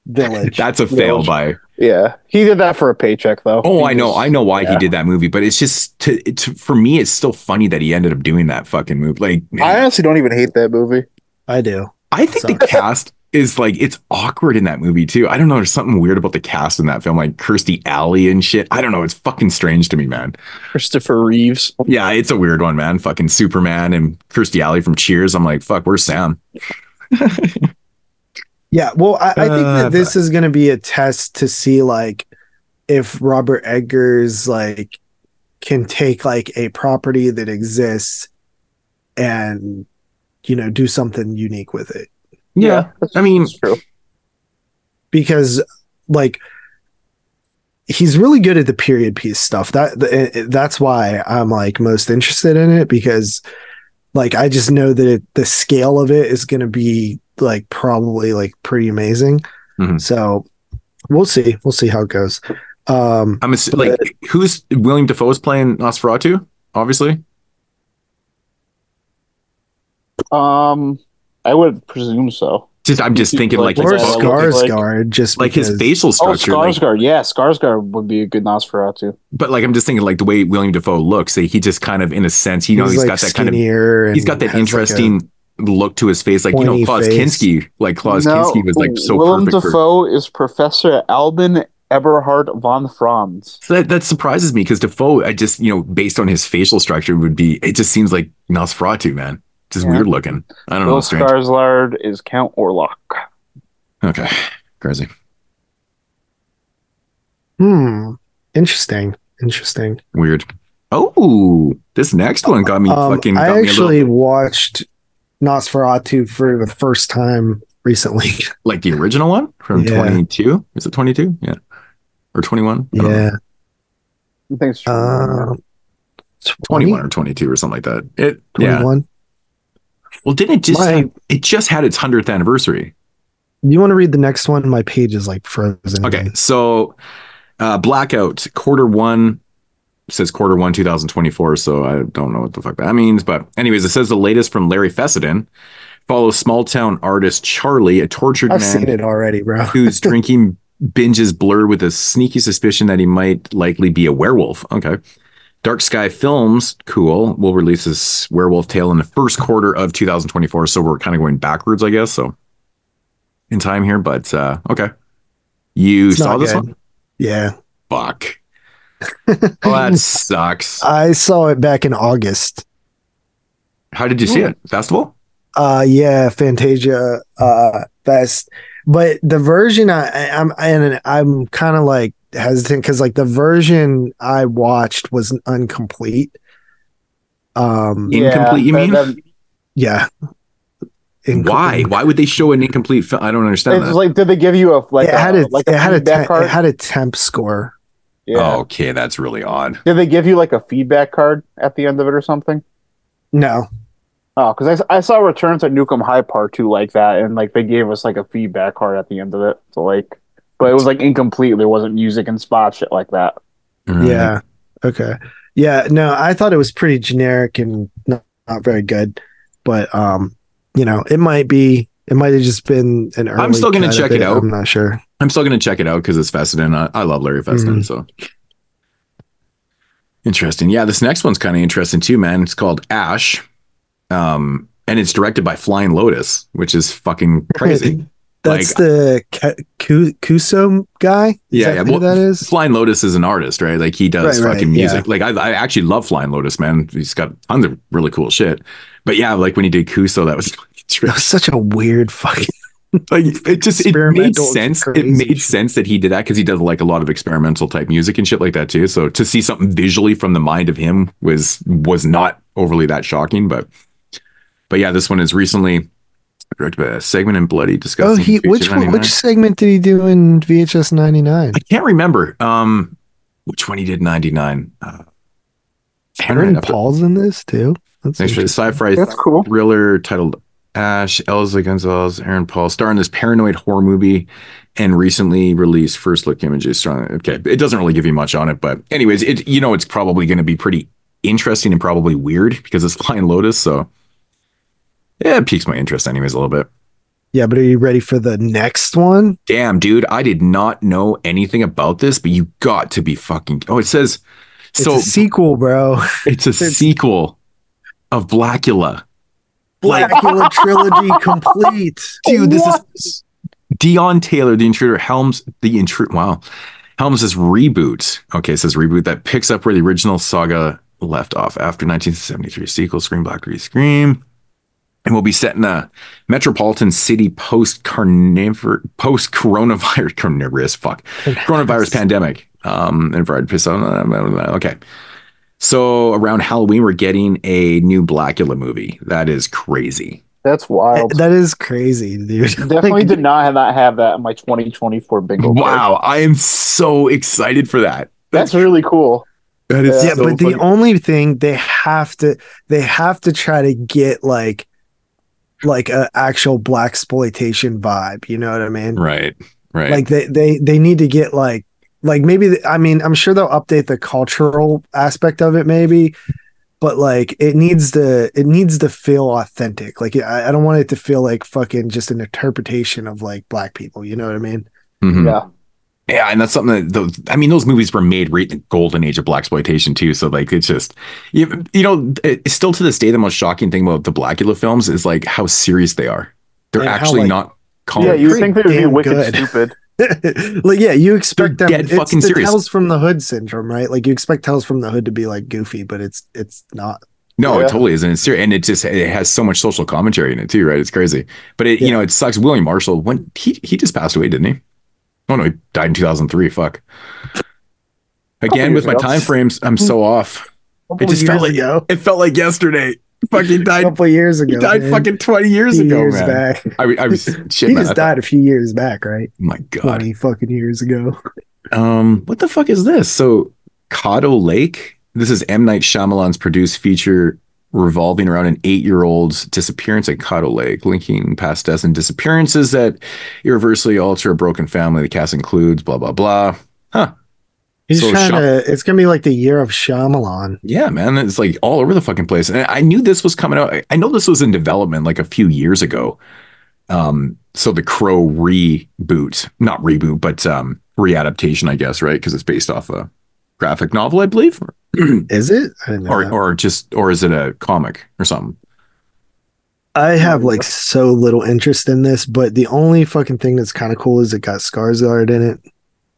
Village. That's a fail Village. by. yeah. He did that for a paycheck, though. Oh, He I know, just- I know why he yeah. did that movie, but it's just to, to for me, it's still funny that he ended up doing that fucking movie. Like, I honestly don't even hate that movie. I do. I think the cast is like it's awkward in that movie too. I don't know. There's something weird about the cast in that film, like Kirstie Alley and shit. I don't know. It's fucking strange to me, man. Christopher Reeves. Yeah, it's a weird one, man. Fucking Superman and Kirstie Alley from Cheers. I'm like, fuck, where's Sam? Yeah, well, I, I think Uh, that this is going to be a test to see like if Robert Eggers like can take like a property that exists and you know do something unique with it Yeah, that's- I mean, that's true. because like he's really good at the period piece stuff. That th- that's why I'm like most interested in it because like I just know that it, the scale of it is going to be like probably like pretty amazing. Mhm. So we'll see. We'll see how it goes. Um, I'm ass- like, who's Willem Dafoe's playing Nosferatu? Obviously, Um, I would presume so. just I'm just thinking like or what's his, that like? Just like his because- facial Oh, structure. like- Skarsgård. yeah, Skarsgård would be a good Nosferatu. but like I'm just thinking like the way Willem Dafoe looks, he he just kind of in a sense, you know, he's, he's like got that kind of skinnier he's and got that has, like, interesting look to his face, like you know, pointy Klaus face. Kinski, like Klaus No, Kinski was like so Willem perfect. For, Dafoe is Professor Albin Eberhard von Franz. so that, that surprises me because Dafoe, I just you know, based on his facial structure, would be it just seems like Nosferatu, man, just Yeah. weird looking. I don't know, Bill strange. Skarsgård is Count Orlok. Okay, crazy, Hmm. Interesting. Interesting. weird. Oh, this next one got me Um, fucking. Got I me a little actually watched Nosferatu for the first time recently. like the original one from Yeah. 22. Is it 22? Yeah, or 21? I yeah. I think it's Um, 21 or 22 or something like that. It yeah. 21. Well, didn't it just My- it just had its 100th anniversary. You want to read the next one? My page is like frozen. Okay, so uh blackout quarter 1 says quarter 1 2024, so I don't know what the fuck that means, but anyways, it says the latest from Larry Fessenden follows small town artist Charlie, a tortured I've man seen it already, bro. whose drinking binges blur with a sneaky suspicion that he might likely be a werewolf. Okay. Dark Sky Films, cool, will release this werewolf tale in the first quarter of 2024. So we're kind of going backwards, I guess. So in time here, but uh okay. You It's saw this good. one? Yeah. Fuck. oh, that sucks. I saw it back in August. How did you see it? Festival? Uh yeah, Fantasia uh Fest. But the version I, I I'm and I'm kind of like hesitant because like the version I watched was incomplete. Um Incomplete, you that- mean? that- yeah. Why? Why would they show an incomplete film? I don't understand it's that. like, did they give you a like it had a, a like it had a feedback te- card? it had a temp score. yeah. Okay, that's really odd. Did they give you like a feedback card at the end of it or something? No. Oh, because I, I saw returns at Nukem High Part 2 like that, and like they gave us like a feedback card at the end of it. So like, but it was like incomplete. There wasn't music and spot shit like that. Alright. Yeah. Okay. Yeah. No, I thought it was pretty generic and not, not very good. But um, you know, it might be. It might have just been an early. I'm still gonna check it out. I'm not sure. I'm still going to check it out because it's Fessenden. I, I love Larry Fessenden. So interesting. Yeah, this next one's kind of interesting too, man. It's called Ash, um, and it's directed by Flying Lotus, which is fucking crazy. That's Like- the Kuso guy. Is yeah, that yeah. who Well, that is. Flying Lotus is an artist, right? Like he does Right, right, fucking yeah. music. Like I, I actually love Flying Lotus, man. He's got tons of really cool shit. But yeah, like when he did Kuso, that was That was such a weird fucking. like it just it made sense. It made sense that he did that because he does like a lot of experimental type music and shit like that too. So to see something visually from the mind of him was was not overly that shocking. But but yeah, this one is recently directed by a segment in Bloody Disgusting. Oh, he Feature which 99. which segment did he do in VHS ninety nine? I can't remember um which one he did ninety nine. Uh, Aaron Paul's in this too. That's Thanks for the sci-fi That's cool. thriller titled Ash, Eiza Gonzalez, Aaron Paul, star in this paranoid horror movie, and recently released first look images. Strong. Okay, it doesn't really give you much on it, but anyways, it you know it's probably going to be pretty interesting and probably weird because it's Flying Lotus. So yeah, it piques my interest anyways a little bit. Yeah, but are you ready for the next one? Damn, dude, I did not know anything about this, but you got to be fucking. Oh, it says It's so. a sequel, bro. it's a sequel of Blackula. Blackula trilogy complete. dude this is Deon Taylor the intruder helms the intruder wow helms' reboot okay it says reboot that picks up where the original saga left off after 1973 sequel scream black Three scream and we'll be set in a metropolitan city post carnivore post coronavirus carnivorous fuck coronavirus pandemic um and Fried piss okay so around halloween we're getting a new blackula movie that is crazy That's wild. That is crazy, dude. Definitely Like, did not have not have that in my 2024 bingo. card. Wow, I am so excited for that. that's really cool. That is yeah, so but the only thing they have to they have to try to get like like a actual blaxploitation vibe. You know what I mean? right, right. Like they they they need to get like like maybe the- I mean I'm sure they'll update the cultural aspect of it maybe, but like it needs to it needs to feel authentic. Like I, I don't want it to feel like fucking just an interpretation of like black people. You know what I mean? Mhm. Yeah. Yeah, and that's something that those, I mean, those movies were made right in the golden age of blaxploitation too. So like, it's just you, you know, it, still to this day, the most shocking thing about the Blackula films is like how serious they are. They're And how, actually like- not. Calm. Yeah, you think they would be wicked good. stupid. like yeah, you expect They're them. dead it's fucking the serious. Tales from the Hood syndrome, right? Like you expect Tales from the Hood to be like goofy, but it's it's not. No, Yeah. it totally isn't. It's serious, and it just it has so much social commentary in it too, right? It's crazy. But it, Yeah. you know, it sucks. William Marshall, when he he just passed away, didn't he? Oh no, he died in two thousand three. Fuck. Again, with my ago. time frames, I'm so off. It just felt like ago. it felt like yesterday. Fucking died A couple years ago. He died man. fucking twenty years ago, years man. back. I, I was shit, he man. just died a few years back, right? my God. Twenty fucking years ago. Um, what the fuck is this? So, Caddo Lake. This is M Night Shyamalan's produced feature revolving around an eight-year-old's disappearance at Caddo Lake, linking past deaths and disappearances that irreversibly alter a broken family. The cast includes blah blah blah. Huh? He's So trying Shyam- to. It's gonna be like the year of Shyamalan. Yeah, man, it's like all over the fucking place. And I knew this was coming out. I- I know this was in development like a few years ago. Um, so the Crow reboot, not reboot, but um, readaptation, I guess, right? Because it's based off a graphic novel, I believe, Is it? I didn't know or that. or just or is it a comic or something? I have like so little interest in this, but the only fucking thing that's kind of cool is it got Skarsgård in it.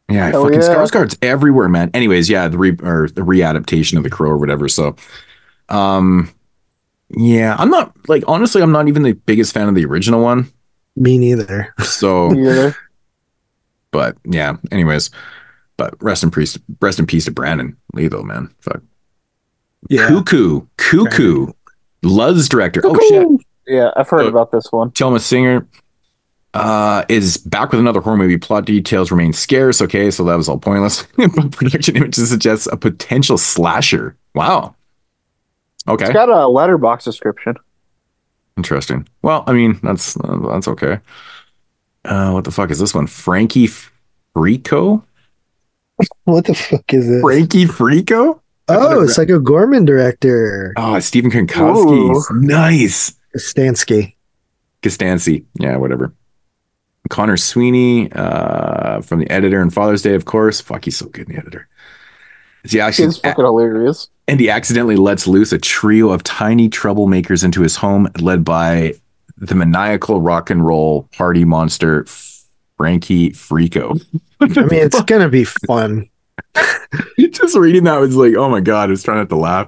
Yeah, Hell fucking yeah. Skarsgård's everywhere, man. Anyways, yeah, the re or the readaptation of the Crow or whatever. So, um, yeah, I'm not like honestly, I'm not even the biggest fan of the original one. Me neither. So. Yeah. But yeah, anyways. But rest in peace, rest in peace to Brandon Lee, though, man. Fuck. Yeah. Cuckoo, Cuckoo, Luz director. Oh shit, Yeah, I've heard Uh, about this one. Tilman Singer uh, is back with another horror movie. Plot details remain scarce. Okay, so that was all pointless. but production images suggest a potential slasher. Wow. Okay, It's got a Letterboxd description. interesting. Well, I mean, that's uh, that's okay. Uh, what the fuck is this one? Frankie Freako? What the fuck is this? Frankie Freako? Oh, it's like a Goreman director. Oh, Steven Kostanski. Nice. Stansky. Costancy. Yeah, whatever. Conor Sweeney uh, from the editor and Father's Day, of course. Fuck, he's so good in the editor. Is he actually, It's fucking hilarious. and he accidentally lets loose a trio of tiny troublemakers into his home, led by the maniacal rock and roll party monster Frankie Freako. I mean, it's gonna be fun. Just reading that was like, oh my god, I was trying not to laugh.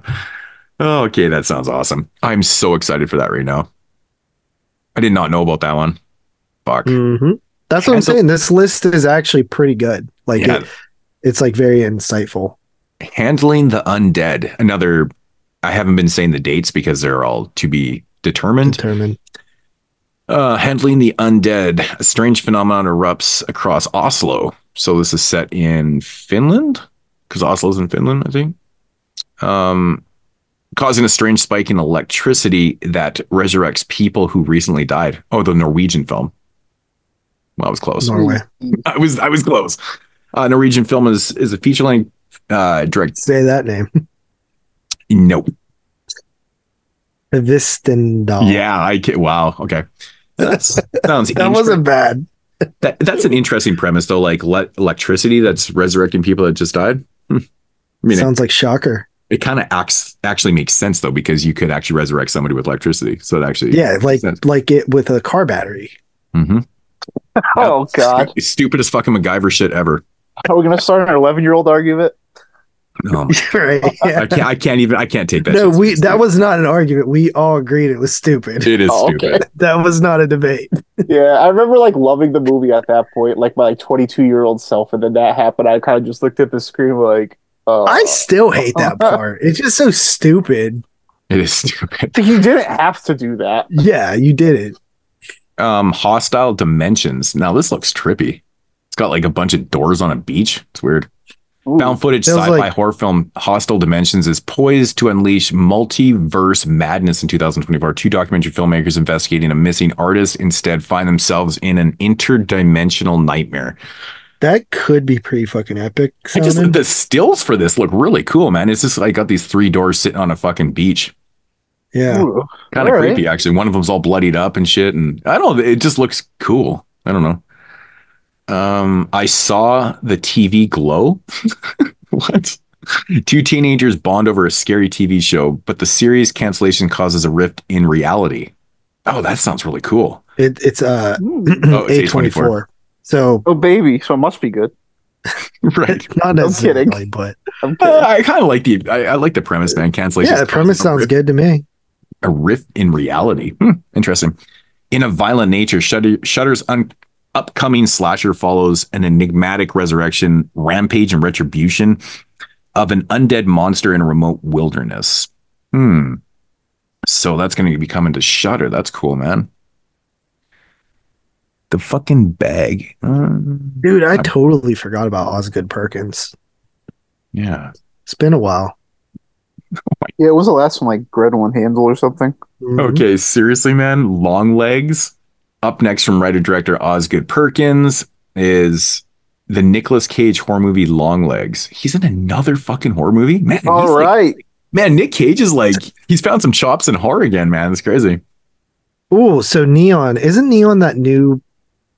Oh, okay, that sounds awesome. I'm so excited for that right now. I did not know about that one. Fuck. hmm That's what I'm Handle- saying. This list is actually pretty good. Like Yeah. it, it's like very insightful. Handling the undead. Another. I haven't been saying the dates because they're all to be determined. Determined. Uh, handling the undead. A strange phenomenon erupts across Oslo. So this is set in Finland because Oslo's in Finland, I think. Um, causing a strange spike in electricity that resurrects people who recently died. Oh, the Norwegian film. Well, I was close. Norway. I was I was close. Uh, Norwegian film is is a feature length uh, direct. Say that name. Nope. Hvistendahl. Yeah, I can. Wow. Okay. That's sounds. That wasn't bad. That, that's an interesting premise, though. Like le- electricity that's resurrecting people that just died. Hmm. I mean, Sounds like Shocker. it, it kind of acts actually makes sense though because you could actually resurrect somebody with electricity. So it actually, Yeah, like sense. like it with a car battery. hmm Oh god. stupidest fucking MacGyver shit ever. Are we gonna start an eleven year old argument? No, right. I can't. I can't even. I can't take that. No, we that was not an argument. We all agreed it was stupid. It is Oh, okay. stupid. That was not a debate. Yeah, I remember like loving the movie at that point, like my like twenty two year old self, and then that happened. I kind of just looked at the screen like, uh, I still hate that part. It's just so stupid. It is stupid. You didn't have to do that. Yeah, you did it. Um, Hostile Dimensions. Now this looks trippy. It's got like a bunch of doors on a beach. It's weird. Ooh. Found footage Feels sci-fi like- horror film Hostile Dimensions is poised to unleash multiverse madness in 2024. Two documentary filmmakers investigating a missing artist instead find themselves in an interdimensional nightmare. That could be pretty fucking epic. I just the stills for this look really cool, man. It's just like got these three doors sitting on a fucking beach. yeah. Kind of All right. creepy, actually. One of them's all bloodied up and shit, and I don't. know. It just looks cool. I don't know. Um, I saw the TV glow. what? Two teenagers bond over a scary TV show, but the series cancellation causes a rift in reality. Oh, that sounds really cool. It, it's uh Oh, it's A24. So Oh, baby. So it must be good. Right. not I'm kidding. but I'm Uh. I kind of like the. I, I like the premise, man. Cancellation. yeah, the premise sounds good to me. a rift in reality. Hmm, interesting. In a violent nature, Shudder, Shudder's un- upcoming slasher follows an enigmatic resurrection, rampage, and retribution of an undead monster in a remote wilderness. Hmm. So that's going to be coming to Shudder. That's cool, man. The fucking bag. Um, Dude, I totally forgot about Osgood Perkins. yeah. It's been a while. Yeah, it was the last one like Grid One Handle or something. Mhm. Okay, seriously, man. Longlegs. Up next from writer director Osgood Perkins is the Nicolas Cage horror movie Longlegs. He's in another fucking horror movie, man. he's All like- man. Nick Cage is like he's found some chops in horror again, man. It's crazy. Oh, so Neon isn't Neon that new?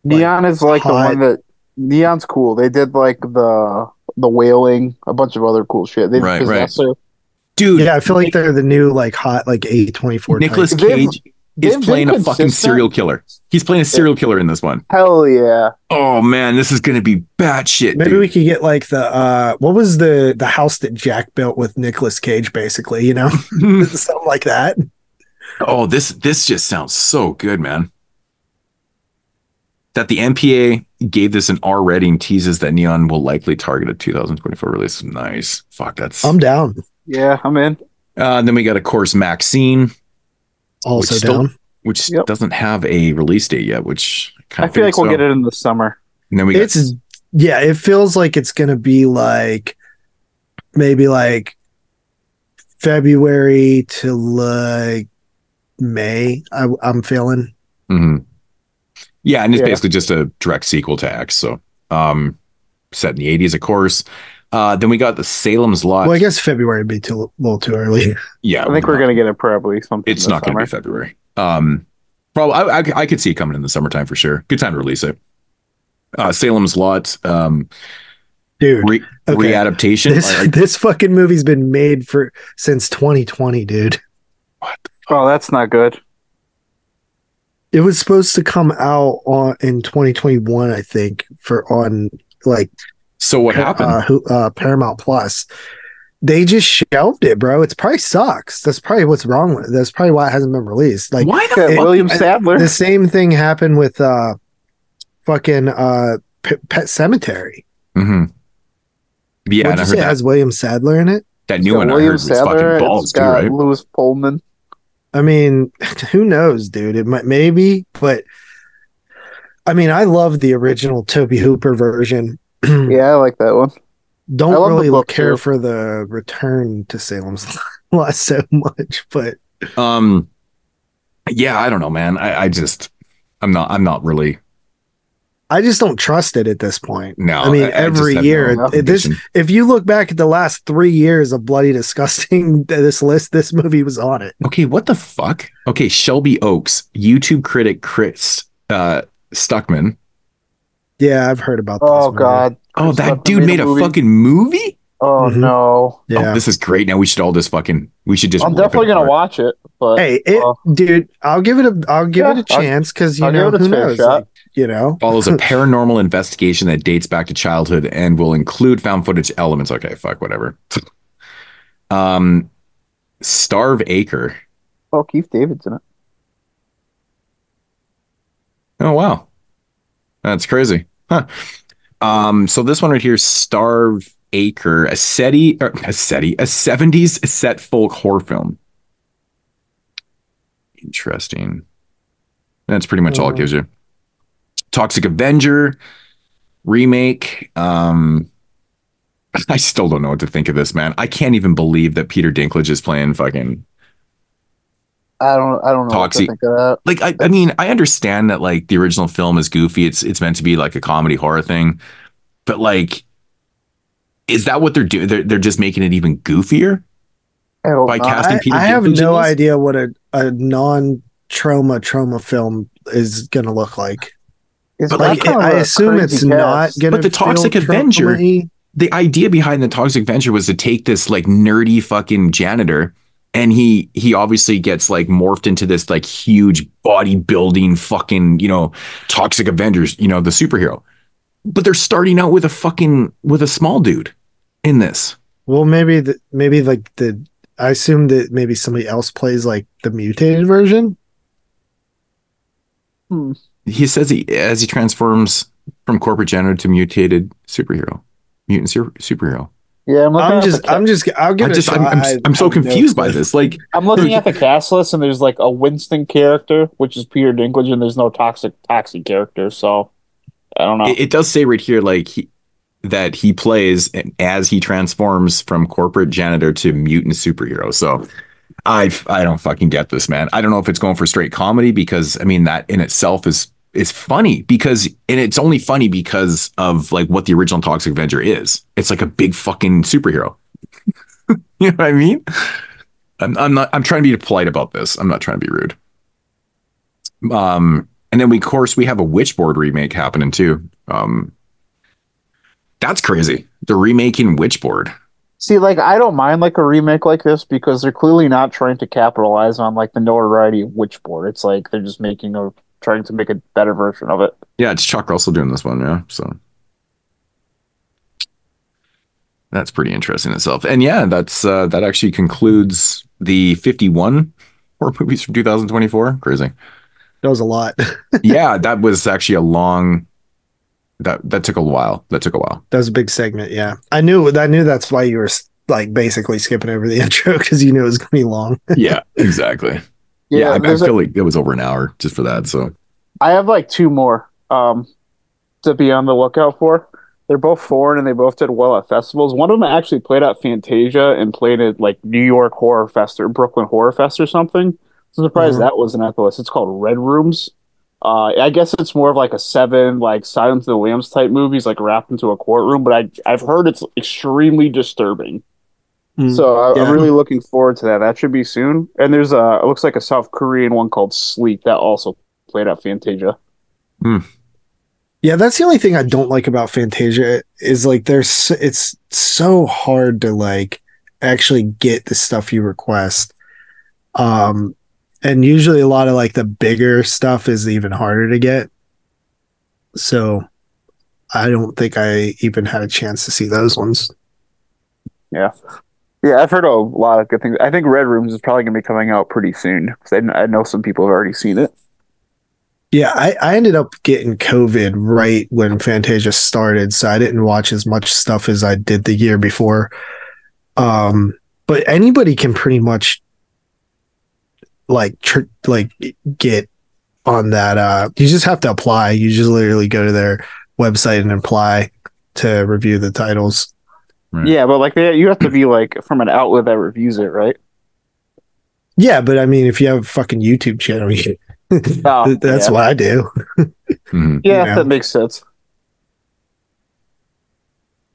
like, Neon is like the one that Neon's cool. They did like the the whaling, a bunch of other cool shit. They Right, right. Possessor. Dude, Yeah, I feel like they're the new like hot like A twenty four. Nicolas They've- Cage is they've been playing a fucking serial killer. He's playing a serial killer in this one. Hell yeah. Oh man, this is gonna be batshit. Maybe dude. we could get like the uh what was the the house that Jack built with Nicolas Cage, basically, you know, something like that. Oh, this this just sounds so good, man. That the MPA gave this an R rating teases that Neon will likely target a 2024 release. Nice. Fuck, that's. I'm down. Yeah, I'm in. uh, then we got, of course, Maxine, Also Which still- down. which Yep. doesn't have a release date yet, which I of feel like we'll get it in the summer. And then we got It's yeah, it feels like it's gonna be like maybe like February to like May. I, I'm feeling. Mhm. Yeah, and it's Yeah. basically just a direct sequel to X. So, um, set in the 80s, of course. Uh, then we got the Salem's Lot. Well, I guess February would be too a little too early. yeah, I think we're gonna get it probably something. It's this not going to be February. Um, probably I, I, I could see it coming in the summertime for sure. Good time to release it. Uh, Salem's Lot, um, Dude, re- Okay. readaptation. this I- I- this fucking movie's been made for since 2020, dude. What? Oh, that's not good. It was supposed to come out on in 2021, I think, for on like so what happened? uh, who, uh, Paramount Plus. They just shelved it, bro. It's probably sucks. That's probably what's wrong with it. That's probably why it hasn't been released. Like Why the Yeah, fuck? William Sadler. the same thing happened with uh fucking uh P- Pet Sematary. Mm-hmm. Yeah, What'd I you heard say it that, has William Sadler in it? that new got one I William heard was Sadler. fucking It's balls too, got right? Lewis Pullman. I mean, who knows, dude? It might maybe, but I mean, I love the original Tobe Hooper version. Yeah, I like that one. Don't really book, care too. for the return to Salem's Lot so much, but Um, yeah, I don't know, man. I, I just, I'm not, I'm not really. I just don't trust it at this point. No, I mean, I- I every have year, no this if you look back at the last three years of bloody disgusting this list, this movie was on it. Okay, what the fuck? Okay, Shelby Oaks, YouTube critic Chris uh, Stuckman. Yeah, I've heard about this. Oh movie. God. Oh, Chris that dude made a movie. fucking movie. Oh Mhm. no. Yeah. Oh, this is great. Now we should all just fucking. We should just. I'm definitely gonna watch it. But hey, it, uh, dude, I'll give it a I'll give Yeah, it a I'll- chance because you I'll know give it a who knows, like, you know. Follows a paranormal investigation that dates back to childhood and will include found footage elements. Okay, fuck, whatever. um, Starve Acre. oh, Keith David's in it. Oh wow, that's crazy, huh? Um, so this one right here, Starve Acre, a SETI, or a SETI, a '70s set folk horror film. Interesting. That's pretty much all it Mhm. gives you. Toxic Avenger remake. Um, I still don't know what to think of this, man. I can't even believe that Peter Dinklage is playing fucking I don't I don't know what Toxic. to think of that. like I, I mean I understand that like the original film is goofy. It's it's meant to be like a comedy horror thing, but like, is that what they're doing? They're they're just making it even goofier by not. casting I, Peter. I have no this? idea what a, a non Troma Troma film is gonna look like. It's But, not like, kind of I a assume crazy it's not gonna. But the Toxic Avenger- the idea behind the Toxic Avenger was to take this like nerdy fucking janitor, and he he obviously gets like morphed into this like huge bodybuilding fucking you know Toxic Avengers, you know the superhero. But they're starting out with a fucking with a small dude in this. Well, maybe the maybe like the. I assume that maybe somebody else plays like the mutated version. Hmm. He says he as he transforms from corporate janitor to mutated superhero, mutant su- superhero. Yeah, I'm looking I'm just. ca- I'm just. I'll give I it just a I'm. I'm, I- I'm so I have no confused by this. Like I'm looking at the cast list, and there's like a Winston character, which is Peter Dinklage, and there's no toxic toxic character. So I don't know. it, it does say right here like he, that he plays as he transforms from corporate janitor to mutant superhero so i i don't fucking get this man i don't know if it's going for straight comedy because i mean that in itself is is funny because and it's only funny because of like what the original toxic avenger is it's like a big fucking superhero you know what i mean I'm, I'm not i'm trying to be polite about this i'm not trying to be rude um and then we of course we have a witchboard remake happening too um that's crazy. The remaking Witchboard. See, like I don't mind like a remake like this because they're clearly not trying to capitalize on like the notoriety of Witchboard. It's like they're just making a trying to make a better version of it. Yeah, it's Chuck Russell doing this one. Yeah, so that's pretty interesting in itself. And yeah, that's uh, that actually concludes the fifty-one horror movies from 2024. Crazy. That was a lot. yeah, that was actually a long. That that took a while. That took a while. That was a big segment. Yeah, I knew. I knew that's why you were like basically skipping over the intro because you knew it was gonna be long. Yeah, exactly. Yeah, I, I there's a- feel like it was over an hour just for that. So I have like two more um to be on the lookout for. They're both foreign and they both did well at festivals. One of them actually played at Fantasia and played at like New York Horror Fest or Brooklyn Horror Fest or something. I'm surprised Mhm. that wasn't at the list. It's called Red Rooms. Uh, I guess it's more of like a seven, like Silence of the Lambs type movies, like wrapped into a courtroom. But I, I've heard it's extremely disturbing. Mm. So I, Yeah. I'm really looking forward to that. That should be soon. And there's a, it looks like a South Korean one called Sleep that also played at Fantasia. Yeah, that's the only thing I don't like about Fantasia is like there's it's so hard to like actually get the stuff you request. Um and usually a lot of like the bigger stuff is even harder to get. So I don't think I even had a chance to see those ones. Yeah. Yeah, I've heard a lot of good things. I think Red Rooms is probably going to be coming out pretty soon because I, I know some people have already seen it. Yeah, I, I ended up getting COVID right when Fantasia started, so I didn't watch as much stuff as I did the year before. Um, but anybody can pretty much like tr- like get on that. Uh, you just have to apply. You just literally go to their website and apply to review the titles. Right. Yeah, but like they, you have to be like from an outlet that reviews it, right? Yeah, but I mean, if you have a fucking YouTube channel, you, Oh, that's yeah. what I do. mhm. Yeah, you know. that makes sense.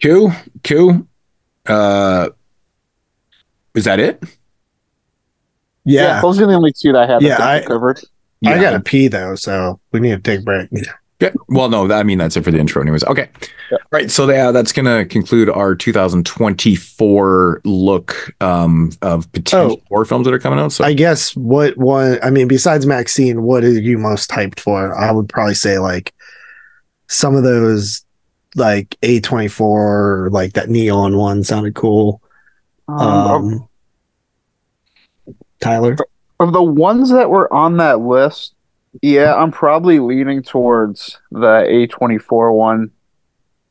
Q Q, Uh, is that it? Yeah, those are the only two that I have Yeah, that I- I covered. I gotta pee though, so we need to take a break. Okay. Well, no, I mean that's it for the intro, anyways. Okay. Yeah. Right. So yeah, that's gonna conclude our 2024 look um, of potential Oh. horror films that are coming out. So I guess what one I mean, besides Maxine, what are you most hyped for? I would probably say like some of those like A24 or like that neon one sounded cool. Um, Um Tyler. of the ones that were on that list, yeah, I'm probably leaning towards the A24 one,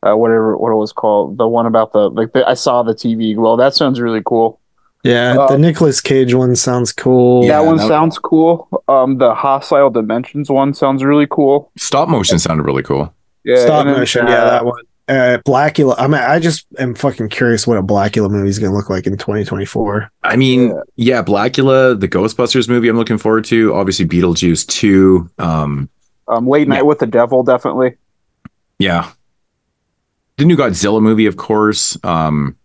uh, whatever what it was called, the one about the like the, I saw the TV. Well, that sounds really cool. Yeah, Uh, the Nicolas Cage one sounds cool. Yeah, that one that- sounds cool. Um, the Hostile Dimensions one sounds really cool. Stop motion sounded really cool. Yeah, Stop and then, motion, uh, yeah, that one. Uh, Blackula. I mean, I just am fucking curious what a Blackula movie is going to look like in 2024. I mean, yeah, Blackula, the Ghostbusters movie I'm looking forward to. Obviously Beetlejuice 2. Um, Um, Late Night Yeah. with the Devil, definitely. yeah. The new Godzilla movie, of course. Um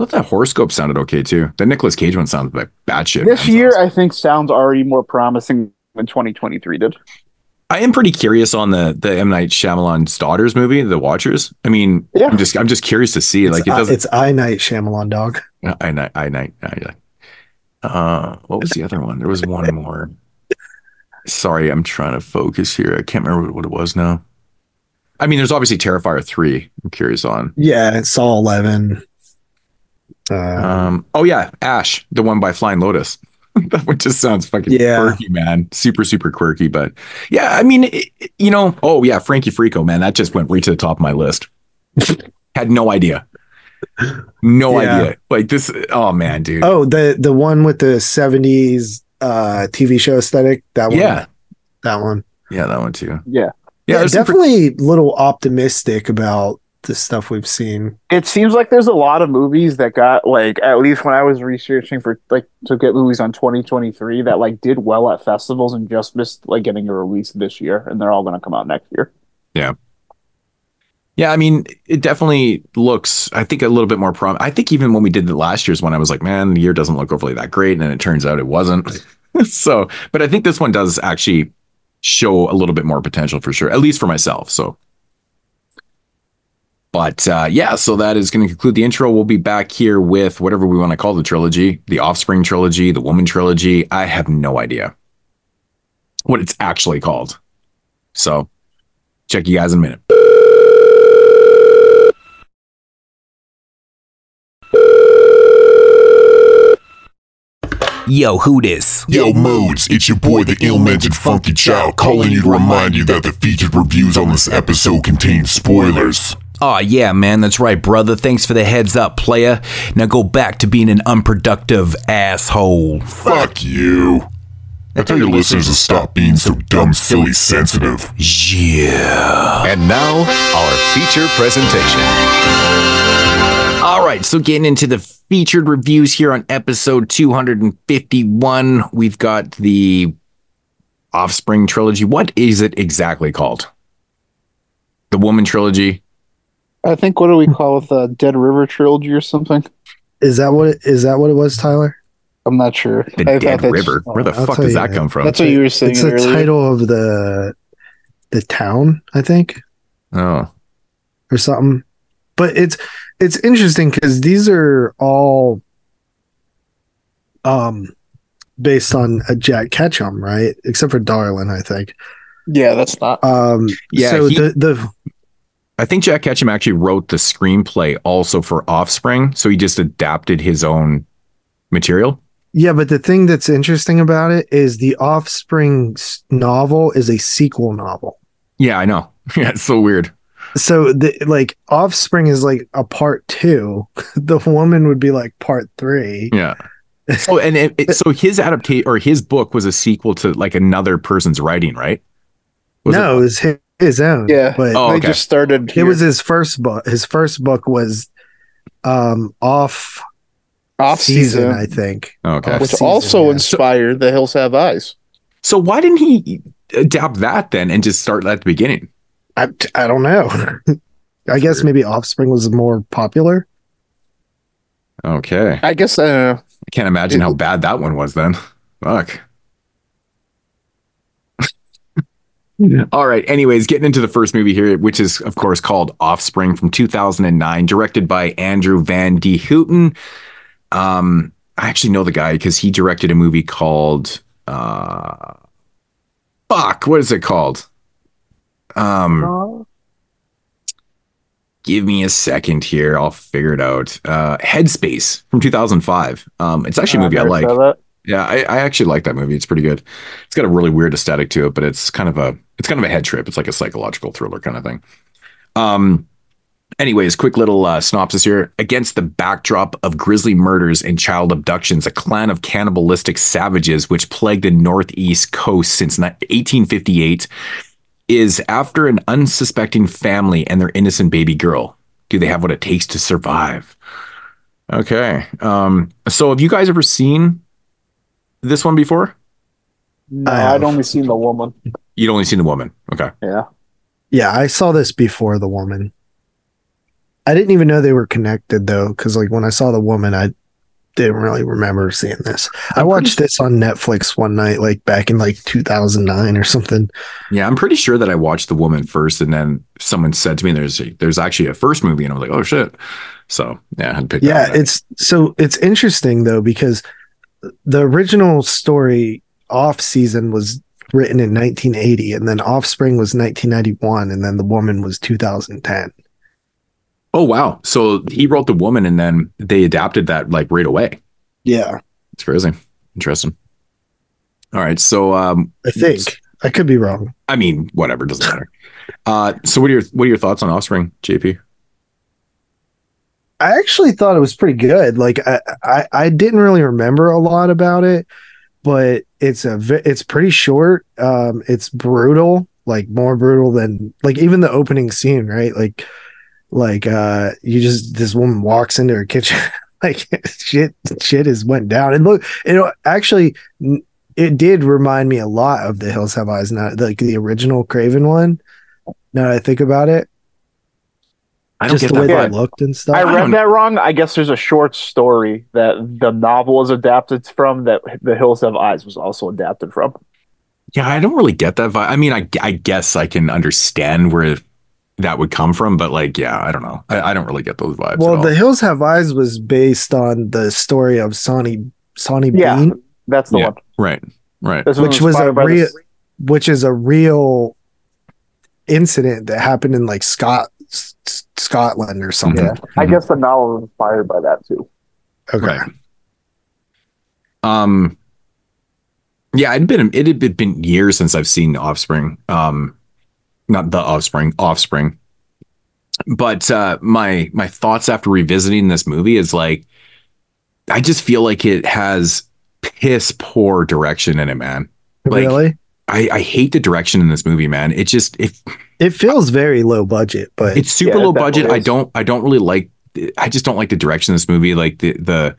I thought that horoscope sounded okay too. The Nicolas Cage one sounds like bad shit. This man. year, I think sounds already more promising than 2023 did. I am pretty curious on the the M Night Shyamalan's daughters movie, The Watchers. I mean, Yeah. I'm just I'm just curious to see. Like it's, it I, doesn't. it's I Night Shyamalan dog. I night I night. Uh, what was the other one? There was one more. Sorry, I'm trying to focus here. I can't remember what it was now. I mean, there's obviously Terrifier three. I'm curious on. Yeah, it's Saw 11. Uh, Um. Oh yeah, Ash, the one by Flying Lotus. that one just sounds fucking Yeah. quirky, man. Super, super quirky. But yeah, I mean, it, it- you know. Oh yeah, Frankie Freako, man. That just went right to the top of my list. Had no idea. No Yeah. idea. Like this. Oh man, dude. oh, the the one with the 70s uh TV show aesthetic. That one. yeah, That one. yeah, that one too. Yeah. Yeah, Yeah, there's some pre- definitely a little optimistic about the stuff we've seen. It seems like there's a lot of movies that got like at least when I was researching for like to get movies on 2023 that like did well at festivals and just missed like getting a release this year, and they're all going to come out next year. Yeah, Yeah, I mean, it definitely looks. I think a little bit more prom. I think even when we did the last year's one, I was like, man, the year doesn't look overly that great, and then it turns out it wasn't. so, but I think this one does actually show a little bit more potential for sure, at least for myself. So, but uh, yeah, so that is going to conclude the intro. We'll be back here with whatever we want to call the trilogy, the Offspring trilogy, the Woman trilogy. I have no idea what it's actually called. So, check you guys in a minute. Yo, who this? Yo, Moods, it's your boy, the ill-mannered funky child, calling you to remind you that the featured reviews on this episode contain spoilers. Aw, yeah, man, that's right, brother. Thanks for the heads up, player. Now go back to being an unproductive asshole. Fuck you. I tell your listeners to stop being so dumb, silly, sensitive. Yeah. And now, our feature presentation. All right, so getting into the featured reviews here on episode 251, we've got the Offspring trilogy. What is it exactly called? The Woman trilogy. I think what do we call it the Dead River trilogy or something? Is that what it, is that what it was, Tyler? I'm not sure. The I Dead that's- River. Where the I'll fuck does you that that. come from? That's what you were saying It's the earlier. title of the the town, I think, oh, or something. But it's it's interesting because these are all um based on a Jack Ketchum, right? Except for Darlin, I think. Yeah, that's not. Um Yeah, so he- the the I think Jack Ketchum actually wrote the screenplay also for Offspring, so he just adapted his own material. Yeah, but the thing that's interesting about it is the Offspring novel is a sequel novel. Yeah, I know. Yeah, it's so weird. So the like Offspring is like a part 2. The woman would be like part 3. Yeah. So and it, it- so his adaptation or his book was a sequel to like another person's writing, right? Was no, it was his, his own. Yeah. but Oh, they just started. it was his first book. His first book was um off off season, season, I think. Okay. Off which season, also yeah. inspired The Hills Have Eyes. So why didn't he adapt that then and just start at the beginning? I, I don't know. I guess maybe Offspring was more popular. Okay. I guess uh, I can't imagine how bad that one was then. Fuck. All right. Anyways, getting into the first movie here, which is, of course, called Offspring from 2009, directed by Andrew van den Houten. Um, I actually know the guy because he directed a movie called uh, Fuck. What is it called? Um, give me a second here. I'll figure it out. Uh, Headspace from 2005. Um, it's actually a movie I like. Yeah, I, I actually like that movie. It's pretty good. It's got a really weird aesthetic to it, but it's kind of a it's kind of a head trip. It's like a psychological thriller kind of thing. Um, Anyways, quick little uh, synopsis here. Against the backdrop of grisly murders and child abductions, a clan of cannibalistic savages which plagued the northeast coast since 1858 is after an unsuspecting family and their innocent baby girl. Do they have what it takes to survive? Okay. Um, so have you guys ever seen this one before? No, I I'd only seen the woman. You'd only seen the woman. Okay. Yeah. Yeah, I saw this before the woman. I didn't even know they were connected though, because like when I saw the woman, I didn't really remember seeing this. I watched this on Netflix one night, like back in like 2009 or something. Yeah, I'm pretty sure that I watched the woman first, and then someone said to me, "There's there's actually a first movie," and I was like, "Oh shit!" So yeah, I had to pick. Yeah, that it's so it's interesting though because the original story off season was written in 1980 and then offspring was 1991 and then the woman was 2010 Oh wow! So he wrote the woman, and then they adapted that like right away. yeah It's crazy. Interesting. All right, so um, i think i could be wrong I mean, whatever doesn't matter. Uh, so what are your what are your thoughts on Offspring, JP? I actually thought it was pretty good. Like i i, I didn't really remember a lot about it but it's a it's pretty short. Um it's brutal like more brutal than like even the opening scene right? Like like uh you just this woman walks into her kitchen like shit shit has went down. And look know actually it did remind me a lot of the hills have eyes not like the original craven one now that i think about it I don't just get the way that they vibe. looked and stuff I read don't- that wrong. I guess there's a short story that the novel is adapted from that The Hills Have Eyes was also adapted from. Yeah, I don't really get that vibe. I mean, I I guess I can understand where that would come from, but like, yeah, I don't know. I, I don't really get those vibes. well at all. the hills have eyes was based on the story of Sawney Sawney Yeah, bean that's the Yeah. one. right, right. This which was a real this- which is a real incident that happened in like Scot S- S- Scotland or something. Yeah, I guess the novel was inspired by that too. Okay. Right. Um, yeah, it'd been it had been years since I've seen Offspring. Um, not the Offspring, Offspring. But uh, my my thoughts after revisiting this movie is like, I just feel like it has piss poor direction in it, man. Like, really? I, I hate the direction in this movie, man. It just it It feels very low budget, but it's super Yeah, low budget. definitely I don't I don't really like I just don't like the direction of this movie. Like the the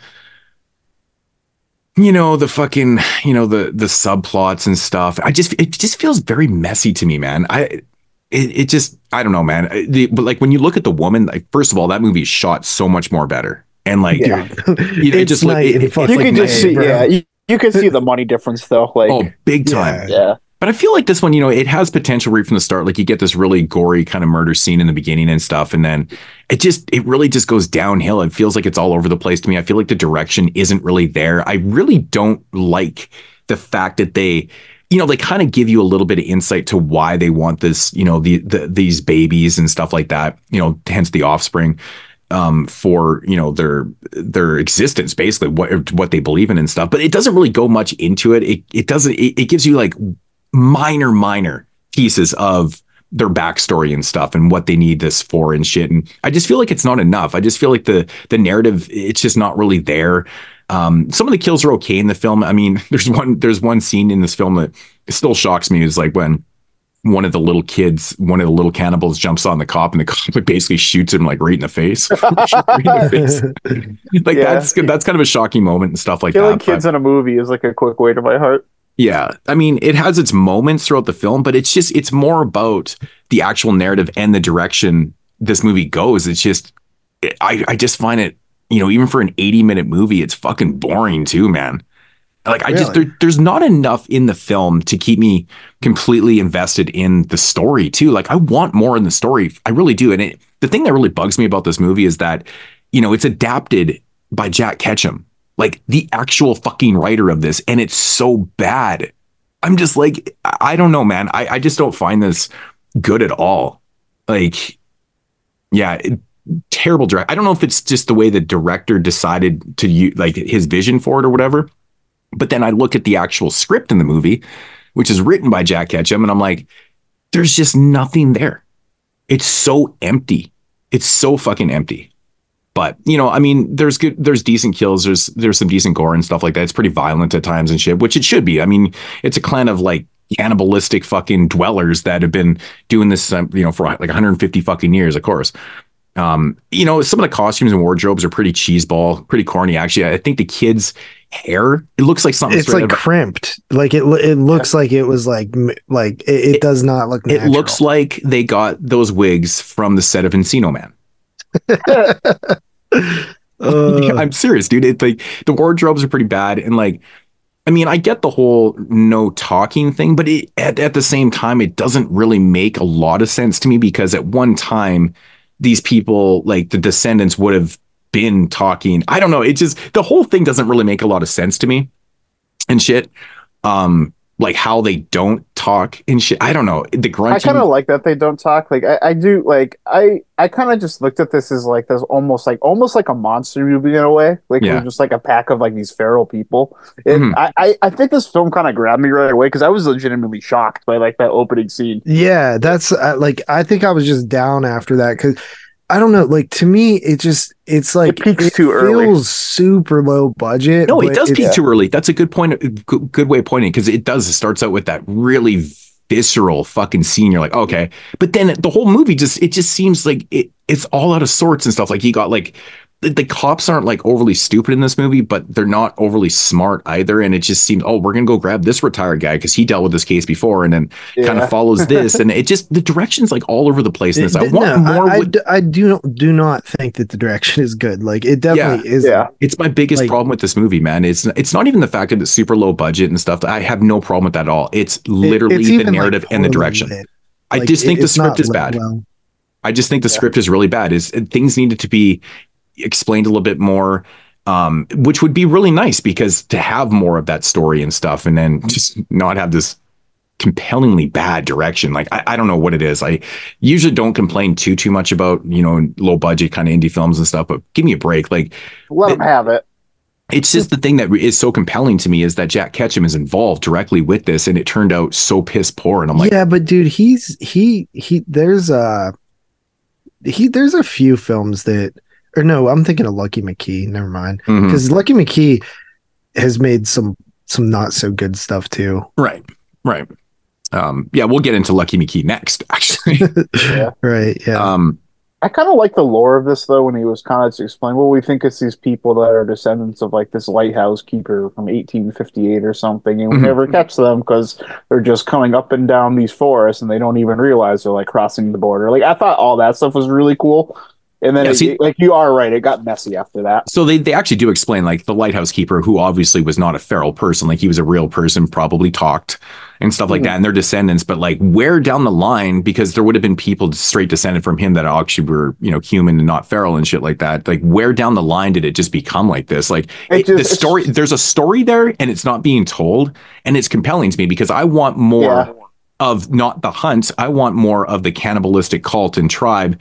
you know the fucking you know the the subplots and stuff. I just it just feels very messy to me, man. I it, it just I don't know, man. The, but like when you look at the woman, like first of all, that movie is shot so much more better, and like Yeah. you know, it it's just look- night it- it- it's fucking You like can just see, bro. yeah, you, you can see the money difference though. Like, oh big time. Yeah. yeah, But I feel like this one, you know, it has potential right from the start. Like you get this really gory kind of murder scene in the beginning and stuff, and then it just it really just goes downhill. It feels like it's all over the place to me. I feel like the direction isn't really there. I really don't like the fact that they, you know, they kind of give you a little bit of insight to why they want this, you know, the, the these babies and stuff like that. You know, hence the offspring um for you know their their existence basically what what they believe in and stuff. But it doesn't really go much into it. It, it doesn't it, it gives you like minor minor pieces of their backstory and stuff and what they need this for and shit. And i just feel like it's not enough. I just feel like the the narrative it's just not really there. Um some of the kills are okay in the film. I mean there's one there's one scene in this film that still shocks me is like when one of the little kids, one of the little cannibals jumps on the cop and the cop basically shoots him like right in the face. Right in the face. Like Yeah. that's that's kind of a shocking moment and stuff like killing that. kids but- in a movie is like a quick way to my heart. yeah. I mean, it has its moments throughout the film, but it's just it's more about the actual narrative and the direction this movie goes. It's just I I just find it, you know, even for an 80 minute movie, it's fucking boring too, man. Like I just there, there's not enough in the film to keep me completely invested in the story too. Like I want more in the story. I really do. And it, the thing that really bugs me about this movie is that, you know, it's adapted by Jack Ketchum, like the actual fucking writer of this, and it's so bad. I'm just like, I I don't know, man. I, I just don't find this good at all. Like, yeah, it- terrible direct. I don't know if it's just the way the director decided to use like his vision for it or whatever. But then I look at the actual script in the movie, which is written by Jack Ketchum, and I'm like, there's just nothing there. It's so empty. it's so fucking empty. But you know, I mean, there's good, there's decent kills, there's there's some decent gore and stuff like that. It's pretty violent at times and shit, which it should be. I mean, it's a clan of like cannibalistic fucking dwellers that have been doing this, um, you know, for like 150 fucking years, of course. Um, you know, some of the costumes and wardrobes are pretty cheeseball, pretty corny. Actually, I think the kids' hair it looks like something. It's like crimped. Like it. It looks like it was like like it, it, does not look. Natural. it looks like they got those wigs from the set of Encino Man. Uh, I'm serious, dude. It's like the wardrobes are pretty bad, and like, I mean, I get the whole no talking thing, but it, at at the same time, it doesn't really make a lot of sense to me because at one time, these people, like the descendants, would have been talking. I don't know. It just the whole thing doesn't really make a lot of sense to me, and shit. Um, like how they don't talk and shit. I don't know. The grunting. I kind of like that they don't talk. Like I, I do. Like I, I kind of just looked at this as like this almost like almost like a monster movie in a way. Like Yeah. we're just like a pack of like these feral people. It, Mhm. I, I, I think this film kind of grabbed me right away because I was legitimately shocked by like that opening scene. Yeah, that's uh, like I think I was just down after that because I don't know. Like to me, it just it's like It peaks too early. feels super low budget. No, it does it's- peak too early. That's a good point. Good, good way of pointing because it does. It starts out with that really visceral fucking scene. You're like, okay, but then the whole movie just it just seems like it it's all out of sorts and stuff. Like he got like the, the cops aren't like overly stupid in this movie, but they're not overly smart either. And it just seems, oh, we're gonna go grab this retired guy because he dealt with this case before, and then kind of follows this, and it just the direction's like all over the place in this. I want no, more. I, I with- d- I do not do not think that the direction is good. Like it definitely is. Yeah. It's my biggest Like- problem with this movie, man. It's it's not even the fact that it's super low budget and stuff. I have no problem with that at all. It's literally it's the even, like, narrative and the direction. lit. I just it- think the script is bad. well. I just think the script is really bad. Is things needed to be explained a little bit more, um, which would be really nice because to have more of that story and stuff, and then just not have this compellingly bad direction. Like I, I don't know what it is. I usually don't complain too too much about you know low budget kind of indie films and stuff, but give me a break. Like Let them have it. it's just the thing that is so compelling to me is that Jack Ketchum is involved directly with this, and it turned out so piss poor. And I'm like, yeah, but dude, he's he he. There's a he. There's a few films that, or no, I'm thinking of Lucky McKee. Never mind, mhm. because Lucky McKee has made some some not so good stuff too. right, right. Um, yeah, we'll get into Lucky McKee next, actually. yeah. Right? Yeah. um, I kind of like the lore of this though when he was kind of explaining. Well, we think it's these people that are descendants of like this lighthouse keeper from 1858 or something, and we Mhm. never catch them because they're just coming up and down these forests, and they don't even realize they're like crossing the border. Like I thought all that stuff was really cool, and then Yeah, it- see- like you are right, it got messy after that. so they they actually do explain like the lighthouse keeper, who obviously was not a feral person, like he was a real person, probably talked and stuff like Mhm. that, and their descendants. But like where down the line, because there would have been people straight descended from him that actually were you know human and not feral and shit like that. Like where down the line did it just become like this? Like it- just- the story, there's a story there, and it's not being told, and it's compelling to me because I want more. Yeah. Of not the hunt, I want more of the cannibalistic cult and tribe.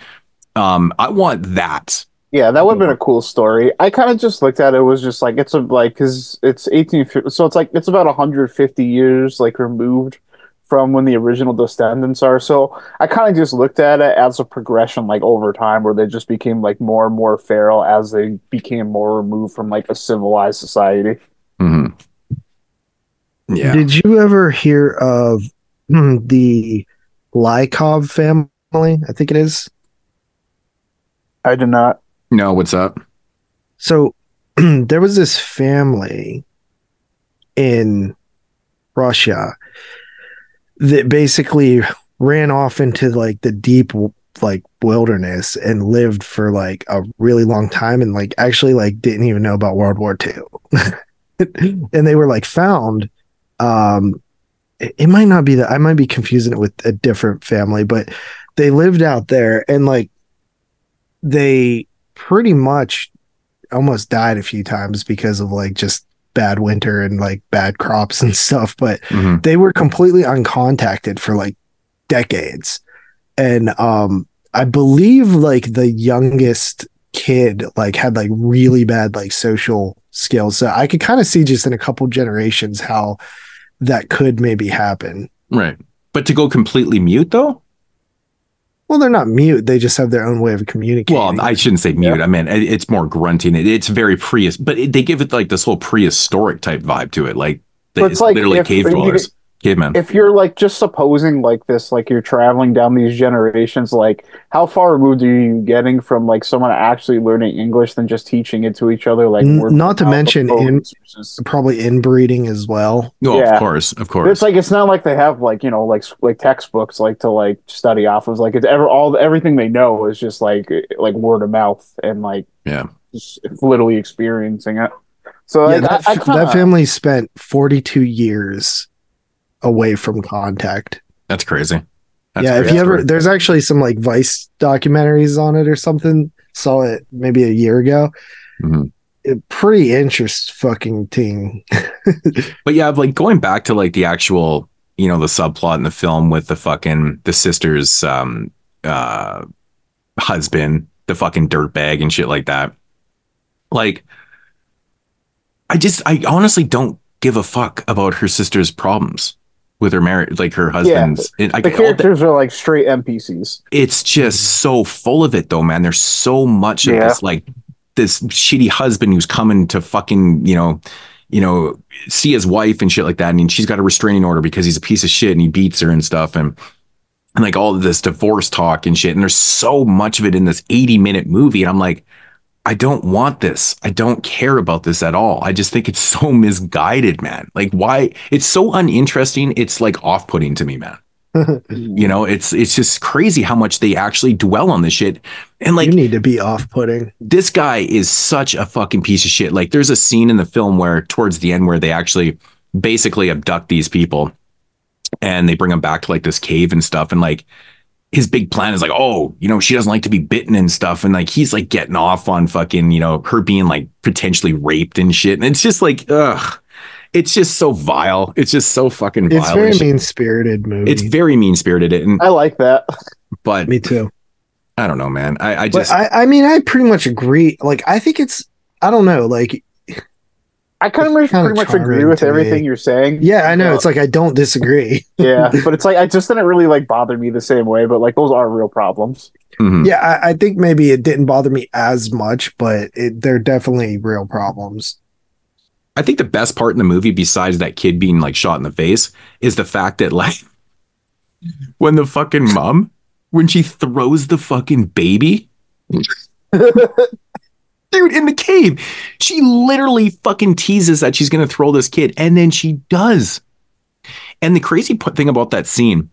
Um, I want that. Yeah, that would have been a cool story. I kind of just looked at it was just like it's a like because it's 18 so it's like it's about 150 years like removed from when the original descendants are. So I kind of just looked at it as a progression like over time where they just became like more and more feral as they became more removed from like a civilized society. Mhm. Yeah. Did you ever hear of hmm, the Lykov family? I think it is. I did not. No, what's up? So there was this family in Russia that basically ran off into like the deep like wilderness and lived for like a really long time and like actually like didn't even know about World War II. and they were like found um it, it might not be that I might be confusing it with a different family, but they lived out there and like they pretty much almost died a few times because of like just bad winter and like bad crops and stuff but Mhm. they were completely uncontacted for like decades and um i believe like the youngest kid like had like really bad like social skills so i could kind of see just in a couple generations how that could maybe happen Right. But to go completely mute though? Well, they're not mute. They just have their own way of communicating. Well, I shouldn't say mute. I mean, it's more grunting. It, it's very pre, but it, they give it like this whole prehistoric type vibe to it. Like it's, it's like literally if- cave dwellers, cavemen. if you're like just supposing like this like you're traveling down these generations like how far removed are you getting from like someone actually learning english than just teaching it to each other like N- not to mention in versus- probably inbreeding as well. Oh, no, yeah. of course, of But course. it's like it's not like they have like you know like like textbooks like to like study off of like it's ever all everything they know is just like like word of mouth and like yeah, just literally experiencing it so yeah, like, that, I, I f- kinda, that family spent 42 years away from contact. that's crazy. That's yeah, a if you ever, there's actually some like Vice documentaries on it or something. Saw it maybe a year ago. Mhm. It, pretty interest fucking thing. But yeah, like going back to like the actual, you know, the subplot in the film with the fucking the sister's um uh husband, the fucking dirtbag and shit like that. Like I just I honestly don't give a fuck about her sister's problems with her marriage, like her husband's. and I, the all the- characters are like straight npcs it's just mm-hmm. so full of it though, man. There's so much of Yeah. this like this shitty husband who's coming to fucking, you know, you know, see his wife and shit like that. And she's got a restraining order because he's a piece of shit and he beats her and stuff. And, and like all of this divorce talk and shit. And there's so much of it in this 80 minute movie. And I'm like, I don't want this. I don't care about this at all. I just think it's so misguided, man. Like why it's so uninteresting. It's like off-putting to me, man. You know, it's it's just crazy how much they actually dwell on this shit. And like you need to be off-putting. this guy is such a fucking piece of shit. Like there's a scene in the film where towards the end where they actually basically abduct these people and they bring them back to like this cave and stuff and like his big plan is like, oh, you know, she doesn't like to be bitten and stuff. And like he's like getting off on fucking, you know, her being like potentially raped and shit. And it's just like, ugh. It's just so vile. It's just so fucking vile. It's very mean-spirited movie. It's very mean spirited. And i like that but Me too. I don't know, man. I, I just I, I mean, I pretty much agree. Like, I think it's, I don't know. Like, i kind of It's kinda pretty much agree with to me. everything you're saying yeah, I know. Well, It's like I don't disagree. yeah but it's like i just didn't really like bother me the same way but like those are real problems mhm. Yeah, I, I think maybe it didn't bother me as much, but it, they're definitely real problems. I think the best part in the movie, besides that kid being like shot in the face, is the fact that like when the fucking mom, when she throws the fucking baby, dude, in the cave, she literally fucking teases that she's gonna throw this kid, and then she does. And the crazy thing about that scene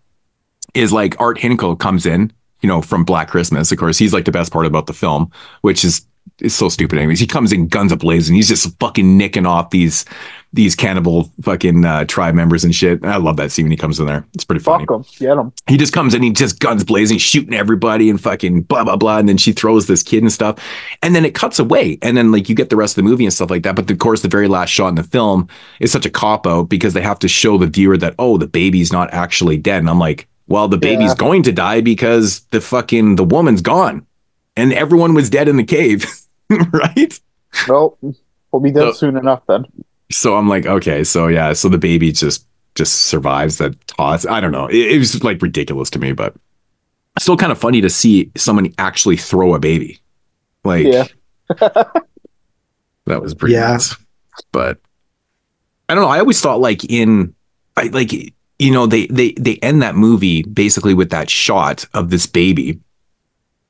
is like Art Hindle comes in, you know, from Black Christmas. Of course, he's like the best part about the film, which is is so stupid. Anyways, he comes in guns ablazing. He's just fucking nicking off these these cannibal fucking uh, tribe members and shit. I love that scene when he comes in there. It's pretty funny. fuck them get them He just comes in, he just guns blazing, shooting everybody and fucking blah blah blah. And then she throws this kid and stuff. And then it cuts away. And then like you get the rest of the movie and stuff like that. But of course, the very last shot in the film is such a cop out because they have to show the viewer that, oh, the baby's not actually dead. And I'm like, well, the baby's Yeah. going to die because the fucking the woman's gone. And everyone was dead in the cave. right? well we'll be dead So- soon enough then so I'm like, okay, so yeah, so the baby just just survives that toss. I don't know. It, it was like ridiculous to me, but still kind of funny to see someone actually throw a baby. Like Yeah. that was pretty Yeah. nuts. But I don't know. I always thought like in I like you know, they they they end that movie basically with that shot of this baby.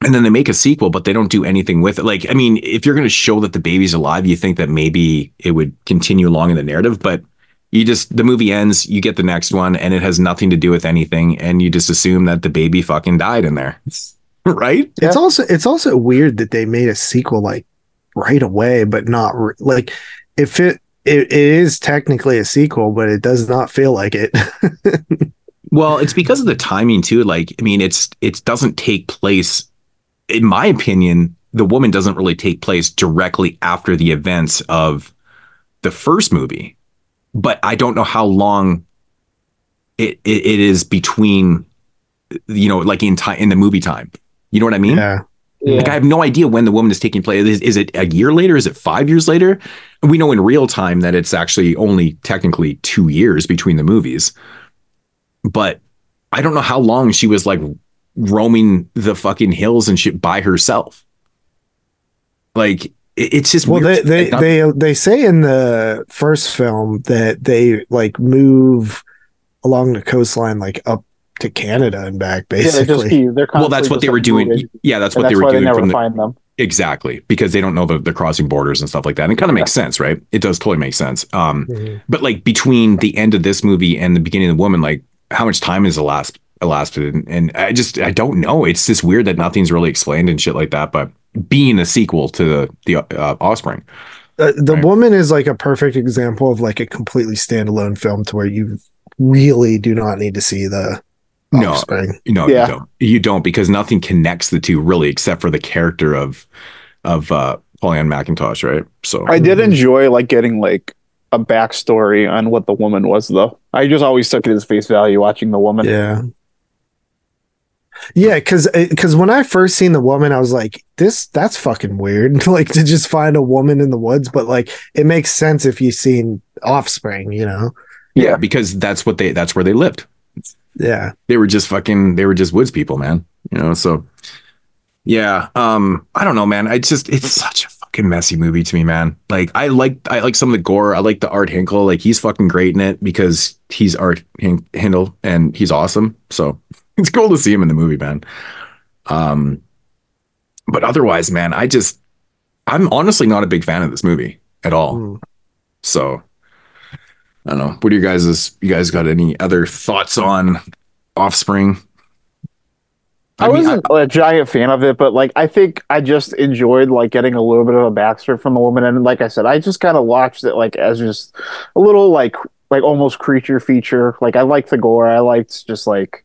And then they make a sequel, but they don't do anything with it. Like, I mean, if you're going to show that the baby's alive, you think that maybe it would continue along in the narrative, but you just the movie ends, you get the next one, and it has nothing to do with anything, and you just assume that the baby fucking died in there, right? It's also it's also weird that they made a sequel like right away, but not re- like if it, it it is technically a sequel, but it does not feel like it. Well, it's because of the timing too. Like, I mean, it's it doesn't take place, in my opinion, the woman doesn't really take place directly after the events of the first movie. But I don't know how long it it, it is between, you know, like in time in the movie time. You know what I mean? yeah. Like I have no idea when the woman is taking place. Is, is it a year later? Is it five years later? We know in real time that it's actually only technically two years between the movies. But I don't know how long she was like roaming the fucking hills and shit by herself. Like it's just well weird. they they, not- they they say in the first film that they like move along the coastline like up to canada and back Yeah, they basically just they're well, that's what they were doing. moving, Yeah, that's and what they were why doing never from the find them. exactly because they don't know the, the crossing borders and stuff like that. And it kind of makes sense, right? It does totally make sense. Um, Mhm. but like between the end of this movie and the beginning of the woman, like how much time has elapsed? Elapsed, and, and I just I don't know. It's just weird that nothing's really explained and shit like that. But being a sequel to the the uh, Offspring, Uh, the Right. woman is like a perfect example of like a completely standalone film to where you really do not need to see the No. offspring. No, Yeah. you don't. You don't because nothing connects the two really, except for the character of of uh Pollyanna McIntosh, right? So I did enjoy like getting like a backstory on what the woman was though. I just always took it as face value watching the woman. Yeah. Yeah, because because when I first seen the woman, I was like, "This that's fucking weird." like to just find a woman in the woods, but like it makes sense if you've seen Offspring, you know? yeah, because that's what they that's where they lived. Yeah, They were just fucking they were just woods people, man. You know, so yeah. Um, I don't know, man. I just it's such a fucking messy movie to me, man. Like I like I like some of the gore. I like the Art Hindle. Like he's fucking great in it because he's Art Hin- Hindle and he's awesome. So it's cool to see him in the movie, man. Um, but otherwise, man, I just I'm honestly not a big fan of this movie at all. Mm. So I don't know. What are you guys? You guys got any other thoughts on Offspring? I, mean, wasn't a giant fan of it, but like I think I just enjoyed like getting a little bit of a backstory from the woman, and like I said, I just kind of watched it like as just a little like like almost creature feature. Like I liked the gore, I liked just like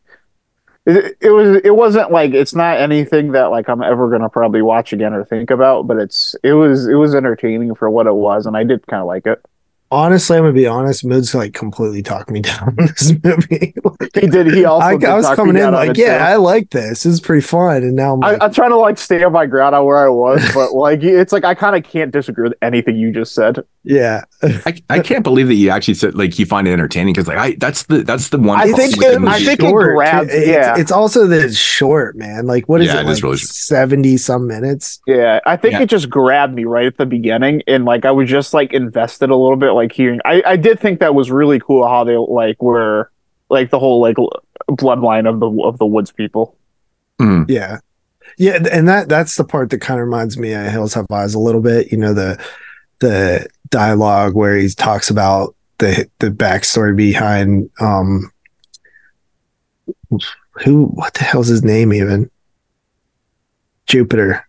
it, it was it wasn't like it's not anything that like I'm ever gonna probably watch again or think about, but it's it was it was entertaining for what it was, and I did kind of like it. Honestly, I'm gonna be honest. Moods like completely talked me down in this movie. He did. He also. I, did I was talk coming in down on like, yeah, too. I like this. This is pretty fun, and now I'm I, like, I'm trying to like stand my ground on where I was, but like it's like I kind of can't disagree with anything you just said. yeah, I, I can't believe that you actually said like you find it entertaining because like I that's the that's the one. I think it- I movie. think it grabs- It's- yeah. it's, also that it's short, man. Like, what is Yeah, it? it is like really short. seventy some minutes. Yeah, I think Yeah. it just grabbed me right at the beginning, and like I was just like invested a little bit, like hearing. I I did think that was really cool how they like were like the whole like l- bloodline of the of the woods people. Mhm. Yeah. Yeah, and that that's the part that kind of reminds me of Hills Have Eyes a little bit. You know, the the dialogue where he talks about the the backstory behind um who what the hell's his name even? Jupiter.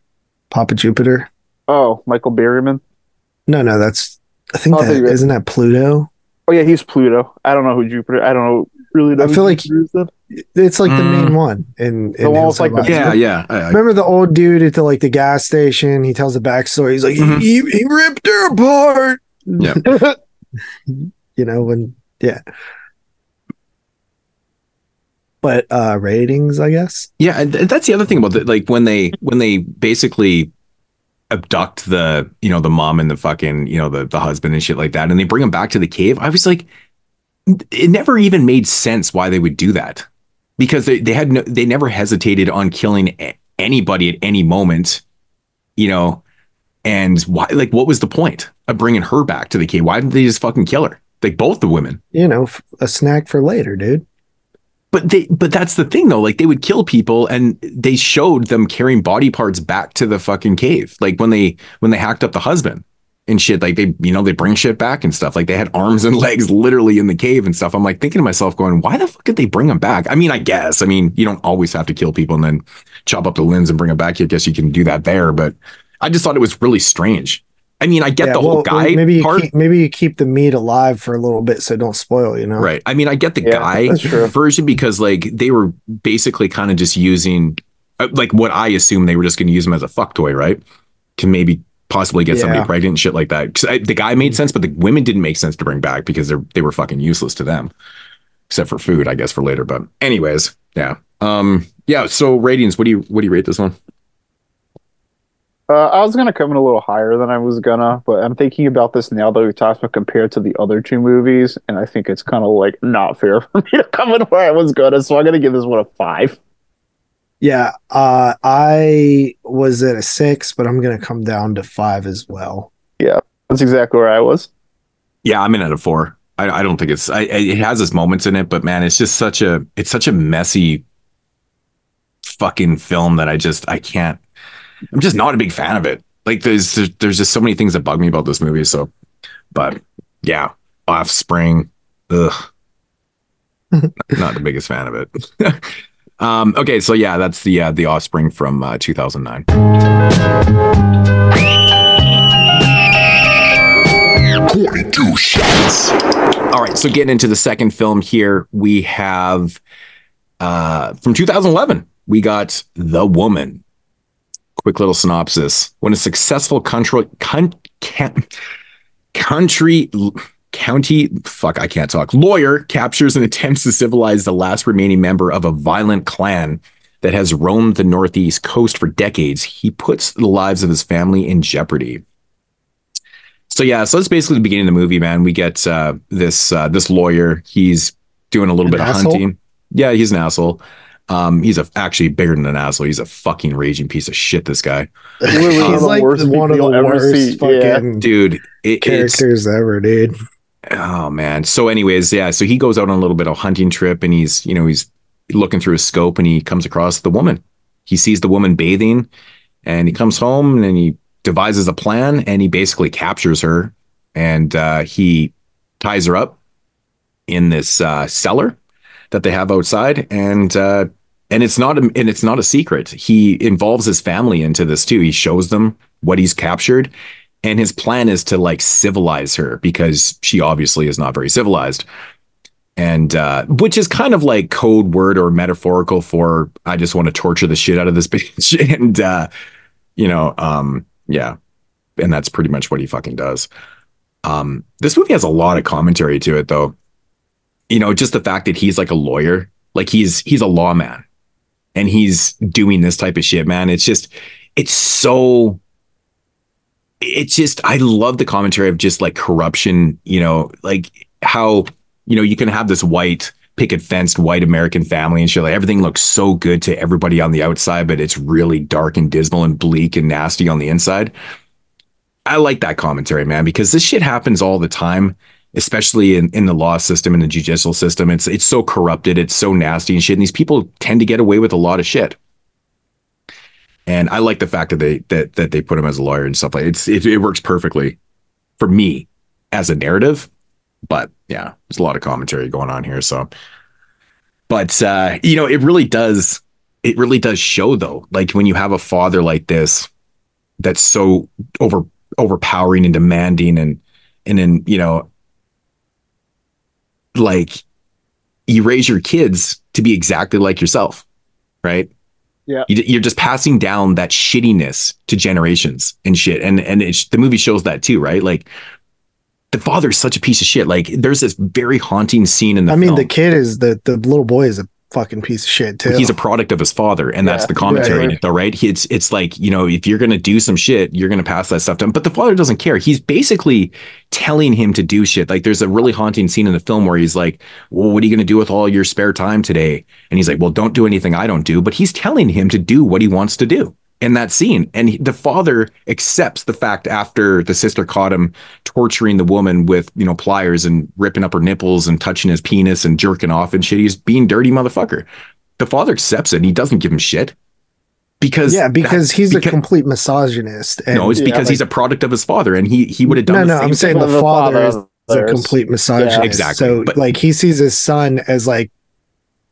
Papa Jupiter? Oh, Michael Berryman. No, no, that's I think oh, that isn't that Pluto? Oh yeah, he's Pluto. I don't know who Jupiter. I don't know really. Know I who feel like- is then. It's like the Mm. main one in, in The one like, the- Eyes. yeah, yeah. I, I, Remember the old dude at the like the gas station? He tells the backstory. He's like, Mhm. he, he ripped her apart. Yeah. you know when yeah. But uh ratings, I guess. Yeah, and that's the other thing about it. Like when they when they basically abduct the you know the mom and the fucking you know the the husband and shit like that, and they bring them back to the cave. I was like, it never even made sense why they would do that because they they had no they never hesitated on killing anybody at any moment, you know. And why? Like, what was the point of bringing her back to the cave? Why didn't they just fucking kill her? Like both the women. You know, a snack for later, dude. But they but that's the thing though. Like they would kill people and they showed them carrying body parts back to the fucking cave. Like when they when they hacked up the husband and shit, like they, you know, they bring shit back and stuff. Like they had arms and legs literally in the cave and stuff. I'm like thinking to myself, going, why the fuck did they bring them back? I mean, I guess. I mean, you don't always have to kill people and then chop up the limbs and bring them back. I guess you can do that there, but I just thought it was really strange. I mean, I get Yeah, the whole well, guy Maybe you part. keep, maybe you keep the meat alive for a little bit so don't spoil. You know, Right. I mean, I get the Yeah, guy version because like they were basically kind of just using uh, like what I assume they were just going to use him as a fuck toy, right? To maybe possibly get somebody pregnant and shit like that. Because the guy made sense, but the women didn't make sense to bring back because they're they were fucking useless to them, except for food, I guess, for later. But anyways, yeah, um, yeah. So ratings, what do you what do you rate this one? Uh, I was gonna come in a little higher than I was gonna, but I'm thinking about this now that we talked about compared to the other two movies, and I think it's kind of like not fair for me to come in where I was gonna. So I'm gonna give this one a five. Yeah, uh, I was at a six, but I'm gonna come down to five as well. Yeah, that's exactly where I was. Yeah, I'm in at a four. I, I don't think it's. I, it has its moments in it, but man, it's just such a. It's such a messy, fucking film that I just I can't. I'm just not a big fan of it. Like there's there's, just so many things that bug me about this movie. So, but yeah, Offspring, ugh, not the biggest fan of it. um, okay, so yeah, that's the uh, the Offspring from uh, 2009. 22 shots. All right, so getting into the second film here, we have uh, from 2011, we got The Woman. Quick little synopsis. When a successful country, con, can, country, county, fuck, I can't talk, lawyer captures and attempts to civilize the last remaining member of a violent clan that has roamed the Northeast coast for decades, he puts the lives of his family in jeopardy. So yeah, so that's basically the beginning of the movie, man. We get uh, this uh, this lawyer. He's doing a little An bit of hunting. Yeah, he's an asshole. Um, he's a actually bigger than an asshole. He's a fucking raging piece of shit. This guy, Literally one of He's the like worst one of the people you'll ever worst see. Yeah. fucking dude. It, it's characters ever, dude. Oh man. So anyways, yeah, so he goes out on a little bit of a hunting trip and he's, you know, he's looking through his scope and he comes across the woman. He sees the woman bathing and he comes home and he devises a plan and he basically captures her and uh, he ties her up in this uh, cellar that they have outside and uh, and it's not a, and it's not a secret. He involves his family into this too. He shows them what he's captured. And his plan is to like civilize her because she obviously is not very civilized. And uh which is kind of like code word or metaphorical for i just want to torture the shit out of this bitch. And uh you know um yeah. And that's pretty much what he fucking does. Um this movie has a lot of commentary to it though. You know just the fact that he's like a lawyer. Like he's he's a lawman and he's doing this type of shit man it's just it's so it's just I love the commentary of just like corruption, you know, like how you know you can have this white picket fenced white American family and shit. Like everything looks so good to everybody on the outside, but it's really dark and dismal and bleak and nasty on the inside. I like that commentary, man, because this shit happens all the time, especially in, in the law system and the judicial system. It's it's so corrupted, it's so nasty and shit. And these people tend to get away with a lot of shit. And I like the fact that they that that they put him as a lawyer and stuff like it's it, it works perfectly for me as a narrative. But yeah, there's a lot of commentary going on here. So, but uh, you know, it really does it really does show though. Like when you have a father like this that's so over overpowering and demanding and and then you know like you raise your kids to be exactly like yourself right Yeah. you, you're just passing down that shittiness to generations and shit and and it's, the movie shows that too right like the father's such a piece of shit like there's this very haunting scene in the I mean, film. the kid is the the little boy is a fucking piece of shit too. He's a product of his father, and that's the commentary in Right. it, though, right? He- It's it's like you know, if you're gonna do some shit, you're gonna pass that stuff down. But the father doesn't care. He's basically telling him to do shit. Like there's a really haunting scene in the film where he's like, "Well, what are you gonna do with all your spare time today?" And he's like, "Well, don't do anything I don't do." But he's telling him to do what he wants to do in that scene, and he, the father accepts the fact after the sister caught him torturing the woman with you know pliers and ripping up her nipples and touching his penis and jerking off and shit. He's being dirty motherfucker the father accepts it and he doesn't give him shit because yeah, because that- he's because- a complete misogynist. And no it's because he's a product of his father and he he would have done no, the no. same I'm saying thing. the father is a complete misogynist. Yeah. Exactly, So, but- like, he sees his son as like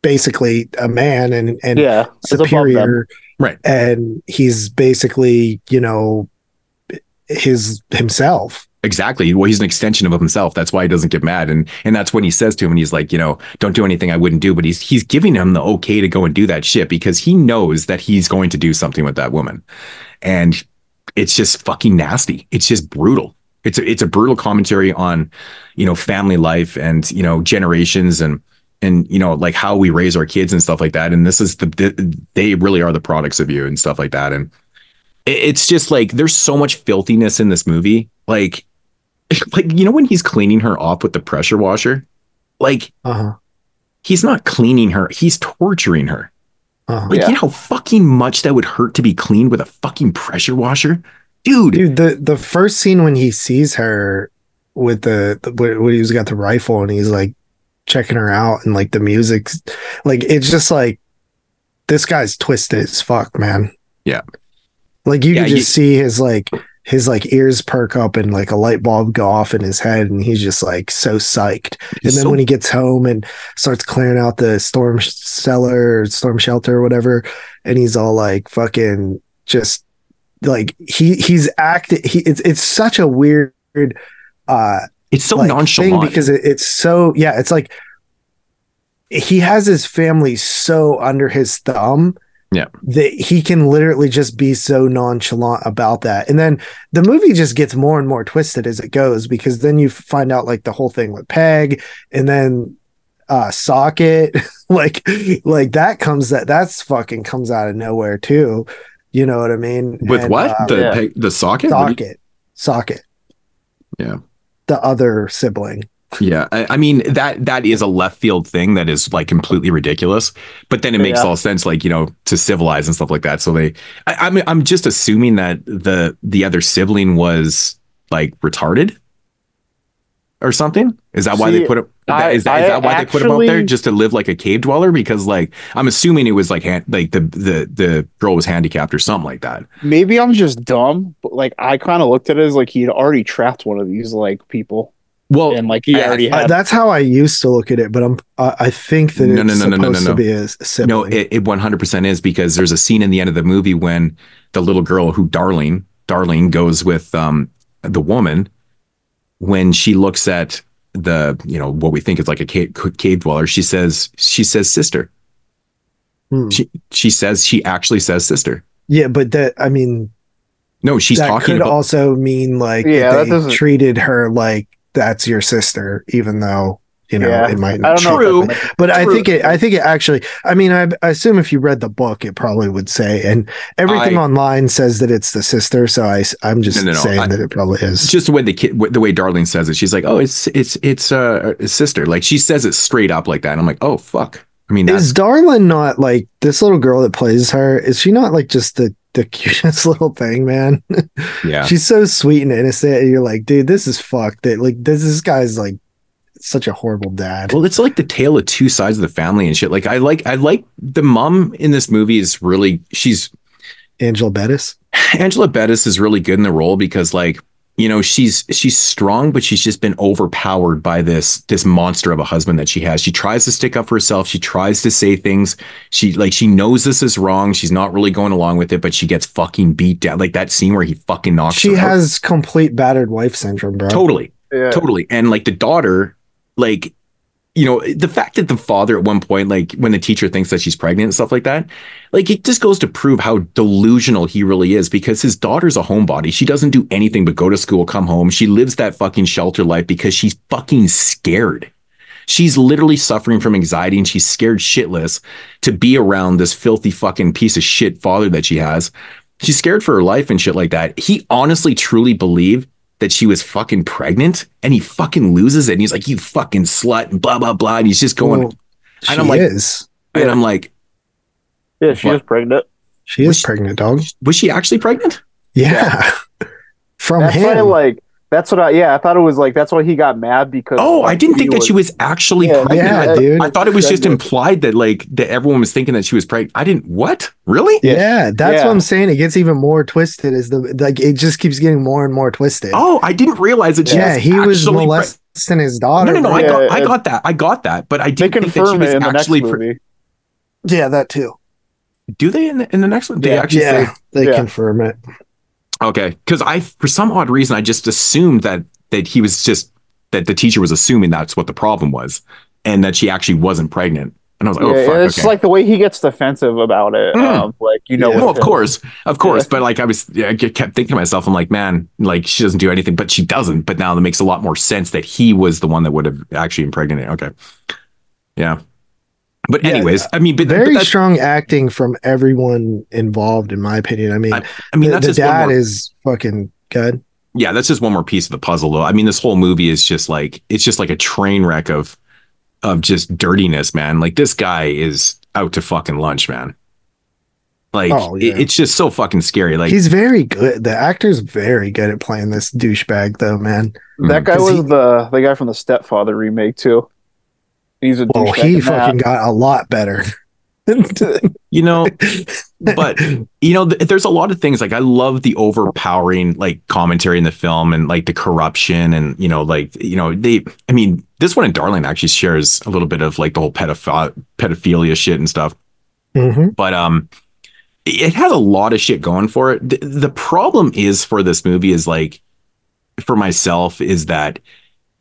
basically a man and and Yeah, as above superior, right? And he's basically, you know, his himself. exactly. Well he's an extension of himself. That's why he doesn't get mad. And and that's when he says to him and he's like you know don't do anything i wouldn't do. But he's he's giving him the okay to go and do that shit because he knows that he's going to do something with that woman. And it's just fucking nasty. It's just brutal. It's a, it's a brutal commentary on you know family life and you know generations and and you know like how we raise our kids and stuff like that and this is the, the they really are the products of you and stuff like that and it's just like there's so much filthiness in this movie like like you know when he's cleaning her off with the pressure washer like Uh huh. he's not cleaning her he's torturing her Uh-huh. Like Yeah. you know how fucking much that would hurt to be cleaned with a fucking pressure washer, dude. Dude, the the first scene when he sees her with the, the when when he's got the rifle and he's like checking her out and like the music's like it's just like this guy's twisted as fuck, man. Yeah. Like you Yeah, can you- just see his like his like ears perk up and like a light bulb go off in his head and he's just like so psyched. And then so- when he gets home and starts clearing out the storm cellar or storm shelter or whatever, and he's all like fucking just like he he's acting he it's it's such a weird uh it's so like, nonchalant. thing because it, it's so yeah it's like he has his family so under his thumb yeah. that he can literally just be so nonchalant about that. And then the movie just gets more and more twisted as it goes because then you find out like the whole thing with Peg and then uh socket like like that comes that that's fucking comes out of nowhere too. You know what I mean? With And, what? uh, the yeah. peg- the socket? What you- socket. Socket. Yeah. The other sibling. Yeah, I, I mean that that is a left field thing that is like completely ridiculous, but then it makes Yeah. all sense, like you know, to civilize and stuff like that. So they, I, I'm I'm just assuming that the the other sibling was like retarded or something. Is that why See, they put it? I- Is that, is that why they put him up there just to live like a cave dweller? Because like I'm assuming it was like hand, like the the the girl was handicapped or something like that. Maybe I'm just dumb, but like I kind of looked at it as like he'd already trapped one of these like people, Well, and like he I- already had. that's how I used to look at it, but I'm I I think that No, it's no, no, no, no, supposed no, to be a sibling. No, it, it 100% is because there's a scene in the end of the movie when the little girl who Darlin, Darlin goes with um the woman when she looks at the, you know, what we think is like a cave, cave dweller, she says she says sister. Hmm. She she says she actually says sister. yeah, but that I mean No, she's that talking could about also mean like Yeah, that that they treated her like that's your sister, even though you know Yeah, it might I not. don't know. True. But I think it. I think it actually. I mean, I, I assume if you read the book, it probably would say, and everything I- online says that it's the sister. So I, i'm just No, no, no, saying I- that it probably is. just the way the kid, the way Darlin says it. She's like, "Oh, it's it's it's uh, a sister." Like she says it straight up like that. And I'm like, "Oh, fuck." I mean, that's is Darlin not like this little girl that plays her? Is she not like just the the cutest little thing, man? yeah. She's so sweet and innocent, and you're like, dude, this is fucked. That like this this guy's like such a horrible dad. Well, it's like the tale of two sides of the family and shit. Like I like I like the mom in this movie is really she's Angela Bettis. Angela Bettis is really good in the role because like you know she's she's strong but she's just been overpowered by this this monster of a husband that she has. She tries to stick up for herself. She tries to say things. She like she knows this is wrong. She's not really going along with it, but she gets fucking beat down. Like that scene where he fucking knocks She her out. has complete battered wife syndrome, bro. Totally. Yeah. Totally. And like the daughter, like, you know, the fact that the father at one point, like when the teacher thinks that she's pregnant and stuff like that, like it just goes to prove how delusional he really is because his daughter's a homebody. She doesn't do anything but go to school, come home. She lives that fucking shelter life because she's fucking scared. She's literally suffering from anxiety and she's scared shitless to be around this filthy fucking piece of shit father that she has. She's scared for her life and shit like that. He honestly, truly believed that she was fucking pregnant and he fucking loses it. And he's like, you fucking slut and blah, blah, blah. And he's just going, Well, she and I'm like, is. and I'm like, yeah, she What? is pregnant. She is pregnant, dog. was she actually pregnant? Yeah. From That's why, him. like, that's what I. Yeah, I thought it was like that's why he got mad because. Oh, like, I didn't he think that she was actually Yeah, pregnant. yeah, I, dude. I thought it was just implied that like that everyone was thinking that she was pregnant. I didn't. What? Really? yeah, that's Yeah. what I'm saying. It gets even more twisted as the like it just keeps getting more and more twisted. Oh, I didn't realize that she yeah, was he was actually pre- molesting his daughter. No, no, no. I Yeah, got, I got that. I got that. But I didn't think that she confirm was it in the next actually. pre- yeah, that too. do they in the, in the next one? They Yeah. actually Yeah, say they Yeah. confirm it. Okay. Because I, for some odd reason, I just assumed that that he was just that the teacher was assuming that's what the problem was, and that she actually wasn't pregnant. And I was like, oh yeah, fuck. it's okay. like the way he gets defensive about it. Mm. Um, like you know, Yeah. no, of course, of course. Yeah. But like I was, I kept thinking to myself, I'm like, man, like she doesn't do anything, but she doesn't. But now that makes a lot more sense that he was the one that would have actually impregnated. Okay, yeah. But Yeah, anyways, uh, I mean, but, but Very that's, strong acting from everyone involved, in my opinion. I mean, I, I mean, the, that's the just dad more- is fucking good. yeah, that's just one more piece of the puzzle, though. I mean, this whole movie is just like it's just like a train wreck of of just dirtiness, man. Like this guy is out to fucking lunch, man. Like Oh, it- it's just so fucking scary. Like he's very good. The actor's very good at playing this douchebag, though, man. That mm-hmm. guy was he- the the guy from the Stepfather remake too. He's a Well, he fucking got a lot better. you know but you know th- there's a lot of things like i love the overpowering like commentary in the film and like the corruption and you know like you know they i mean this one in Darlin actually shares a little bit of like the whole pedophi- pedophilia shit and stuff Mhm. but um it has a lot of shit going for it the, the problem is for this movie is like for myself is that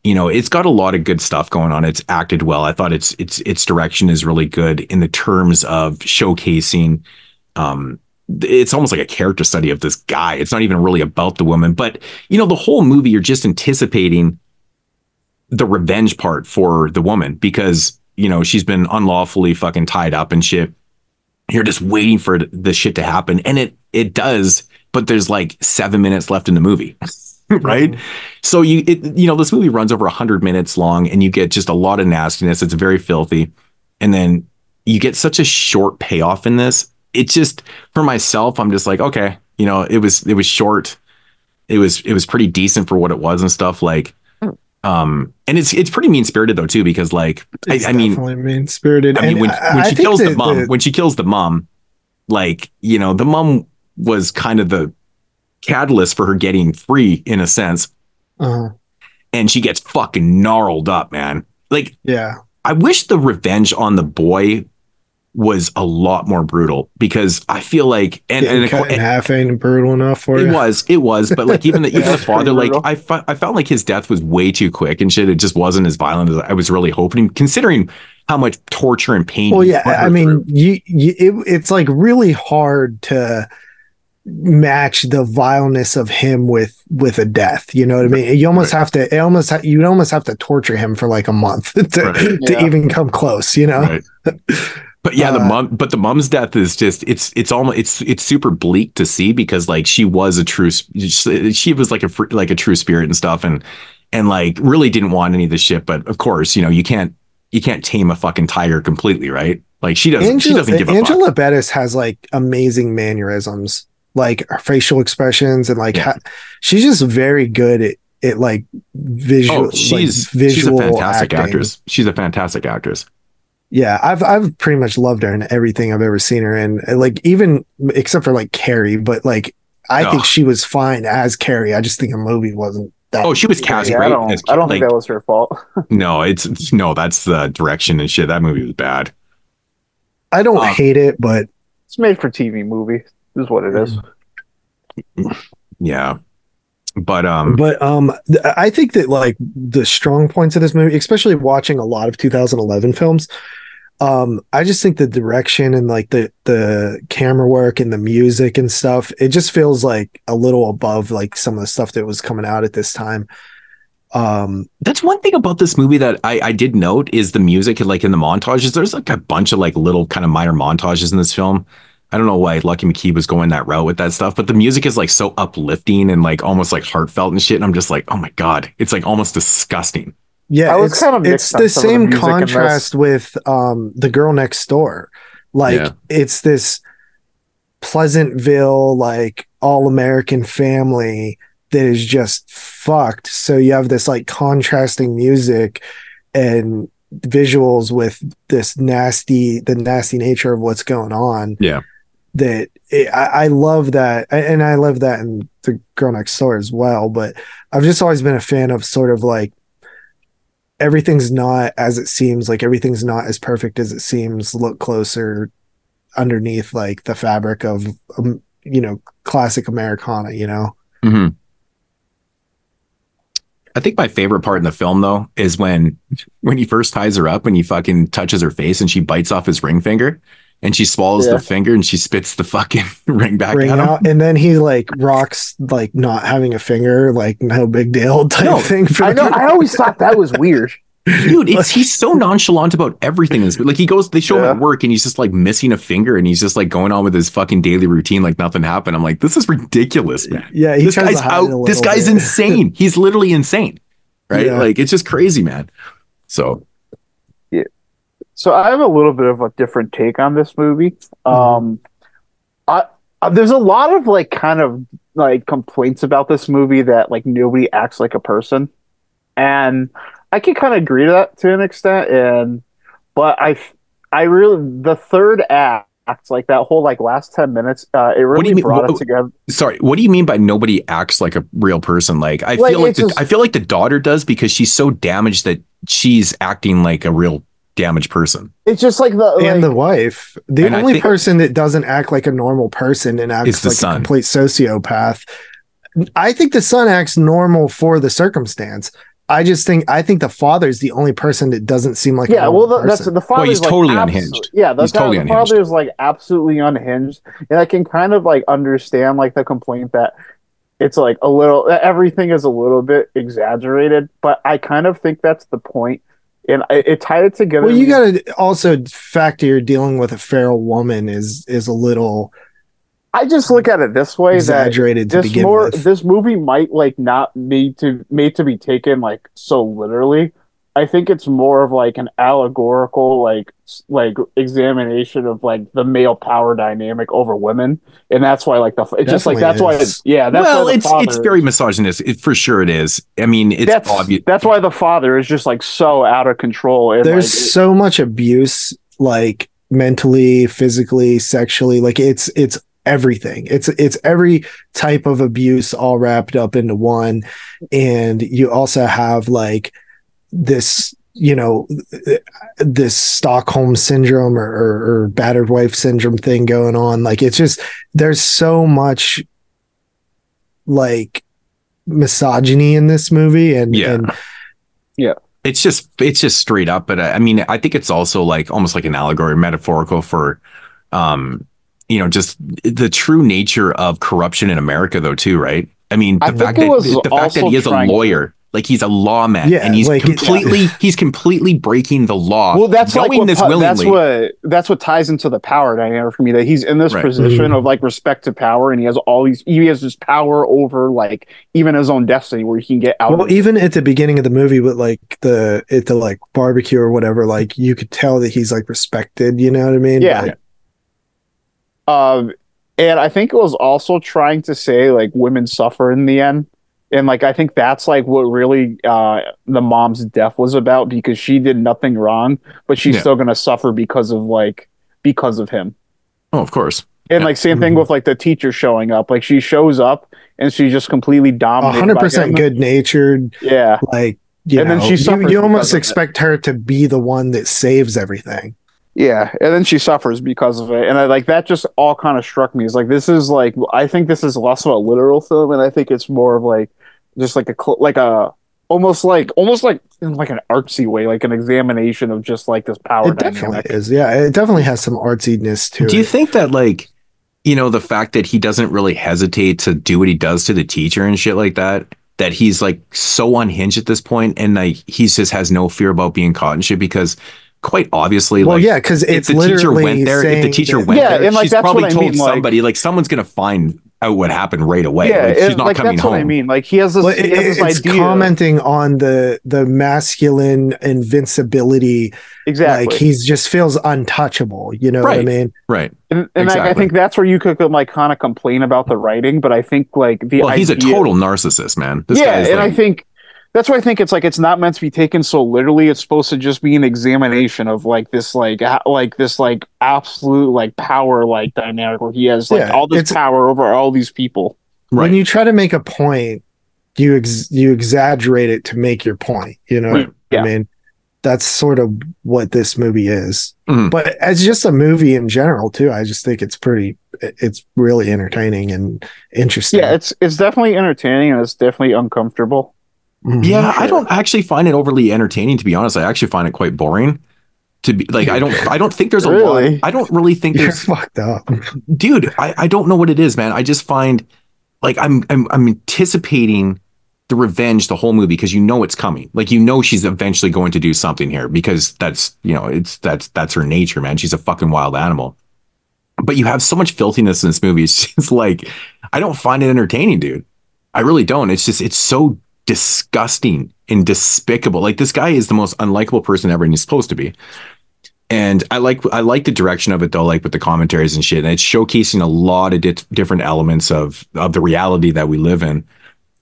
you know it's got a lot of good stuff going on. It's acted well. I thought its its its direction is really good in the terms of showcasing um it's almost like a character study of this guy. It's not even really about the woman but you know the whole movie you're just anticipating the revenge part for the woman because you know she's been unlawfully fucking tied up and shit. You're just waiting for the shit to happen and it it does but there's like seven minutes left in the movie right? So you it, you know this movie runs over 100 minutes long and you get just a lot of nastiness. It's very filthy. And then you get such a short payoff in this. It just for myself i'm just like okay you know it was it was short. It was it was pretty decent for what it was and stuff like um and it's it's pretty mean spirited though too because like I, I mean mean spirited. I mean, when, when she kills the mom, when she kills the mom, like, you know, the mom was kind of the catalyst for her getting free in a sense. uh, And she gets fucking gnarled up, man. Like, yeah, I wish the revenge on the boy was a lot more brutal because I feel like, and, getting and, cut in half ain't brutal enough for it you. was, it was, but like even the even the father, like brutal. I, fe- I felt like his death was way too quick and shit. It just wasn't as violent as I was really hoping, considering how much torture and pain. Well, yeah, I mean, you, you it, it's like really hard to match the vileness of him with with a death. You know what I mean? You almost have to. It almost ha- you almost have to torture him for like a month to, to Yeah. even come close. You know? Right. But yeah, the Uh, mom, but the mom's death is just it's it's almost it's it's super bleak to see because like she was a true she was like a fr- like a true spirit and stuff and and like really didn't want any of this shit. But of course, you know you can't you can't tame a fucking tiger completely, right? Like she doesn't she doesn't give a fuck. Angela Bettis has like amazing mannerisms, like her facial expressions, and like ha- she's just very good at it, like visual. Oh, she's like, she's a fantastic acting. actress. She's a fantastic actress. Yeah, I've I've pretty much loved her in everything I've ever seen her in. Like even except for like Carrie, but like I Oh. think she was fine as Carrie. I just think the movie wasn't that. Oh, she was cast Yeah, I don't, as- I don't think that was her fault. No, it's no, that's the direction and shit. That movie was bad. I don't Um, hate it, but It's made for TV movie. This is what it is. Yeah, but um, but um th- I think that like the strong points of this movie, especially watching a lot of 2011 films, um I just think the direction and like the the camera work and the music and stuff, it just feels like a little above like some of the stuff that was coming out at this time. Um That's one thing about this movie that I, I did note is the music, like in the montages. There's like a bunch of like little kind of minor montages in this film. I don't know why Lucky McKee was going that route with that stuff, but the music is like so uplifting and like almost like heartfelt and shit. And I'm just like, oh my god, it's like almost disgusting. Yeah, I was it's, kind of it's the some of the same music in this. contrast with um the girl next door. Like Yeah. it's this Pleasantville, like all American family that is just fucked. So you have this like contrasting music and visuals with this nasty, the nasty nature of what's going on. Yeah. That it, I, I love that, and I love that in the girl next door as well. But I've just always been a fan of sort of like everything's not as it seems like everything's not as perfect as it seems look closer underneath like the fabric of um, you know classic americana you know hmm I think my favorite part in the film though is when when he first ties her up and he fucking touches her face and she bites off his ring finger and she swallows Yeah. the finger and she spits the fucking ring back ring at him. out and then he like rocks like not having a finger like no big deal type No, thing for I know. I always thought that was weird. Dude, it's he's so nonchalant about everything. in this- Like he goes, they show him at work and he's just like missing a finger and he's just like going on with his fucking daily routine like nothing happened. I'm like, this is ridiculous, man. yeah he this guy's out. This guy's bit. insane. He's literally insane. Right? Yeah. Like it's just crazy, man. So So I have a little bit of a different take on this movie. Um, I, uh, there's a lot of like kind of like complaints about this movie that like nobody acts like a person, and I can kind of agree to that to an extent. And but I I really the third act like that whole like last 10 minutes uh it really mean- brought what- it together Sorry, what do you mean by nobody acts like a real person? Like I Like, feel like the, just- I feel like the daughter does because she's so damaged that she's acting like a real damaged person. it's just like the and like, the wife. The only think- person that doesn't act like a normal person and acts the like son. a complete sociopath. I think the son acts normal for the circumstance. I just think I think the father is the only person that doesn't seem like a yeah well the, that's the father he's totally unhinged. yeah the, He's totally the unhinged. father is like absolutely unhinged and i can kind of like understand like the complaint that it's like a little everything is a little bit exaggerated but i kind of think that's the point and it, it tied it together well, you got to also factor you're dealing with a feral woman is is a little I just look at it this way Exaggerated to that this begin more with. this movie might like not need to made to be taken like so literally. I think it's more of like an allegorical like like examination of like the male power dynamic over women, and that's why like the it's just like Definitely that's why is. it's, yeah that's well, why it's it's very misogynistic. It, for sure, it is. I mean, it's that's obvious. that's why the father is just like so out of control and there's like, so much abuse like mentally physically sexually like it's it's everything it's it's every type of abuse all wrapped up into one and you also have like this you know this stockholm syndrome or, or, or battered wife syndrome thing going on. Like it's just there's so much like misogyny in this movie and Yeah. and it's just it's just straight up but I, I mean i think it's also like almost like an allegory metaphorical for um you know just the true nature of corruption in america though too right? I mean the I fact that the fact that he is a trying to- lawyer like he's a lawman Yeah, and he's like, completely he's completely breaking the law. Well that's like what, this pu- willingly that's what that's what ties into the power dynamic for me that he's in this Right. position of like respect to power and he has all these he has this power over like even his own destiny where he can get out well of even at the beginning of the movie with like the at the like barbecue or whatever like you could tell that he's like respected you know what i mean? Yeah. But- um and i think it was also trying to say like women suffer in the end and like i think that's like what really uh the mom's death was about because she did nothing wrong but she's Yeah. still gonna suffer because of like because of him. Oh of course. And like same thing with like the teacher showing up. Like she shows up and she's just completely a dominated 100% good natured yeah. like you And then she you, suffers you because almost of it. expect her to be the one that saves everything. Yeah, and then she suffers because of it, and I like that. Just all kind of struck me. As like this is like I think this is less of a literal film, and I think it's more of like just like a like a almost like almost like in like an artsy way, like an examination of just like this power it definitely is. Yeah it definitely has some artsiness to do it. Do you think that like you know the fact that he doesn't really hesitate to do what he does to the teacher and shit like that that he's like so unhinged at this point and like he just has no fear about being caught and shit? Because quite obviously well like yeah because if the teacher went there if the teacher that- went Yeah, there and, like, she's probably what I told mean, like- somebody like someone's gonna find out what happened right away Yeah, like, she's and, not like coming that's home what I mean. Like he has this, well, he it- has this it's idea. commenting on the the masculine invincibility exactly. like he's just feels untouchable you know what i mean right and and like, I exactly. think that's where you could like kind of complain about the writing, but I think like the well he's a total narcissist man this yeah, guy is and like, I think that's why I think it's like it's not meant to be taken so literally. It's supposed to just be an examination of like this like a- like this like absolute like power like dynamic where he has like Yeah, all this it's- power over all these people. right when you try to make a point you ex- you exaggerate it to make your point you know Right, yeah. i mean that's sort of what this movie is Mhm. but as just a movie in general too i just think it's pretty it's really entertaining and interesting Yeah, it's it's definitely entertaining and it's definitely uncomfortable. Mhm. Yeah, I don't actually find it overly entertaining to be honest. I actually find it quite boring. To be like, I don't, I don't think there's a Really? lot. I don't really think you're there's, fucked up dude. I, I don't know what it is, man. I just find like I'm, I'm, I'm anticipating the revenge the whole movie because you know it's coming. Like you know she's eventually going to do something here because that's you know it's that's that's her nature, man. She's a fucking wild animal. But you have so much filthiness in this movie. It's just like I don't find it entertaining, dude. I really don't. It's just it's so disgusting and despicable. Like this guy is the most unlikable person ever, and he's supposed to be. and I like I like the direction of it though, like with the commentaries and shit. And it's showcasing a lot of di- different elements of of the reality that we live in,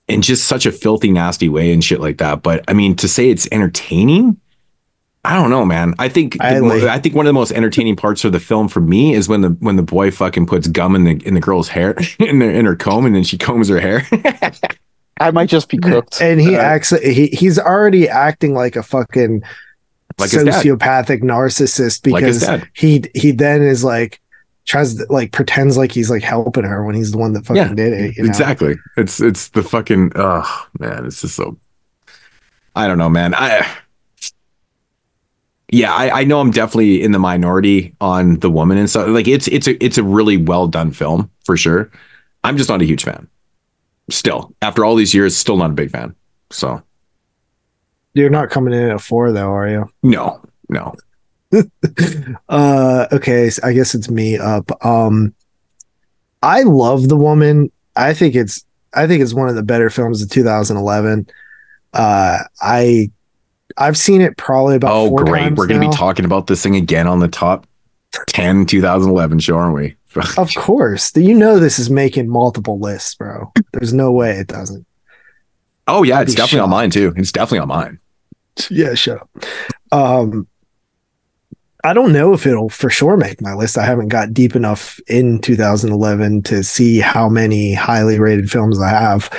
in just such a filthy, nasty way and shit like that. But I mean, to say it's entertaining, I don't know, man. I think I like- I think one of the most entertaining parts of the film for me is when the when the boy fucking puts gum in the in the girl's hair in the in her comb and then she combs her hair. I might just be cooked. and he Uh, acts he he's already acting like a fucking Like sociopathic narcissist because dad. he he then is like tries to like pretends like he's like helping her when he's the one that fucking Yeah, did it you know? Exactly. It's it's the fucking oh man, it's just so I don't know, man. I yeah, I, I know I'm definitely in the minority on the woman and stuff. Like it's it's a it's a really well done film for sure. I'm just not a huge fan. Still, after all these years, still not a big fan. So you're not coming in at four though are you no, no. uh okay so i guess it's me up um i love the woman i think it's i think it's one of the better films of 2011 uh i i've seen it probably about Oh, great. We're gonna be talking about this thing again on the top 10 2011 show, aren't we? Of course. You know this is making multiple lists bro. There's no way it doesn't. Oh yeah, it's definitely on mine too. It's definitely on mine. yeah shut up. Um i don't know if it'll for sure make my list. I haven't got deep enough in 2011 to see how many highly rated films i have.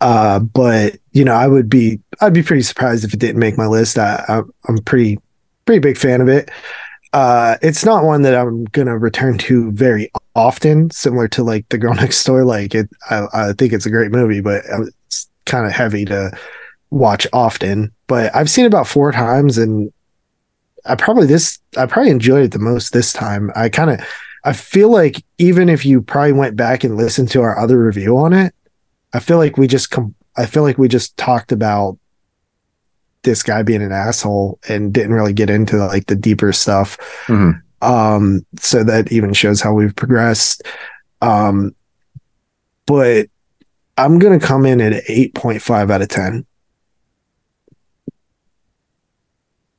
Uh but you know i would be i'd be pretty surprised if it didn't make my list. I, I i'm pretty pretty big fan of it uh it's not one that i'm gonna return to very often similar to like the girl next door like it i, I think it's a great movie but it's kind of heavy to watch often, but I've seen it about four times and I probably this I probably enjoyed it the most this time. I kind of I feel like even if you probably went back and listened to our other review on it, I feel like we just com- I feel like we just talked about this guy being an asshole and didn't really get into like the deeper stuff. Mhm. Um so that even shows how we've progressed. Um but I'm going to come in at 8.5 out of 10.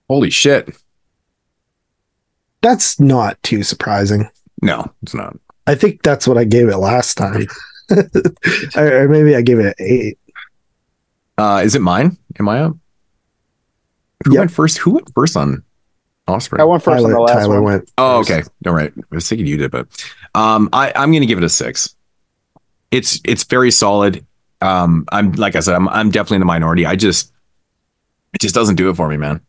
Holy shit. That's not too surprising. No, it's not. I think that's what I gave it last time. or, maybe I gave it an 8. Uh, is it mine? Am I up? Who went first? Who went first on Offspring? I went first on Tyler, the last Tyler one. went. Oh, okay. All right. I was thinking you did, but um, I, I'm going to give it a six. It's it's very solid. Um, I'm like I said, I'm I'm definitely in the minority. I just it just doesn't do it for me, man.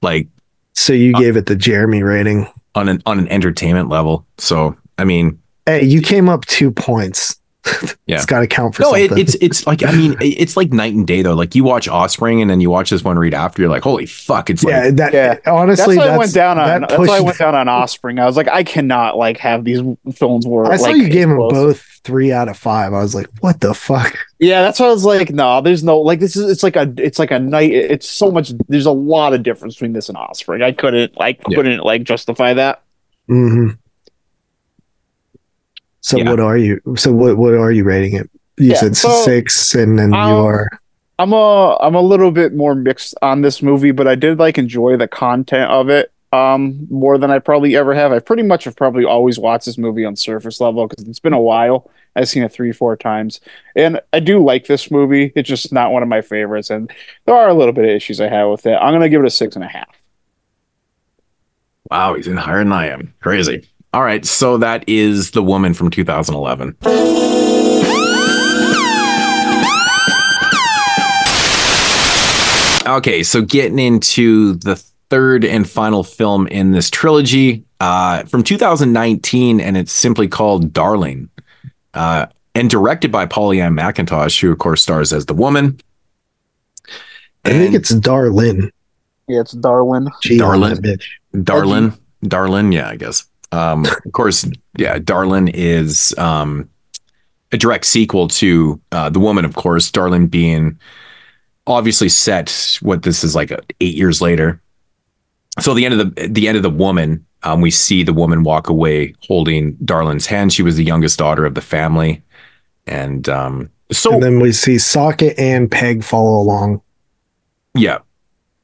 Like So you gave it the Jeremy rating. on an on an entertainment level. So I mean, Hey, you came up two points. yeah. It's got to count for something. no, it, it's it's like I mean, it's like night and day though. Like you watch Offspring and then you watch this one read after, you're like, holy fuck! It's yeah, like that Yeah. honestly, that's why I went down on. that That's why I went down on Offspring. I was like, I cannot like have these films where I saw like, you gave them both three out of five. I was like, what the fuck? Yeah, that's why I was like, no, there's no like this is it's like a it's like a night. It's so much. There's a lot of difference between this and Offspring. I couldn't like Yeah. couldn't like justify that. hmm So Yeah. what are you? So what what are you rating it? You Yeah, said so, six, and then you um, are. I'm a I'm a little bit more mixed on this movie, but I did like enjoy the content of it um more than I probably ever have. I pretty much have probably always watched this movie on surface level because it's been a while. I've seen it three four times, and I do like this movie. It's just not one of my favorites, and there are a little bit of issues I have with it. I'm gonna give it a six and a half. wow, he's in higher than I am. Crazy. All right, so that is the woman from 2011. Okay, so getting into the third and final film in this trilogy uh, from 2019, and it's simply called Darling, uh, and directed by Pollyanna McIntosh, who of course stars as the woman. I think it's Darlin. Yeah, it's Darwin. Gee, Darlin. bitch. Darlin, Darlin, yeah, I guess. Um, of course, yeah, Darlin is um, a direct sequel to uh, The Woman, of course. Darlin being obviously set what this is like uh, eight years later. So the end of the the end of the woman, um, we see the woman walk away holding Darlin's hand. She was the youngest daughter of the family, and um, so and then we see Socket and Peg follow along. Yeah.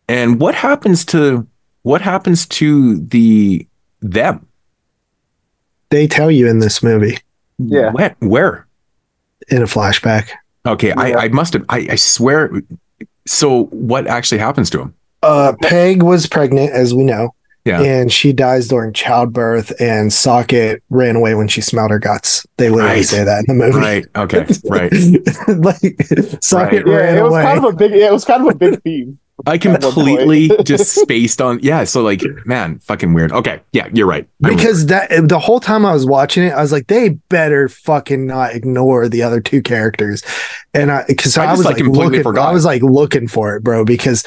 And what happens to what happens to the them? They tell you in this movie. Yeah. Where? Where? In a flashback. Okay, I, I must have. I, I swear. So, what actually happens to him? Uh, Peg was pregnant, as we know. Yeah. And she dies during childbirth, and Socket ran away when she smelled her guts. They literally Right. say that in the movie. Right. Okay. Right. like Socket Right. ran Yeah, it was away. kind of a big. Yeah, it was kind of a big theme. I At one point. completely just spaced on. Yeah. So, like, man, fucking weird. Okay. Yeah, you're right. I'm- because that the whole time I was watching it, I was like, they better fucking not ignore the other two characters, and I because I I, was like, like, completely looking, forgot. I was like looking for it, bro, because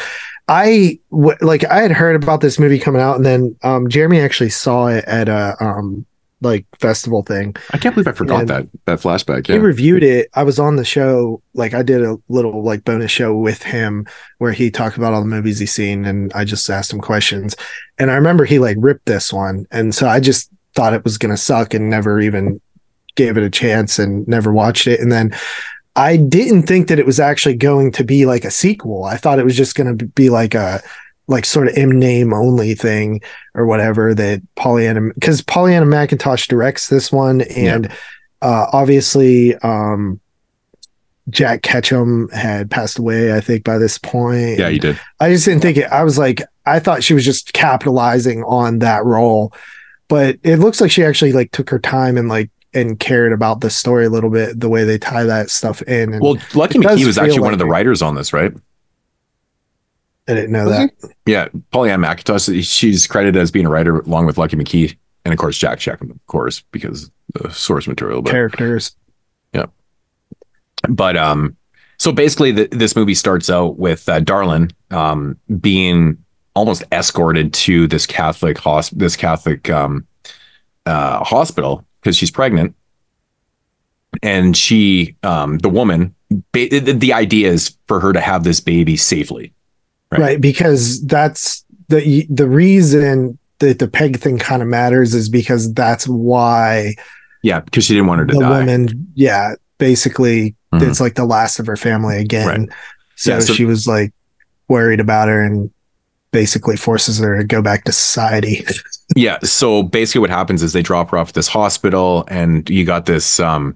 I w- like I had heard about this movie coming out, and then um Jeremy actually saw it at a um like festival thing. I can't believe I forgot And- that that flashback. He reviewed it. I was on the show, like I did a little like bonus show with him where he talked about all the movies he's seen, and I just asked him questions. And I remember he like ripped this one, and so I just thought it was gonna suck and never even gave it a chance and never watched it. And then I didn't think that it was actually going to be like a sequel. I thought it was just gonna be like a like sort of in name only thing or whatever that Pollyanna because Pollyanna McIntosh directs this one and uh obviously um Jack Ketchum had passed away, I think, by this point. Yeah, you did. I just didn't think it. I was like, I thought she was just capitalizing on that role, but it looks like she actually like took her time and like and cared about the story a little bit, the way they tie that stuff in. And Well, Lucky McKee was actually one of the writers on this, right? I didn't know Was that. Yeah, Pollyanna McIntosh. She's credited as being a writer along with Lucky McKee, and of course Jack Ketchum, of course, because the source material. But Characters. Yeah. But um, so basically, the, this movie starts out with uh, Darlin um being almost escorted to this Catholic hosp- this Catholic um uh hospital because she's pregnant, and she um the woman ba- the, the idea is for her to have this baby safely. Right. Right. Because that's the the reason that the peg thing kind of matters is because that's why Yeah, because she didn't want her to the die. woman, yeah, basically Mhm. it's like the last of her family again. Right. So, Yeah, so- she was like worried about her and basically forces her to go back to society. Yeah. So basically, what happens is they drop her off at this hospital, and you got this um,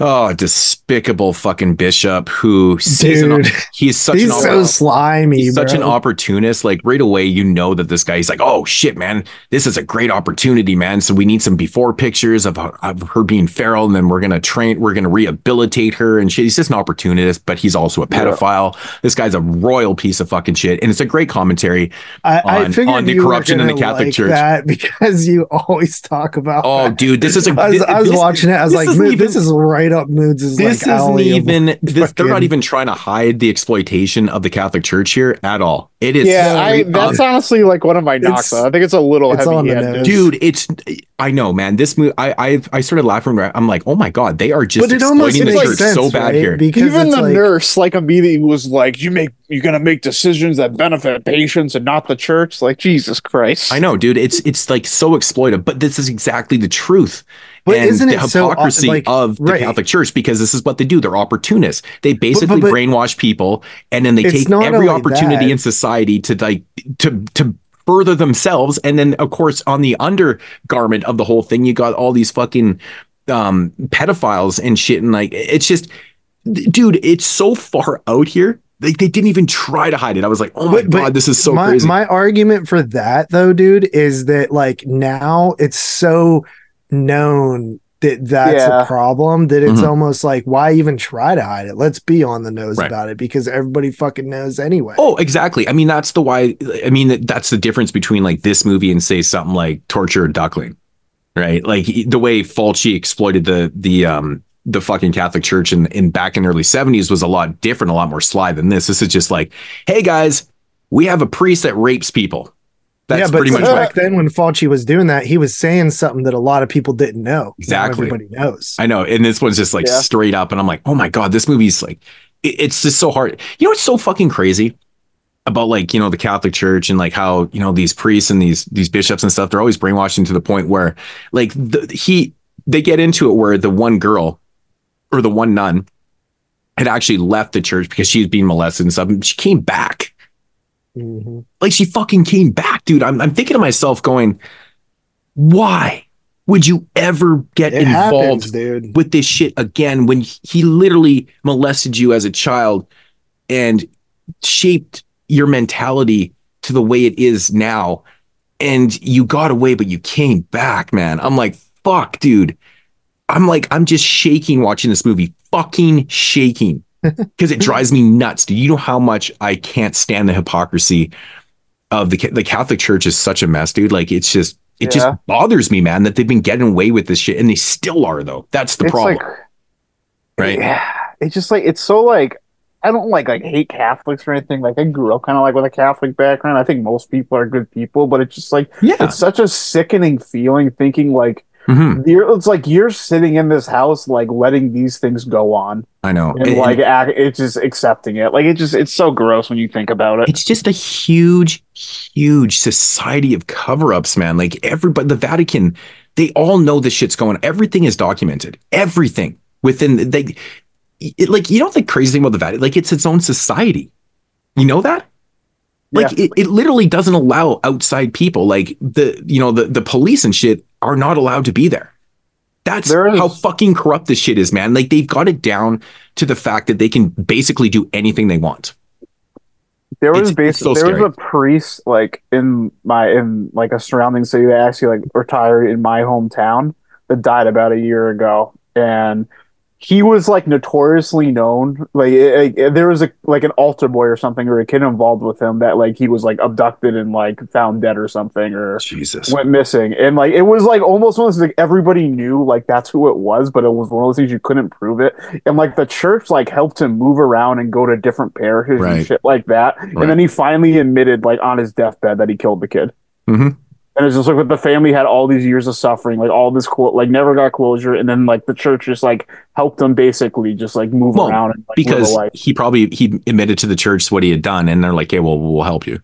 oh, despicable fucking bishop who sees an, Dude. he's such He's an so slimy, he's such an opportunist. Like right away, you know that this guy. He's like, oh shit, man, this is a great opportunity, man. So we need some before pictures of, of her being feral, and then we're gonna train, we're gonna rehabilitate her, and shit. He's just an opportunist, but he's also a pedophile. This guy's a royal piece of fucking shit, and it's a great commentary I, I on, figured on the corruption in the Catholic like Church. that because you always talk about. Oh, that. dude, this is a. I was, I was this- watching it. I was this like, even- "This is right up Moods' this like isn't alley of even. This, they're not even trying to hide the exploitation of the Catholic Church here at all. It is. Yeah, I, that's up- honestly like one of my knocks. It's- though. I think it's a little it's heavy on the nose. dude. It's. I know, man. This movie. I I I started laughing. I'm like, oh my god, they are just But it almost exploiting the church sense, so bad right? here. Because Even the like- nurse, like immediately was like, "You make you're gonna make decisions that benefit patients and not the church." Like Jesus Christ. I know, dude. It's it's like so exploitive, but this is exactly the truth. But and isn't the it so, uh, hypocrisy like- of the right. Catholic Church because this is what they do. They're opportunists. They basically but- brainwash people and then they take every opportunity that. in society to like to to further themselves. And then of course on the undergarment of the whole thing, you got all these fucking um pedophiles and shit. And like it's just dude, it's so far out here. Like they didn't even try to hide it. I was like, oh my But- but god, this is so my, crazy. My argument for that though, dude, is that like now it's so known that that's Yeah. a problem that it's Mhm. almost like why even try to hide it? Let's be on the nose Right. about it because everybody fucking knows anyway. Oh, exactly. I mean, that's the why. I mean, that's the difference between like this movie and say something like Torture a Duckling, right? Like the way Fulci exploited the the um the fucking Catholic Church in in back in the early seventies was a lot different, a lot more sly than this. This is just like, hey guys, we have a priest that rapes people. That's yeah, but pretty much back what then when Fulci was doing that, he was saying something that a lot of people didn't know. Now Exactly. everybody knows. I know. And this one's just like Yeah. straight up. And I'm like, oh my God, this movie's like, it- it's just so hard. You know what's so fucking crazy about like, you know, the Catholic Church and like how, you know, these priests and these these bishops and stuff, they're always brainwashing to the point where like the, he they get into it where the one girl or the one nun had actually left the church because she was being molested and stuff. And she came back. Mm-hmm. Like she fucking came back, dude. I'm, I'm thinking to myself, going, why would you ever get It involved happens, with this shit again when he literally molested you as a child and shaped your mentality to the way it is now? And you got away, but you came back, man. I'm like, fuck, dude. I'm like, I'm just shaking watching this movie, fucking shaking because it drives me nuts. Do you know how much I can't stand the hypocrisy of the the Catholic Church is such a mess, dude. Like it's just it Yeah. just bothers me, man, that they've been getting away with this shit and they still are though. That's the It's problem, like right? yeah, it's just like it's so like I don't like like hate Catholics or anything. Like I grew up kind of like with a Catholic background. I think most people are good people, but it's just like Yeah. it's such a sickening feeling thinking like Mhm. you're it's like you're sitting in this house like letting these things go on I know. and, And- like it's just accepting it. Like it just it's so gross when you think about it. it's just a huge, huge society of cover-ups, man. Like everybody, the Vatican, they all know this shit's going. Everything is documented. Everything within they, it, like you know the crazy thing about the Vatican, like it's its own society. You know that? Like it, it literally doesn't allow outside people, like the you know the the police and shit, are not allowed to be there. That's how fucking corrupt this shit is, man. Like they've got it down to the fact that they can basically do anything they want. There was It's- basically so there was a priest like in my in like a surrounding city that actually like retired in my hometown that died about a year ago, and he was like notoriously known. Like it, it- there was a like an altar boy or something or a kid involved with him that like he was like abducted and like found dead or something or Jesus went missing, and like it was like almost one of those like everybody knew like that's who it was, but it was one of those things you couldn't prove it, and like the church like helped him move around and go to different parishes Right. and shit like that, Right. and then he finally admitted like on his deathbed that he killed the kid. Mhm. And it's just like with the family had all these years of suffering, like all this quote, like never got closure, and then like the church just like helped him basically just like move Well, around and like, live a because life. he probably he admitted to the church what he had done, and they're like, "Hey, well, we'll help you."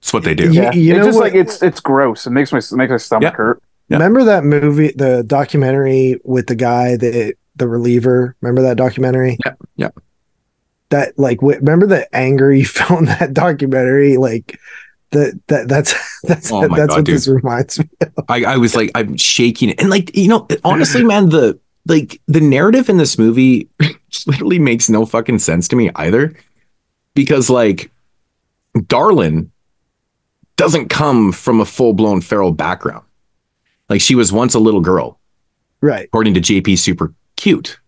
That's what they do. Yeah, you it's know just what- like it's it's gross. It makes my it makes my stomach hurt. Remember that movie, the documentary with the guy that the reliever? Remember that documentary? Yeah, yeah. That like, w- remember the anger you felt in that documentary? Like that that that's that's Oh that's God, what dude. this reminds me. Of. I, I was like, I'm shaking, and like you know, honestly, man, the like the narrative in this movie literally makes no fucking sense to me either, because like, Darlin doesn't come from a full blown feral background. Like she was once a little girl, Right. according to JP, super cute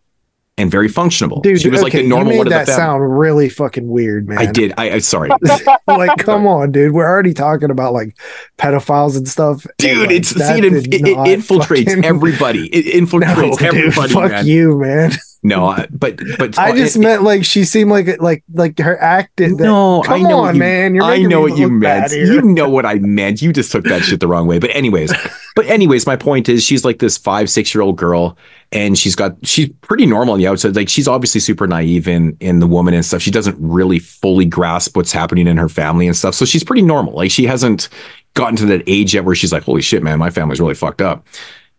and very functional. Dude, she was like okay, the normal you one made that sound really fucking weird, man. I did. I, I sorry. like, come on, dude. We're already talking about like pedophiles and stuff. and, Dude, like, it's see, it, it, it infiltrates fucking- everybody. It No, infiltrates dude, everybody, fuck man. you, man. No, I, but but I just it- meant like she seemed like like like her acting. No, come I know on, what you, man. You're I know what you meant. You know what I meant. You just took that shit the wrong way. But anyways, but anyways, my point is she's like this five, six year old girl, and she's got she's pretty normal on the outside. Like she's obviously super naive in in the woman and stuff. She doesn't really fully grasp what's happening in her family and stuff. So she's pretty normal. Like she hasn't gotten to that age yet where she's like, holy shit, man, my family's really fucked up.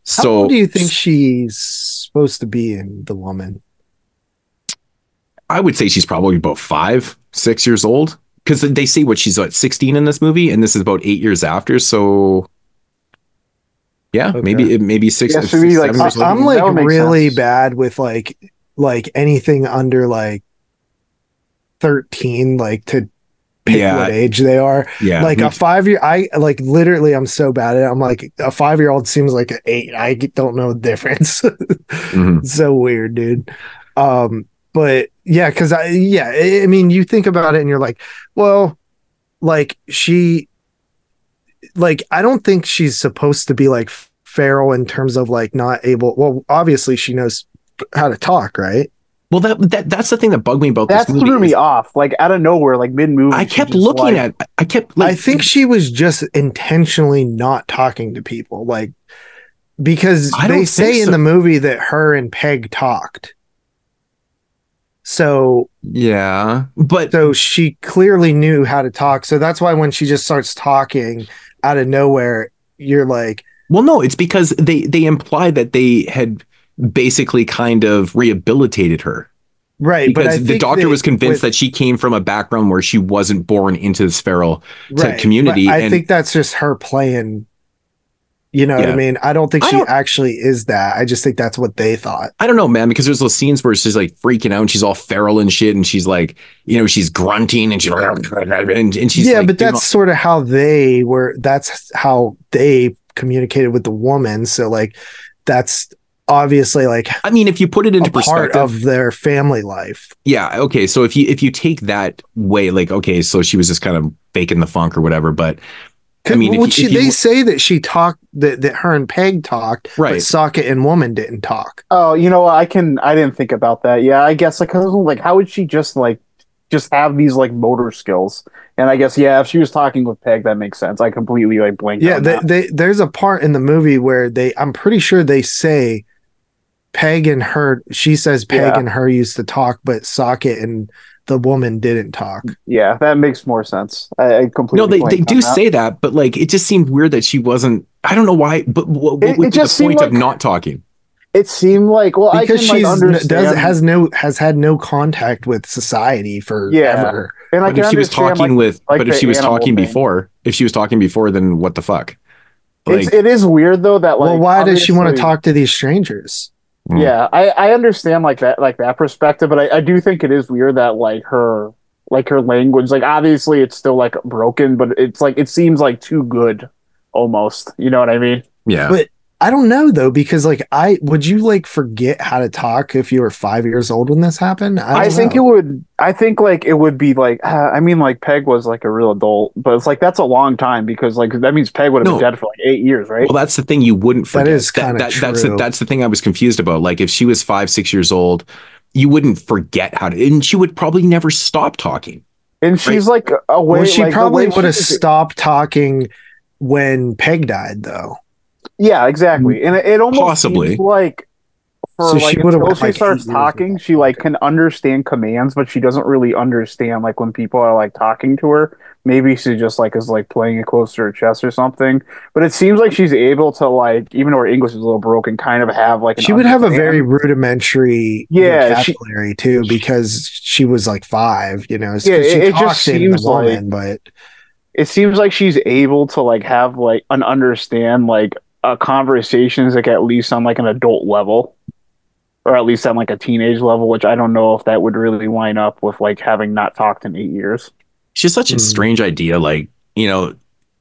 So do you think she's supposed to be in the woman? I would say she's probably about five, six years old. Because they say what she's at 16 in this movie, and this is about eight years after. So yeah, maybe it maybe six. Yeah, six, like- seven I- old. I'm like That would make really sense. bad with like like anything under like 13, like to pick Yeah. what age they are. Yeah, like a five year, I like literally, I'm so bad at it. I'm like a five year old seems like an eight. I don't know the difference. Mhm. so weird, dude. Um, but yeah, because I yeah, I, I mean, you think about it and you're like, well, like she, like I don't think she's supposed to be like feral in terms of like not able. Well, obviously she knows how to talk, right? Well, that, that that's the thing that bugged me about That this movie. threw me is off, like out of nowhere, like mid movie. I kept looking at. I kept. Like, I think she was just intentionally not talking to people, like because they say think in the movie that her and Peg talked. So Yeah, but so she clearly knew how to talk. So that's why when she just starts talking out of nowhere, you're like, well, no, it's because they they imply that they had basically kind of rehabilitated her. Right but because the doctor was convinced with- that she came from a background where she wasn't born into this feral right, community i and think that's just her playing you know what i mean? I don't think I she don't- actually is that i just think that's what they thought. I don't know, man, because there's those scenes where she's like freaking out and she's all feral and shit, and she's like, you know, she's grunting and she's oh, and, and she's yeah like, but that's sort of how they were that's how they communicated with the woman so like that's obviously like I mean, if you put it into a part of their family life yeah, okay. So if you if you take that way, like, okay, so she was just kind of faking the funk or whatever, but I mean, if, Which you- they say that she talked that, that her and Peg talked, but Right. Socket and Woman didn't talk. Oh, you know, what? I can. I didn't think about that. Yeah, I guess like 'cause, like how would she just like just have these like motor skills? And I guess yeah, if she was talking with Peg, that makes sense. I completely like blanked. Yeah, on they, that. they there's a part in the movie where they I'm pretty sure they say Peg and her she says Peg Yeah. and her used to talk, but Socket and the woman didn't talk. yeah, that makes more sense. I, I completely. no, they, they do that. say that, but like, it just seemed weird that she wasn't. I don't know why, but what, what It- would it be the just seemed point of not talking? It seemed like well, Because I can she's like understand. does has no has had no contact with society for Yeah. ever. and I But if she was talking like- with, like but if she was talking thing. before, if she was talking before, then what the fuck? Like, it's, it is weird though that like. well, why does she want to talk to these strangers? Mm. Yeah, I, I understand like that like that perspective, but I, I do think it is weird that like her like her language like obviously it's still like broken, but it's like it seems like too good almost. You know what I mean? yeah, But I don't know though, because like I would you like forget how to talk if you were five years old when this happened? I, don't think it would. I think like it would be like. Uh, I mean, like Peg was like a real adult, but it's like that's a long time because like that means Peg would have No. been dead for like eight years, right? Well, that's the thing you wouldn't That forget. is kinda That's the that's the thing I was confused about. Like if she was five, six years old, you wouldn't forget how to, and she would probably never stop talking. and she's like away. well, she like, probably would have stopped talking when Peg died, though. Yeah, exactly. Mm, and it, it almost Possibly. like for So she like would've until she like, starts talking, she like can understand commands, but she doesn't really understand like when people are like talking to her. Maybe she just like is like playing it close to her chest or something. But it seems like she's able to like, even though her English is a little broken, kind of have like. She would have a very rudimentary Yeah, she- vocabulary too, because she was like five. You know. Yeah, she it- it just seems like- but It seems like she's able to like have like an understand like uh, conversations like at least on like an adult level. Or at least on like a teenage level, which I don't know if that would really line up with like having not talked in eight years. It's just such a Hmm. strange idea. Like you know,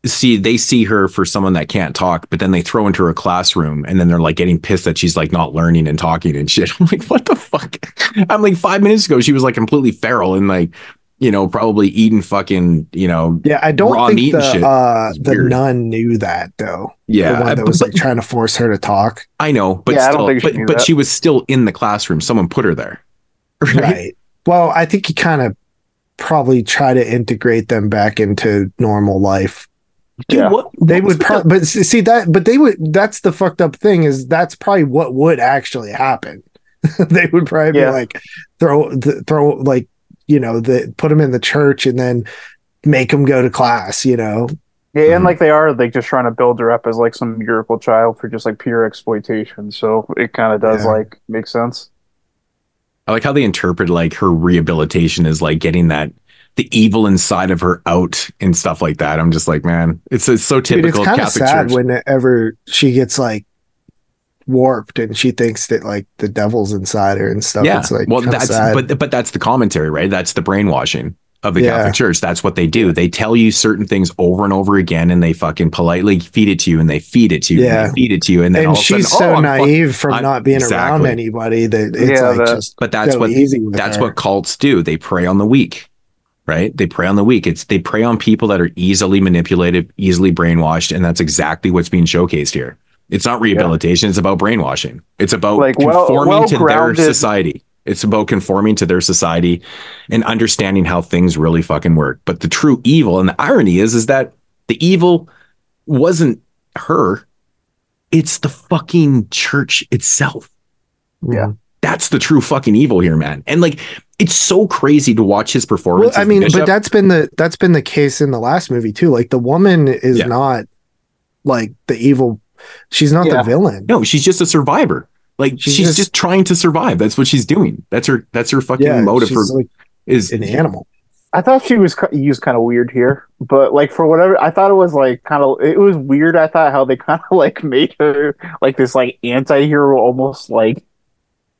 see they see her for someone that can't talk, but then they throw into her classroom, and then they're like getting pissed that she's like not learning and talking and shit. I'm like, what the fuck? I'm like five minutes ago she was like completely feral and like you know probably eating fucking you know yeah, I don't raw think meat and the shit. uh, the weird. nun knew that though. Yeah, the one I- that was but- like trying to force her to talk. I know, but Yeah, I don't still, think she but, knew but that. she was still in the classroom. Someone put her there. Right. Well, I think he kind of probably try to integrate them back into normal life. Dude, Yeah. what, They what was would, the- pro- but see that, but they would. That's the fucked up thing is that's probably what would actually happen. they would probably Yeah. be like throw, th- throw, like you know, the put them in the church and then make them go to class. You know, Yeah, and Mhm. like they are like just trying to build her up as like some miracle child for just like pure exploitation. So it kind of does Yeah. like make sense. I like how they interpret like her rehabilitation is like getting that the evil inside of her out and stuff like that. I'm just like, man, it's it's so Dude, typical it's kind of Catholic sad Church. whenever she gets like warped and she thinks that like the devil's inside her and stuff. yeah, It's like well, that's sad. but but that's the commentary, right? That's the brainwashing of the Yeah. Catholic Church. That's what they do. They tell you certain things over and over again, and they fucking politely feed it to you, and they feed it to you, Yeah. and they feed it to you, and then and all of a she's sudden, so oh, I'm fuck- naive from I'm- not being around anybody that it's Yeah, like that- just But that's so what easy that's her. what cults do. They prey on the weak, right? They prey on the weak. It's they prey on people that are easily manipulated, easily brainwashed, and that's exactly what's being showcased here. It's not rehabilitation. It's about brainwashing. It's about Like, well- conforming to their society. It's about conforming to their society and understanding how things really fucking work. But the true evil and the irony is, is that the evil wasn't her. It's the fucking church itself Yeah. that's the true fucking evil here, man. And like, it's so crazy to watch his Well, performance. I mean, but that's been the that's been the case in the last movie too. Like the woman is Yeah. not like the evil. She's not Yeah. the villain. no, she's just a survivor. Like she's, She's just, just- trying to survive. That's what she's doing. That's her. That's her fucking Yeah, motive for like is an animal. I thought she was used kind of weird here, but like for whatever, I thought it was like kind of it was weird. I thought how they kind of like made her like this like anti-hero almost like.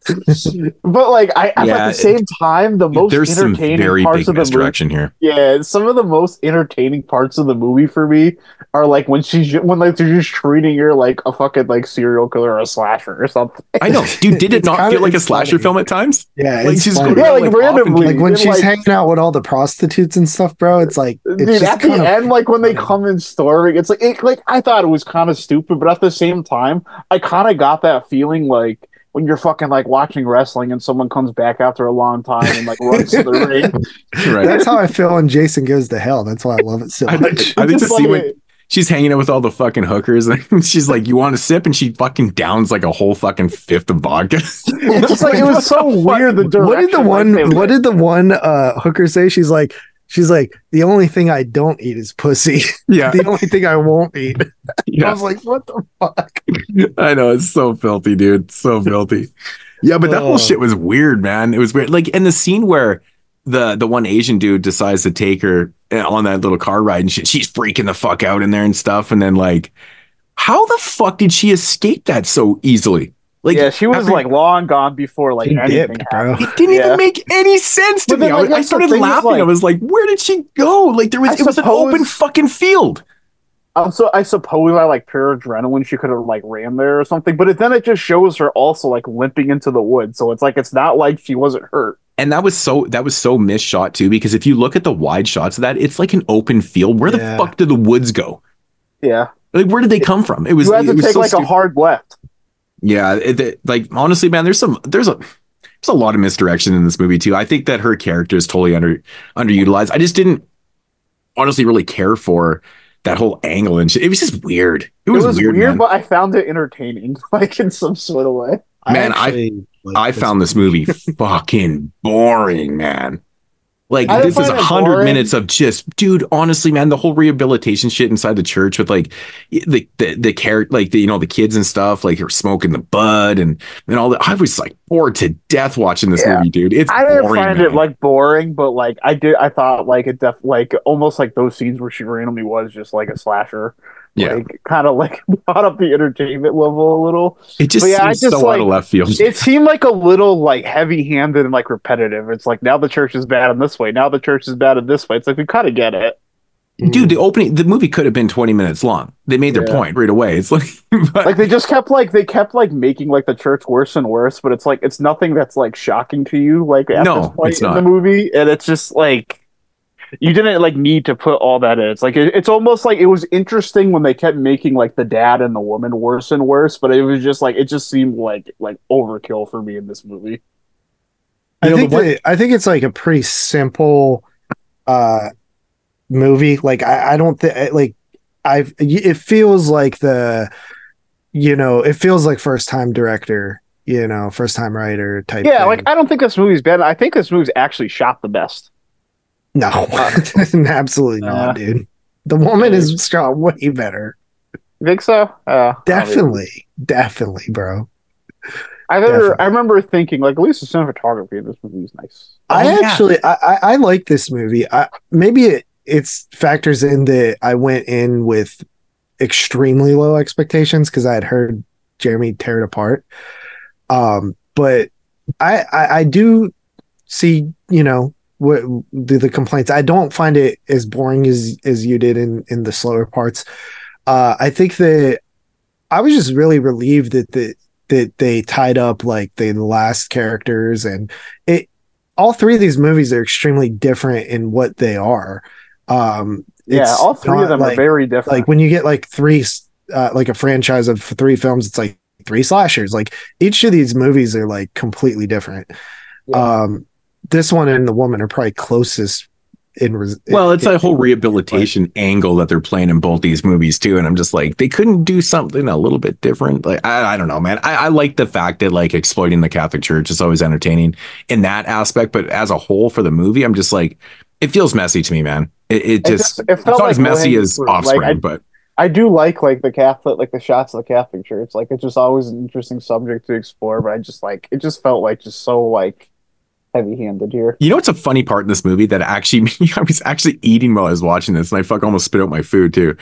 but like I, I Yeah, at the same time, the most There's some entertaining very parts big of the movie. misdirection here. Yeah, some of the most entertaining parts of the movie for me are like when she's when like they're just treating her like a fucking like serial killer or a slasher or something. I know, dude. Did it not feel like a slasher funny. film at times? Yeah, Like it's she's funny. going Yeah, around, like, randomly. like when Dude, she's like- hanging out with all the prostitutes and stuff, bro. It's like it's Dude, just at the kind of end, like when they come in storming, it's like it, like I thought it was kind of stupid, but at the same time, I kind of got that feeling like when you're fucking like watching wrestling and someone comes back after a long time and like runs to the ring. right. that's how I feel when Jason goes to hell. That's why I love it so I, much. think- I think the Just scene when she's hanging out with all the fucking hookers and she's like, "You want a sip?" and she fucking downs like a whole fucking fifth of vodka. It's just like it was so weird. The direction, what did the one they what did the one uh hooker say she's like she's like the only thing i don't eat is pussy yeah, the only thing i won't eat i was like what the fuck I know it's so filthy, dude. So filthy. Yeah, but that whole Oh. shit was weird, man. It was weird. Like in the scene where the the one Asian dude decides to take her uh, on that little car ride and shit, she's freaking the fuck out in there and stuff. And then like, how the fuck did she escape that so easily? Like, yeah, she was after- like long gone before like She anything dipped, happened. bro It didn't Yeah. even make any sense to But me. then, I, I I started thing is, laughing. I was like, "Where did she go?" Like there was, I it was an open fucking field. So I suppose I like pure adrenaline. She could have like ran there or something, but it, then it just shows her also like limping into the woods. So it's like it's not like she wasn't hurt. And that was so that was so misshot too, because if you look at the wide shots of that, it's like an open field. Where Yeah. the fuck did the woods go? Yeah, Like, where did they come from? It was. you had it to was take so like a hard left. Yeah, it, it- like honestly, man, there's some there's a there's a lot of misdirection in this movie too. I think that her character is totally under underutilized. I just didn't honestly really care for that whole angle and shit. It was just weird. It It was, was, weird, weird, but I found it entertaining, like in some sort of way. Man, I- actually like I found this movie fucking boring, man. Like this is a hundred minutes of just, dude. Honestly, man, the whole rehabilitation shit inside the church with like the the the character, like the you know the kids and stuff, like you're smoking the bud and and all that. I was like bored to death watching this Yeah. movie, dude. It's I didn't boring, find man. it like boring, but like I did. I thought like it def like almost like those scenes where she randomly was just like a slasher. Yeah, like kind of like brought up the entertainment level a little. it just but yeah, I seems just, so out of like, left field. It seemed like a little like heavy-handed and like repetitive. It's like now the church is bad in this way, now the church is bad in this way. It's like we kind of get it. dude, the mm. opening, the movie could have been twenty minutes long. They made their Yeah. point right away. It's like, but- Like they just kept like they kept like making like the church worse and worse, but it's like it's nothing that's like shocking to you like at No, this point it's in the movie, and it's just like you didn't like need to put all that in. It's like it, it's almost like it was interesting when they kept making like the dad and the woman worse and worse, but it was just like it just seemed like like overkill for me in this movie. I know, think the one- that, I think it's like a pretty simple uh movie. Like I, I don't think like I've it feels like the you know, it feels like first time director, you know, first time writer type Yeah, thing. like I don't think this movie's bad. I think this movie's actually shot the best. No, absolutely Uh, not, dude. The woman is shot way better. You think so? Uh, Definitely, definitely, bro. I remember, Definitely. I remember thinking like at least the cinematography in this movie is nice. I Oh, yeah. actually I, I I like this movie. I maybe it it's factors in that I went in with extremely low expectations because I had heard Jeremy tear it apart. Um, but I I, I do see you know what the, the complaints. I don't find it as boring as as you did in in the slower parts. Uh, I think that I was just really relieved that the that they tied up like the last characters and it all three of these movies are extremely different in what they are. Um, Yeah, all three of them like, are very different. like when you get like three, uh, like a franchise of three films, it's like three slashers. Like each of these movies are like completely different. Um, this one and the woman are probably closest in. Res- Well, it's in- a whole rehabilitation angle that they're playing in both these movies too, and I'm just like, they couldn't do something a little bit different. Like, I, I don't know, man. I, I like the fact that like exploiting the Catholic Church is always entertaining in that aspect, but as a whole for the movie, I'm just like, it feels messy to me, man. It, it It just, just- it it's felt not as messy as fruit. Like, Offspring, I- but I do like like the Catholic like the shots of the Catholic Church. Like it's just always an interesting subject to explore, but I just like it just felt like just so like heavy handed here. You know what's a funny part in this movie that actually I was actually eating while I was watching this, and I fuck almost spit out my food too.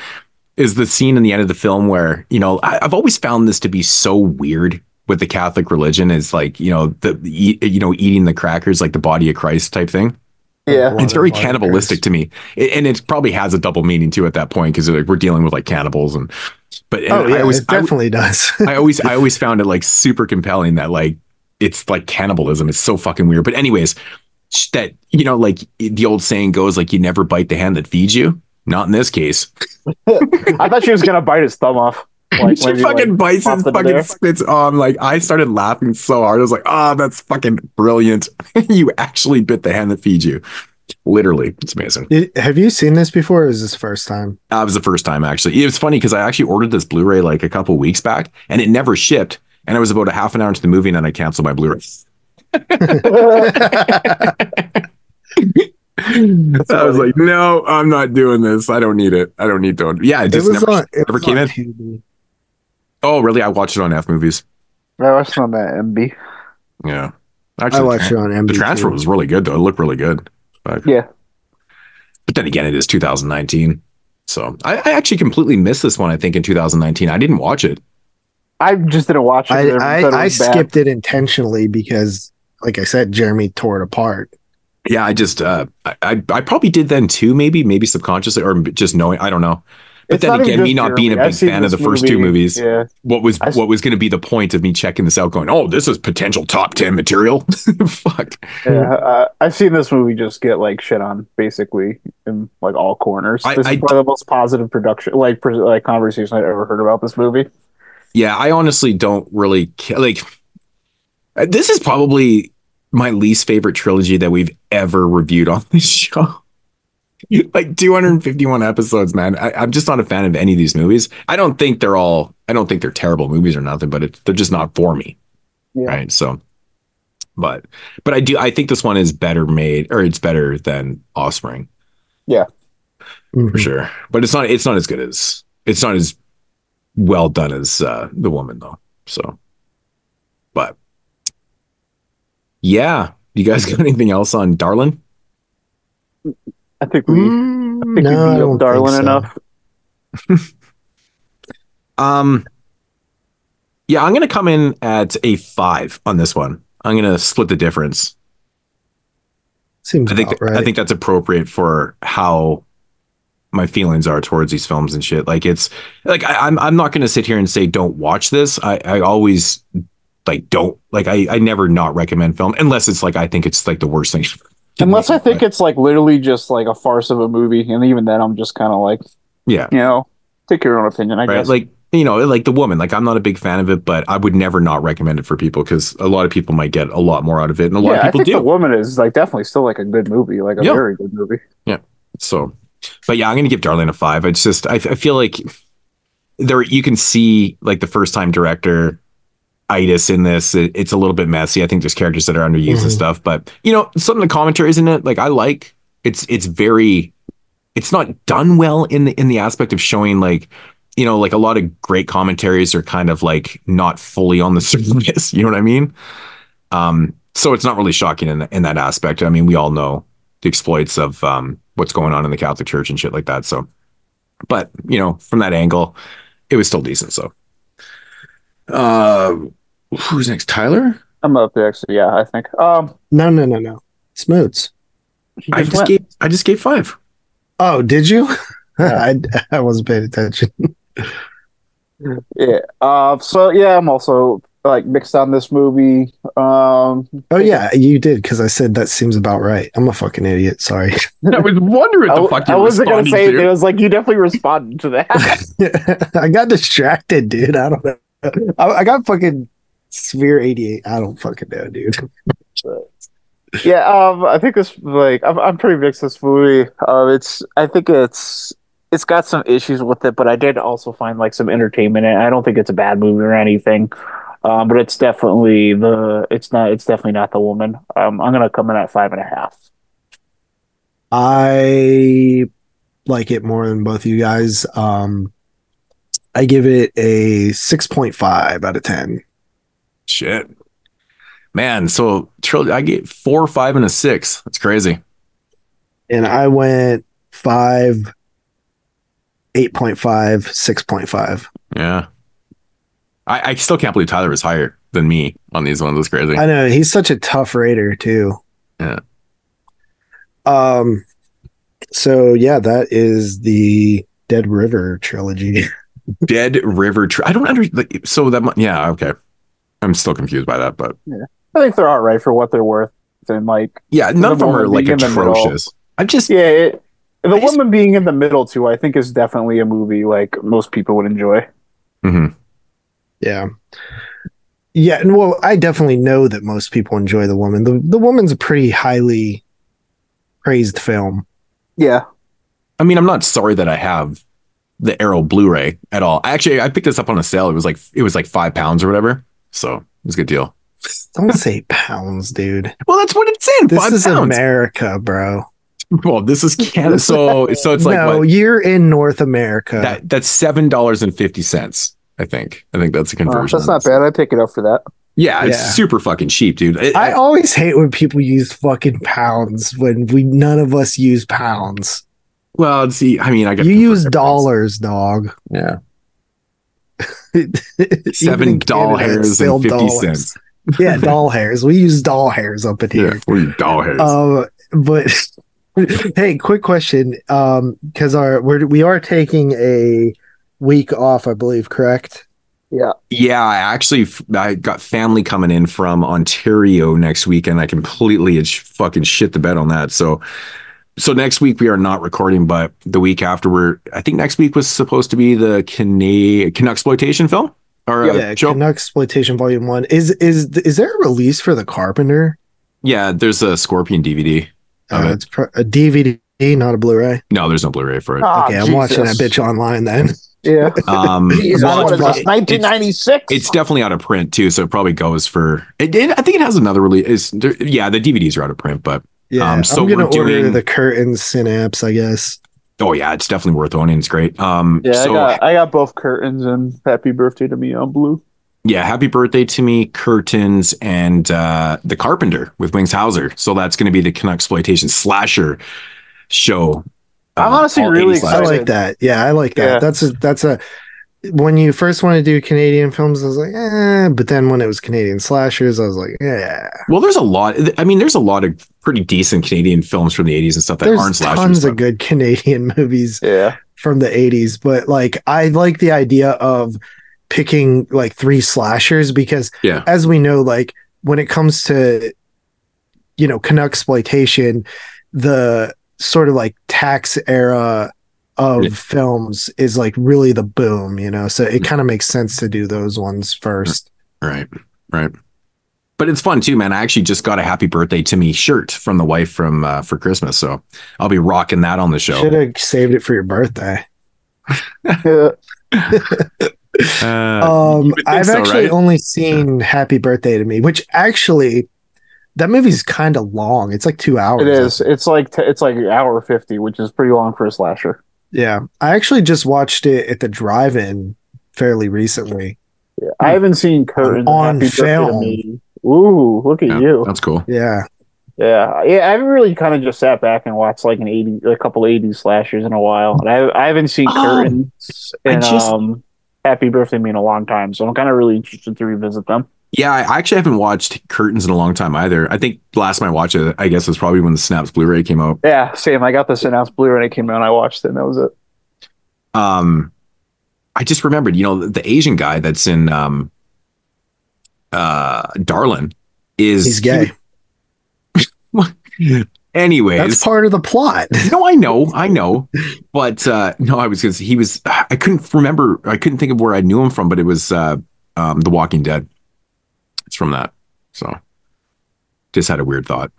Is the scene in the end of the film where you know I, I've always found this to be so weird with the Catholic religion is like you know the you know eating the crackers like the body of Christ type thing. Yeah, it's very cannibalistic to me, It- and it probably has a double meaning too at that point because like, we're dealing with like cannibals and. But and Oh, yeah, I always it definitely does. I always I always found it like super compelling that like it's like cannibalism. It's so fucking weird. But anyways, that you know, like the old saying goes, like you never bite the hand that feeds you. Not in this case. I thought she was gonna bite his thumb off. Like, she fucking like, bites popped his fucking there. spits on. Like I started laughing so hard. I was like, oh, that's fucking brilliant. you actually bit the hand that feeds you. Literally, it's amazing. Did- have you seen this before? Or is this the first time? It was the first time actually. It was funny because I actually ordered this Blu-ray like a couple weeks back, and it never shipped. And I was about a half an hour into the movie, and then I canceled my Blu-ray. I was like, no, I'm not doing this. I don't need it. I don't need to. Yeah, it just was never, on- it never came on in. Oh, really? I watched it on F movies. I watched it on that MB. Yeah, Actually, I watched it on MB The transfer too. was really good though. It looked really good. But, Yeah. but then again, it is 2019. So I, I actually completely missed this one. I think in 2019, I didn't watch it. I just didn't watch it. I, I, it I skipped it intentionally because, like I said, Jeremy tore it apart. Yeah, I just uh, I, I I probably did then too. Maybe maybe subconsciously or just knowing. I don't know. But It's then again, me just not being a big I've fan of the this first two movies, yeah. what was I s- what was going to be the point of me checking this out? Going, oh, this is potential top ten material. Fuck. Yeah, uh, I've seen this movie just get like shit on basically in like all corners. I- this I- is probably the most positive production, like pres- like conversation I've ever heard about this movie. Yeah, I honestly don't really ca- like. uh, This is probably my least favorite trilogy that we've ever reviewed on this show. like 251 episodes, man. I, I'm just not a fan of any of these movies. I don't think they're all. I don't think they're terrible movies or nothing, but it, they're just not for me. Yeah. Right. So, but but I do. I think this one is better made, or it's better than Offspring Yeah, for sure. But it's not. It's not as good as. It's not as well done as uh, the woman though. So, but yeah, you guys got anything else on Darlin? I think we, I think no, I we beat don't Darlin think so. enough. Um, yeah, I'm gonna come in at a five on this one. I'm gonna split the difference. Seems I think about right. I think that's appropriate for how my feelings are towards these films and shit. Like it's like I, I'm I'm not gonna sit here and say don't watch this. I I always like don't like I I never not recommend film unless it's like I think it's like the worst thing. Unless I think it's like literally just like a farce of a movie, and even then, I'm just kind of like, Yeah. you know, take your own opinion. I right? guess. Like you know, like the woman. Like I'm not a big fan of it, but I would never not recommend it for people because a lot of people might get a lot more out of it, and a lot yeah, of people think do. the woman is like definitely still like a good movie, like a Yeah. very good movie. Yeah. So, but yeah, I'm gonna give Darlin a five. It's just I, I feel like there you can see like the first time director itis in this. It- it's a little bit messy. I think there's characters that are underused and Mhm. stuff, but you know, some of the commentaries in it, like I like. It's it's very, it's not done well in the in the aspect of showing like. You know, like a lot of great commentaries are kind of like not fully on the surface. You know what I mean? Um, so it's not really shocking in in that aspect. I mean, we all know the exploits of um, what's going on in the Catholic Church and shit like that. So, but you know, from that angle, it was still decent. So, uh, who's next? Tyler. I'm up next. Yeah, I think. Um, no, no, no, no. Smoots. I just just went. gave I just gave five. Oh, did you? I I wasn't paying attention. yeah. Uh, so yeah, I'm also like mixed on this movie. Um, Oh yeah, you did because I said that seems about right. I'm a fucking idiot. Sorry. I was wondering I, the fuck I you wasn't gonna say it. to. It was like you definitely responded to that. I got distracted, dude. I don't know. I, I got fucking Sphere 88. I don't fucking know, dude. yeah. Um, I think this like I'm, I'm pretty mixed this movie. Uh, it's I think it's it's got some issues with it, but I did also find like some entertainment. in it. I don't think it's a bad movie or anything. Um, but it's definitely the it's not it's definitely not the woman. Um, I'm gonna come in at five and a half. I like it more than both you guys. Um, I give it a 6.5 out of 10. Shit. Man, so trilogy, I get four, five, and a six. That's crazy. And I went 5, eight point five, six point five. Yeah. I, I still can't believe Tyler was higher than me on these ones. That's crazy. I know he's such a tough rater too. Yeah. Um so yeah, that is the Dead River trilogy. Dead River. Tri- I don't understand. Like, so that. mu- Yeah. Okay. I'm still confused by that, but I think they're all right for what they're worth. And like, yeah, none of them are like being in the middle- atrocious. I'm just yeah, it, the woman being in the middle too. I think is definitely a movie like most people would enjoy. Mhm. Yeah. Yeah, and well, I definitely know that most people enjoy the woman. The the woman's a pretty highly praised film. Yeah. I mean, I'm not sorry that I have the Arrow Blu-ray at all. Actually, I picked this up on a sale. It was like it was like five pounds or whatever. So it was a good deal. Don't say pounds, dude. Well, that's what it's in. This five is pounds. America, bro. Well, this is Canada. So so it's like no, what? you're in North America. that that's seven dollars and fifty cents. I think. I think that's a Uh, conversion. that's not bad. I pick it up for that. Yeah, it's Yeah. super fucking cheap, dude. It- I always hate when people use fucking pounds when we none of us use pounds. well, see, I mean, I got You use dollars, dog. Yeah. Seven doll Canada, it's hairs and fifty dollars. cents. Yeah, doll hairs. We use doll hairs up in Yeah, here. we doll hairs. Um, but hey, quick question. Um, because our we're we are taking a week off, I believe, correct? Yeah. Yeah, I actually I got family coming in from Ontario next week, and I completely sh- fucking shit the bed on that. So, so next week we are not recording, but the week after we're I think next week was supposed to be the Cana- exploitation film or uh, yeah, show. Canuck exploitation volume one. Is is is there a release for the Carpenter? Yeah, there's a Scorpion DVD. of Uh, it. it's pro- a DVD, not a Blu-ray. No, there's no Blu-ray for it. Ah, okay, I'm watching that bitch online then. Yeah. Um, Jeez, well, what it's is prob- this, 1996? It's definitely out of print too, so it probably goes for. It, it- I think it has another release. It's, there- yeah, the DVDs are out of print, but Yeah, um, so I'm gonna we're order doing. the curtain synapse, I guess. oh yeah, it's definitely worth owning. It's great. Um, yeah, so I got I got both curtains and Happy Birthday to Me on blue. yeah, happy birthday to me, curtains, and uh, the Carpenter with Wings Hauser. So that's going to be the Canuck exploitation slasher show. I'm honestly all really 80s I like that. Yeah, I like that. Yeah. That's a that's a when you first want to do Canadian films, I was like, eh, but then when it was Canadian slashers, I was like, yeah. Well, there's a lot. I mean, there's a lot of pretty decent Canadian films from the 80s and stuff that There's aren't slashers. tons but- of good Canadian movies Yeah. from the 80s, but like I like the idea of picking like three slashers because Yeah. as we know, like when it comes to you know Canuck exploitation, the sort of like tax era of Yeah. films is like really the boom, you know. So it Mm. kind of makes sense to do those ones first. Right, right. But it's fun too, man. I actually just got a happy birthday to me shirt from the wife from uh, for Christmas, so I'll be rocking that on the show. Should have saved it for your birthday. Uh, Um, you would think I've so, actually right? only seen Happy Birthday to Me, which actually that movie's kind of long. It's like two hours. It is. It's like t- it's like an hour fifty, which is pretty long for a slasher. Yeah, I actually just watched it at the drive-in fairly recently. Yeah. I haven't seen curtains On Happy Birthday to film. Ooh, look at Yeah, you. That's cool. Yeah, Yeah, yeah. I haven't really kind of just sat back and watched like an eighty, a couple eighty slashers in a while, and I, I haven't seen Oh, curtains I and just- um, Happy Birthday to Me in a long time, so I'm kind of really interested to revisit them. Yeah, I actually haven't watched Curtains in a long time either. I think last time I watched it, I guess it was probably when the Synapse Blu-ray came out. Yeah, same. I got this announced Blu-ray and it came out. and I watched it, and that was it. Um, I just remembered, you know, the, the Asian guy that's in um, uh, Darlin is he's gay. Anyways, That's part of the plot. no, I know, I know, but uh, no, I was because he was. I couldn't remember. I couldn't think of where I knew him from, but it was uh, um, The Walking Dead. It's from that. So, just had a weird thought.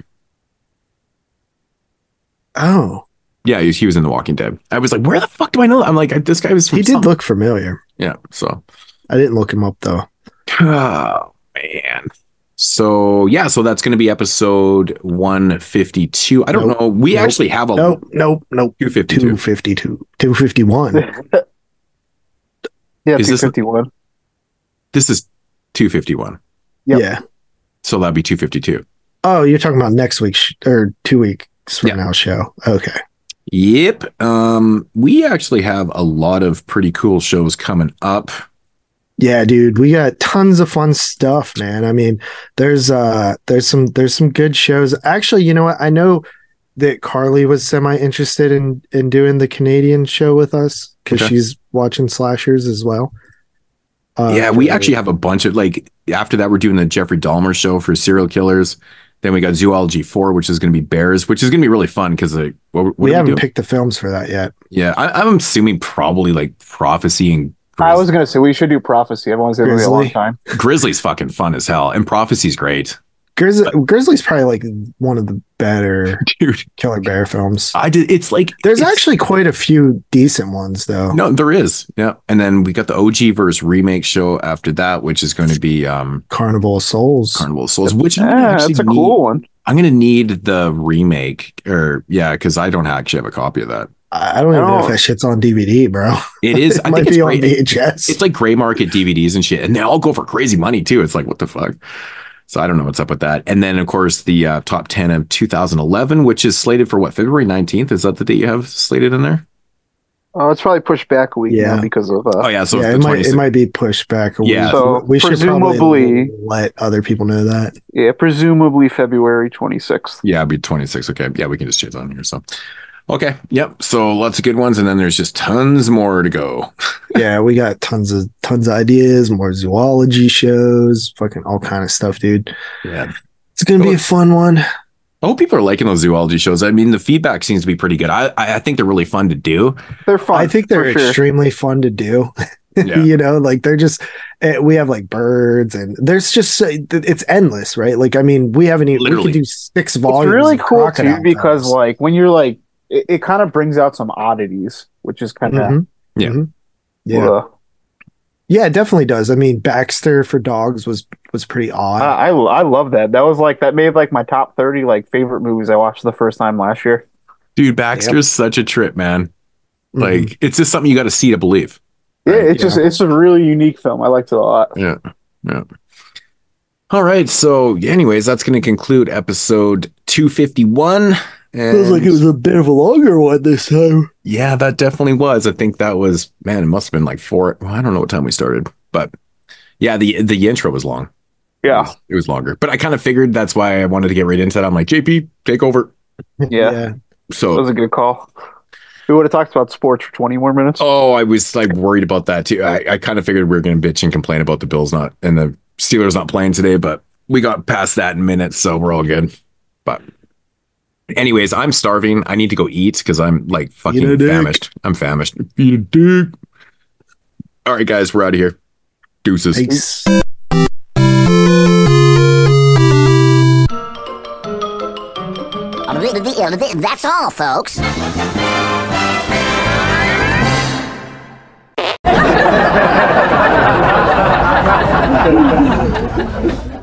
Oh, Yeah, he, he was in The Walking Dead. I was like, where the fuck do I know? that? I'm like, this guy was. From he did something. look familiar. Yeah. So, I didn't look him up though. oh man. So yeah, so that's going to be episode 152. I don't Nope. know. We Nope. actually have a Nope, nope, nope. 252. 252, 251. Yeah, Is two this- This is 251. Yep. Yeah. So that'd be 252. Oh, you're talking about next week's sh- or two weeks from Yeah. now show. Okay. Yep. Um, we actually have a lot of pretty cool shows coming up. Yeah, dude, we got tons of fun stuff, man. I mean, there's uh there's some there's some good shows. Actually, you know what? I know that Carly was semi interested in in doing the Canadian show with us because Okay. she's watching slashers as well. Uh, yeah, we for- actually have a bunch of like after that we're doing the Jeffrey Dahmer show for serial killers. Then we got Zoology 4, which is going to be bears, which is going to be really fun because like what, what we are haven't doing? picked the films for that yet. Yeah, I, I'm assuming probably like Prophecy and I was gonna say we should do prophecy. Everyone's gonna be a long time. Grizzly's fucking fun as hell, and Prophecy's great, Grizzly, Grizzly's probably like one of the better dude. killer bear films. I did. It's like There's it's- actually quite a few decent ones though. no, there is. Yeah, and then we got the OG verse remake show after that, which is going to be um Carnival of Souls. Carnival of Souls, which I'm gonna Yeah, actually that's a need- cool one. I'm gonna need the remake, or yeah, because I don't actually have a copy of that. I I don't even know if that shit's on DVD, bro. It is. it I might think it's be on great. VHS. It's like gray market DVDs and shit, and they all go for crazy money too. It's like what the fuck. So I don't know what's up with that. And then of course the uh, top ten of 2011, which is slated for what February 19th. Is that the date you have slated in there? Oh, it's probably pushed back a week Yeah. now because of uh, Oh yeah, so yeah, it the might it might be pushed back. a Yeah. So, we should probably presumably- let other people know that. yeah, presumably February twenty sixth. Yeah, it'd be 26. Okay. Yeah, we can just change that on here. So, okay. Yep. So lots of good ones. And then there's just tons more to go. yeah, we got tons of tons of ideas, more zoology shows, fucking all kind of stuff, dude. Yeah. It's gonna be a fun one. I hope people are liking those zoology shows. I mean, the feedback seems to be pretty good. I, I I think they're really fun to do. They're fun. I think they're for sure. extremely fun to do. Yeah. you know, like they're just eh, we have like birds and there's just it's endless, right? Like I mean, we haven't even we Literally. could do six volumes. It's really cool too because tales. like when you're like it, it kind of brings out some oddities, which is kind of Mhm. Yeah. Mhm. yeah, yeah, it definitely does. I mean, Baxter for dogs was was pretty odd. I, I I love that. That was like that made like my top thirty like favorite movies I watched the first time last year. Dude, Baxter's such a trip, man. Mhm. Like, it's just something you got to see to believe. Yeah, Right, it's just it's a really unique film. I liked it a lot. Yeah. Yeah. All right. So, anyways, that's going to conclude episode 251. And Feels like it was a bit of a longer one this time. yeah, that definitely was. I think that was, man, it must have been like four. Well, I don't know what time we started, but yeah, the the intro was long. Yeah, It was longer, but I kind of figured that's why I wanted to get right into that. I'm like, JP, take over. yeah, yeah. that was a good call. We would have talked about sports for twenty more minutes. oh, I was like worried about that too. I, I kind of figured we were going to bitch and complain about the Bills not and the Steelers not playing today, but we got past that in minutes, so we're all good. But, anyways, I'm starving. I need to go eat because I'm like Eat a fucking dick. famished. I'm famished. Eat a dick. All right, guys, we're out of here. Deuces. Thanks. That's all, folks.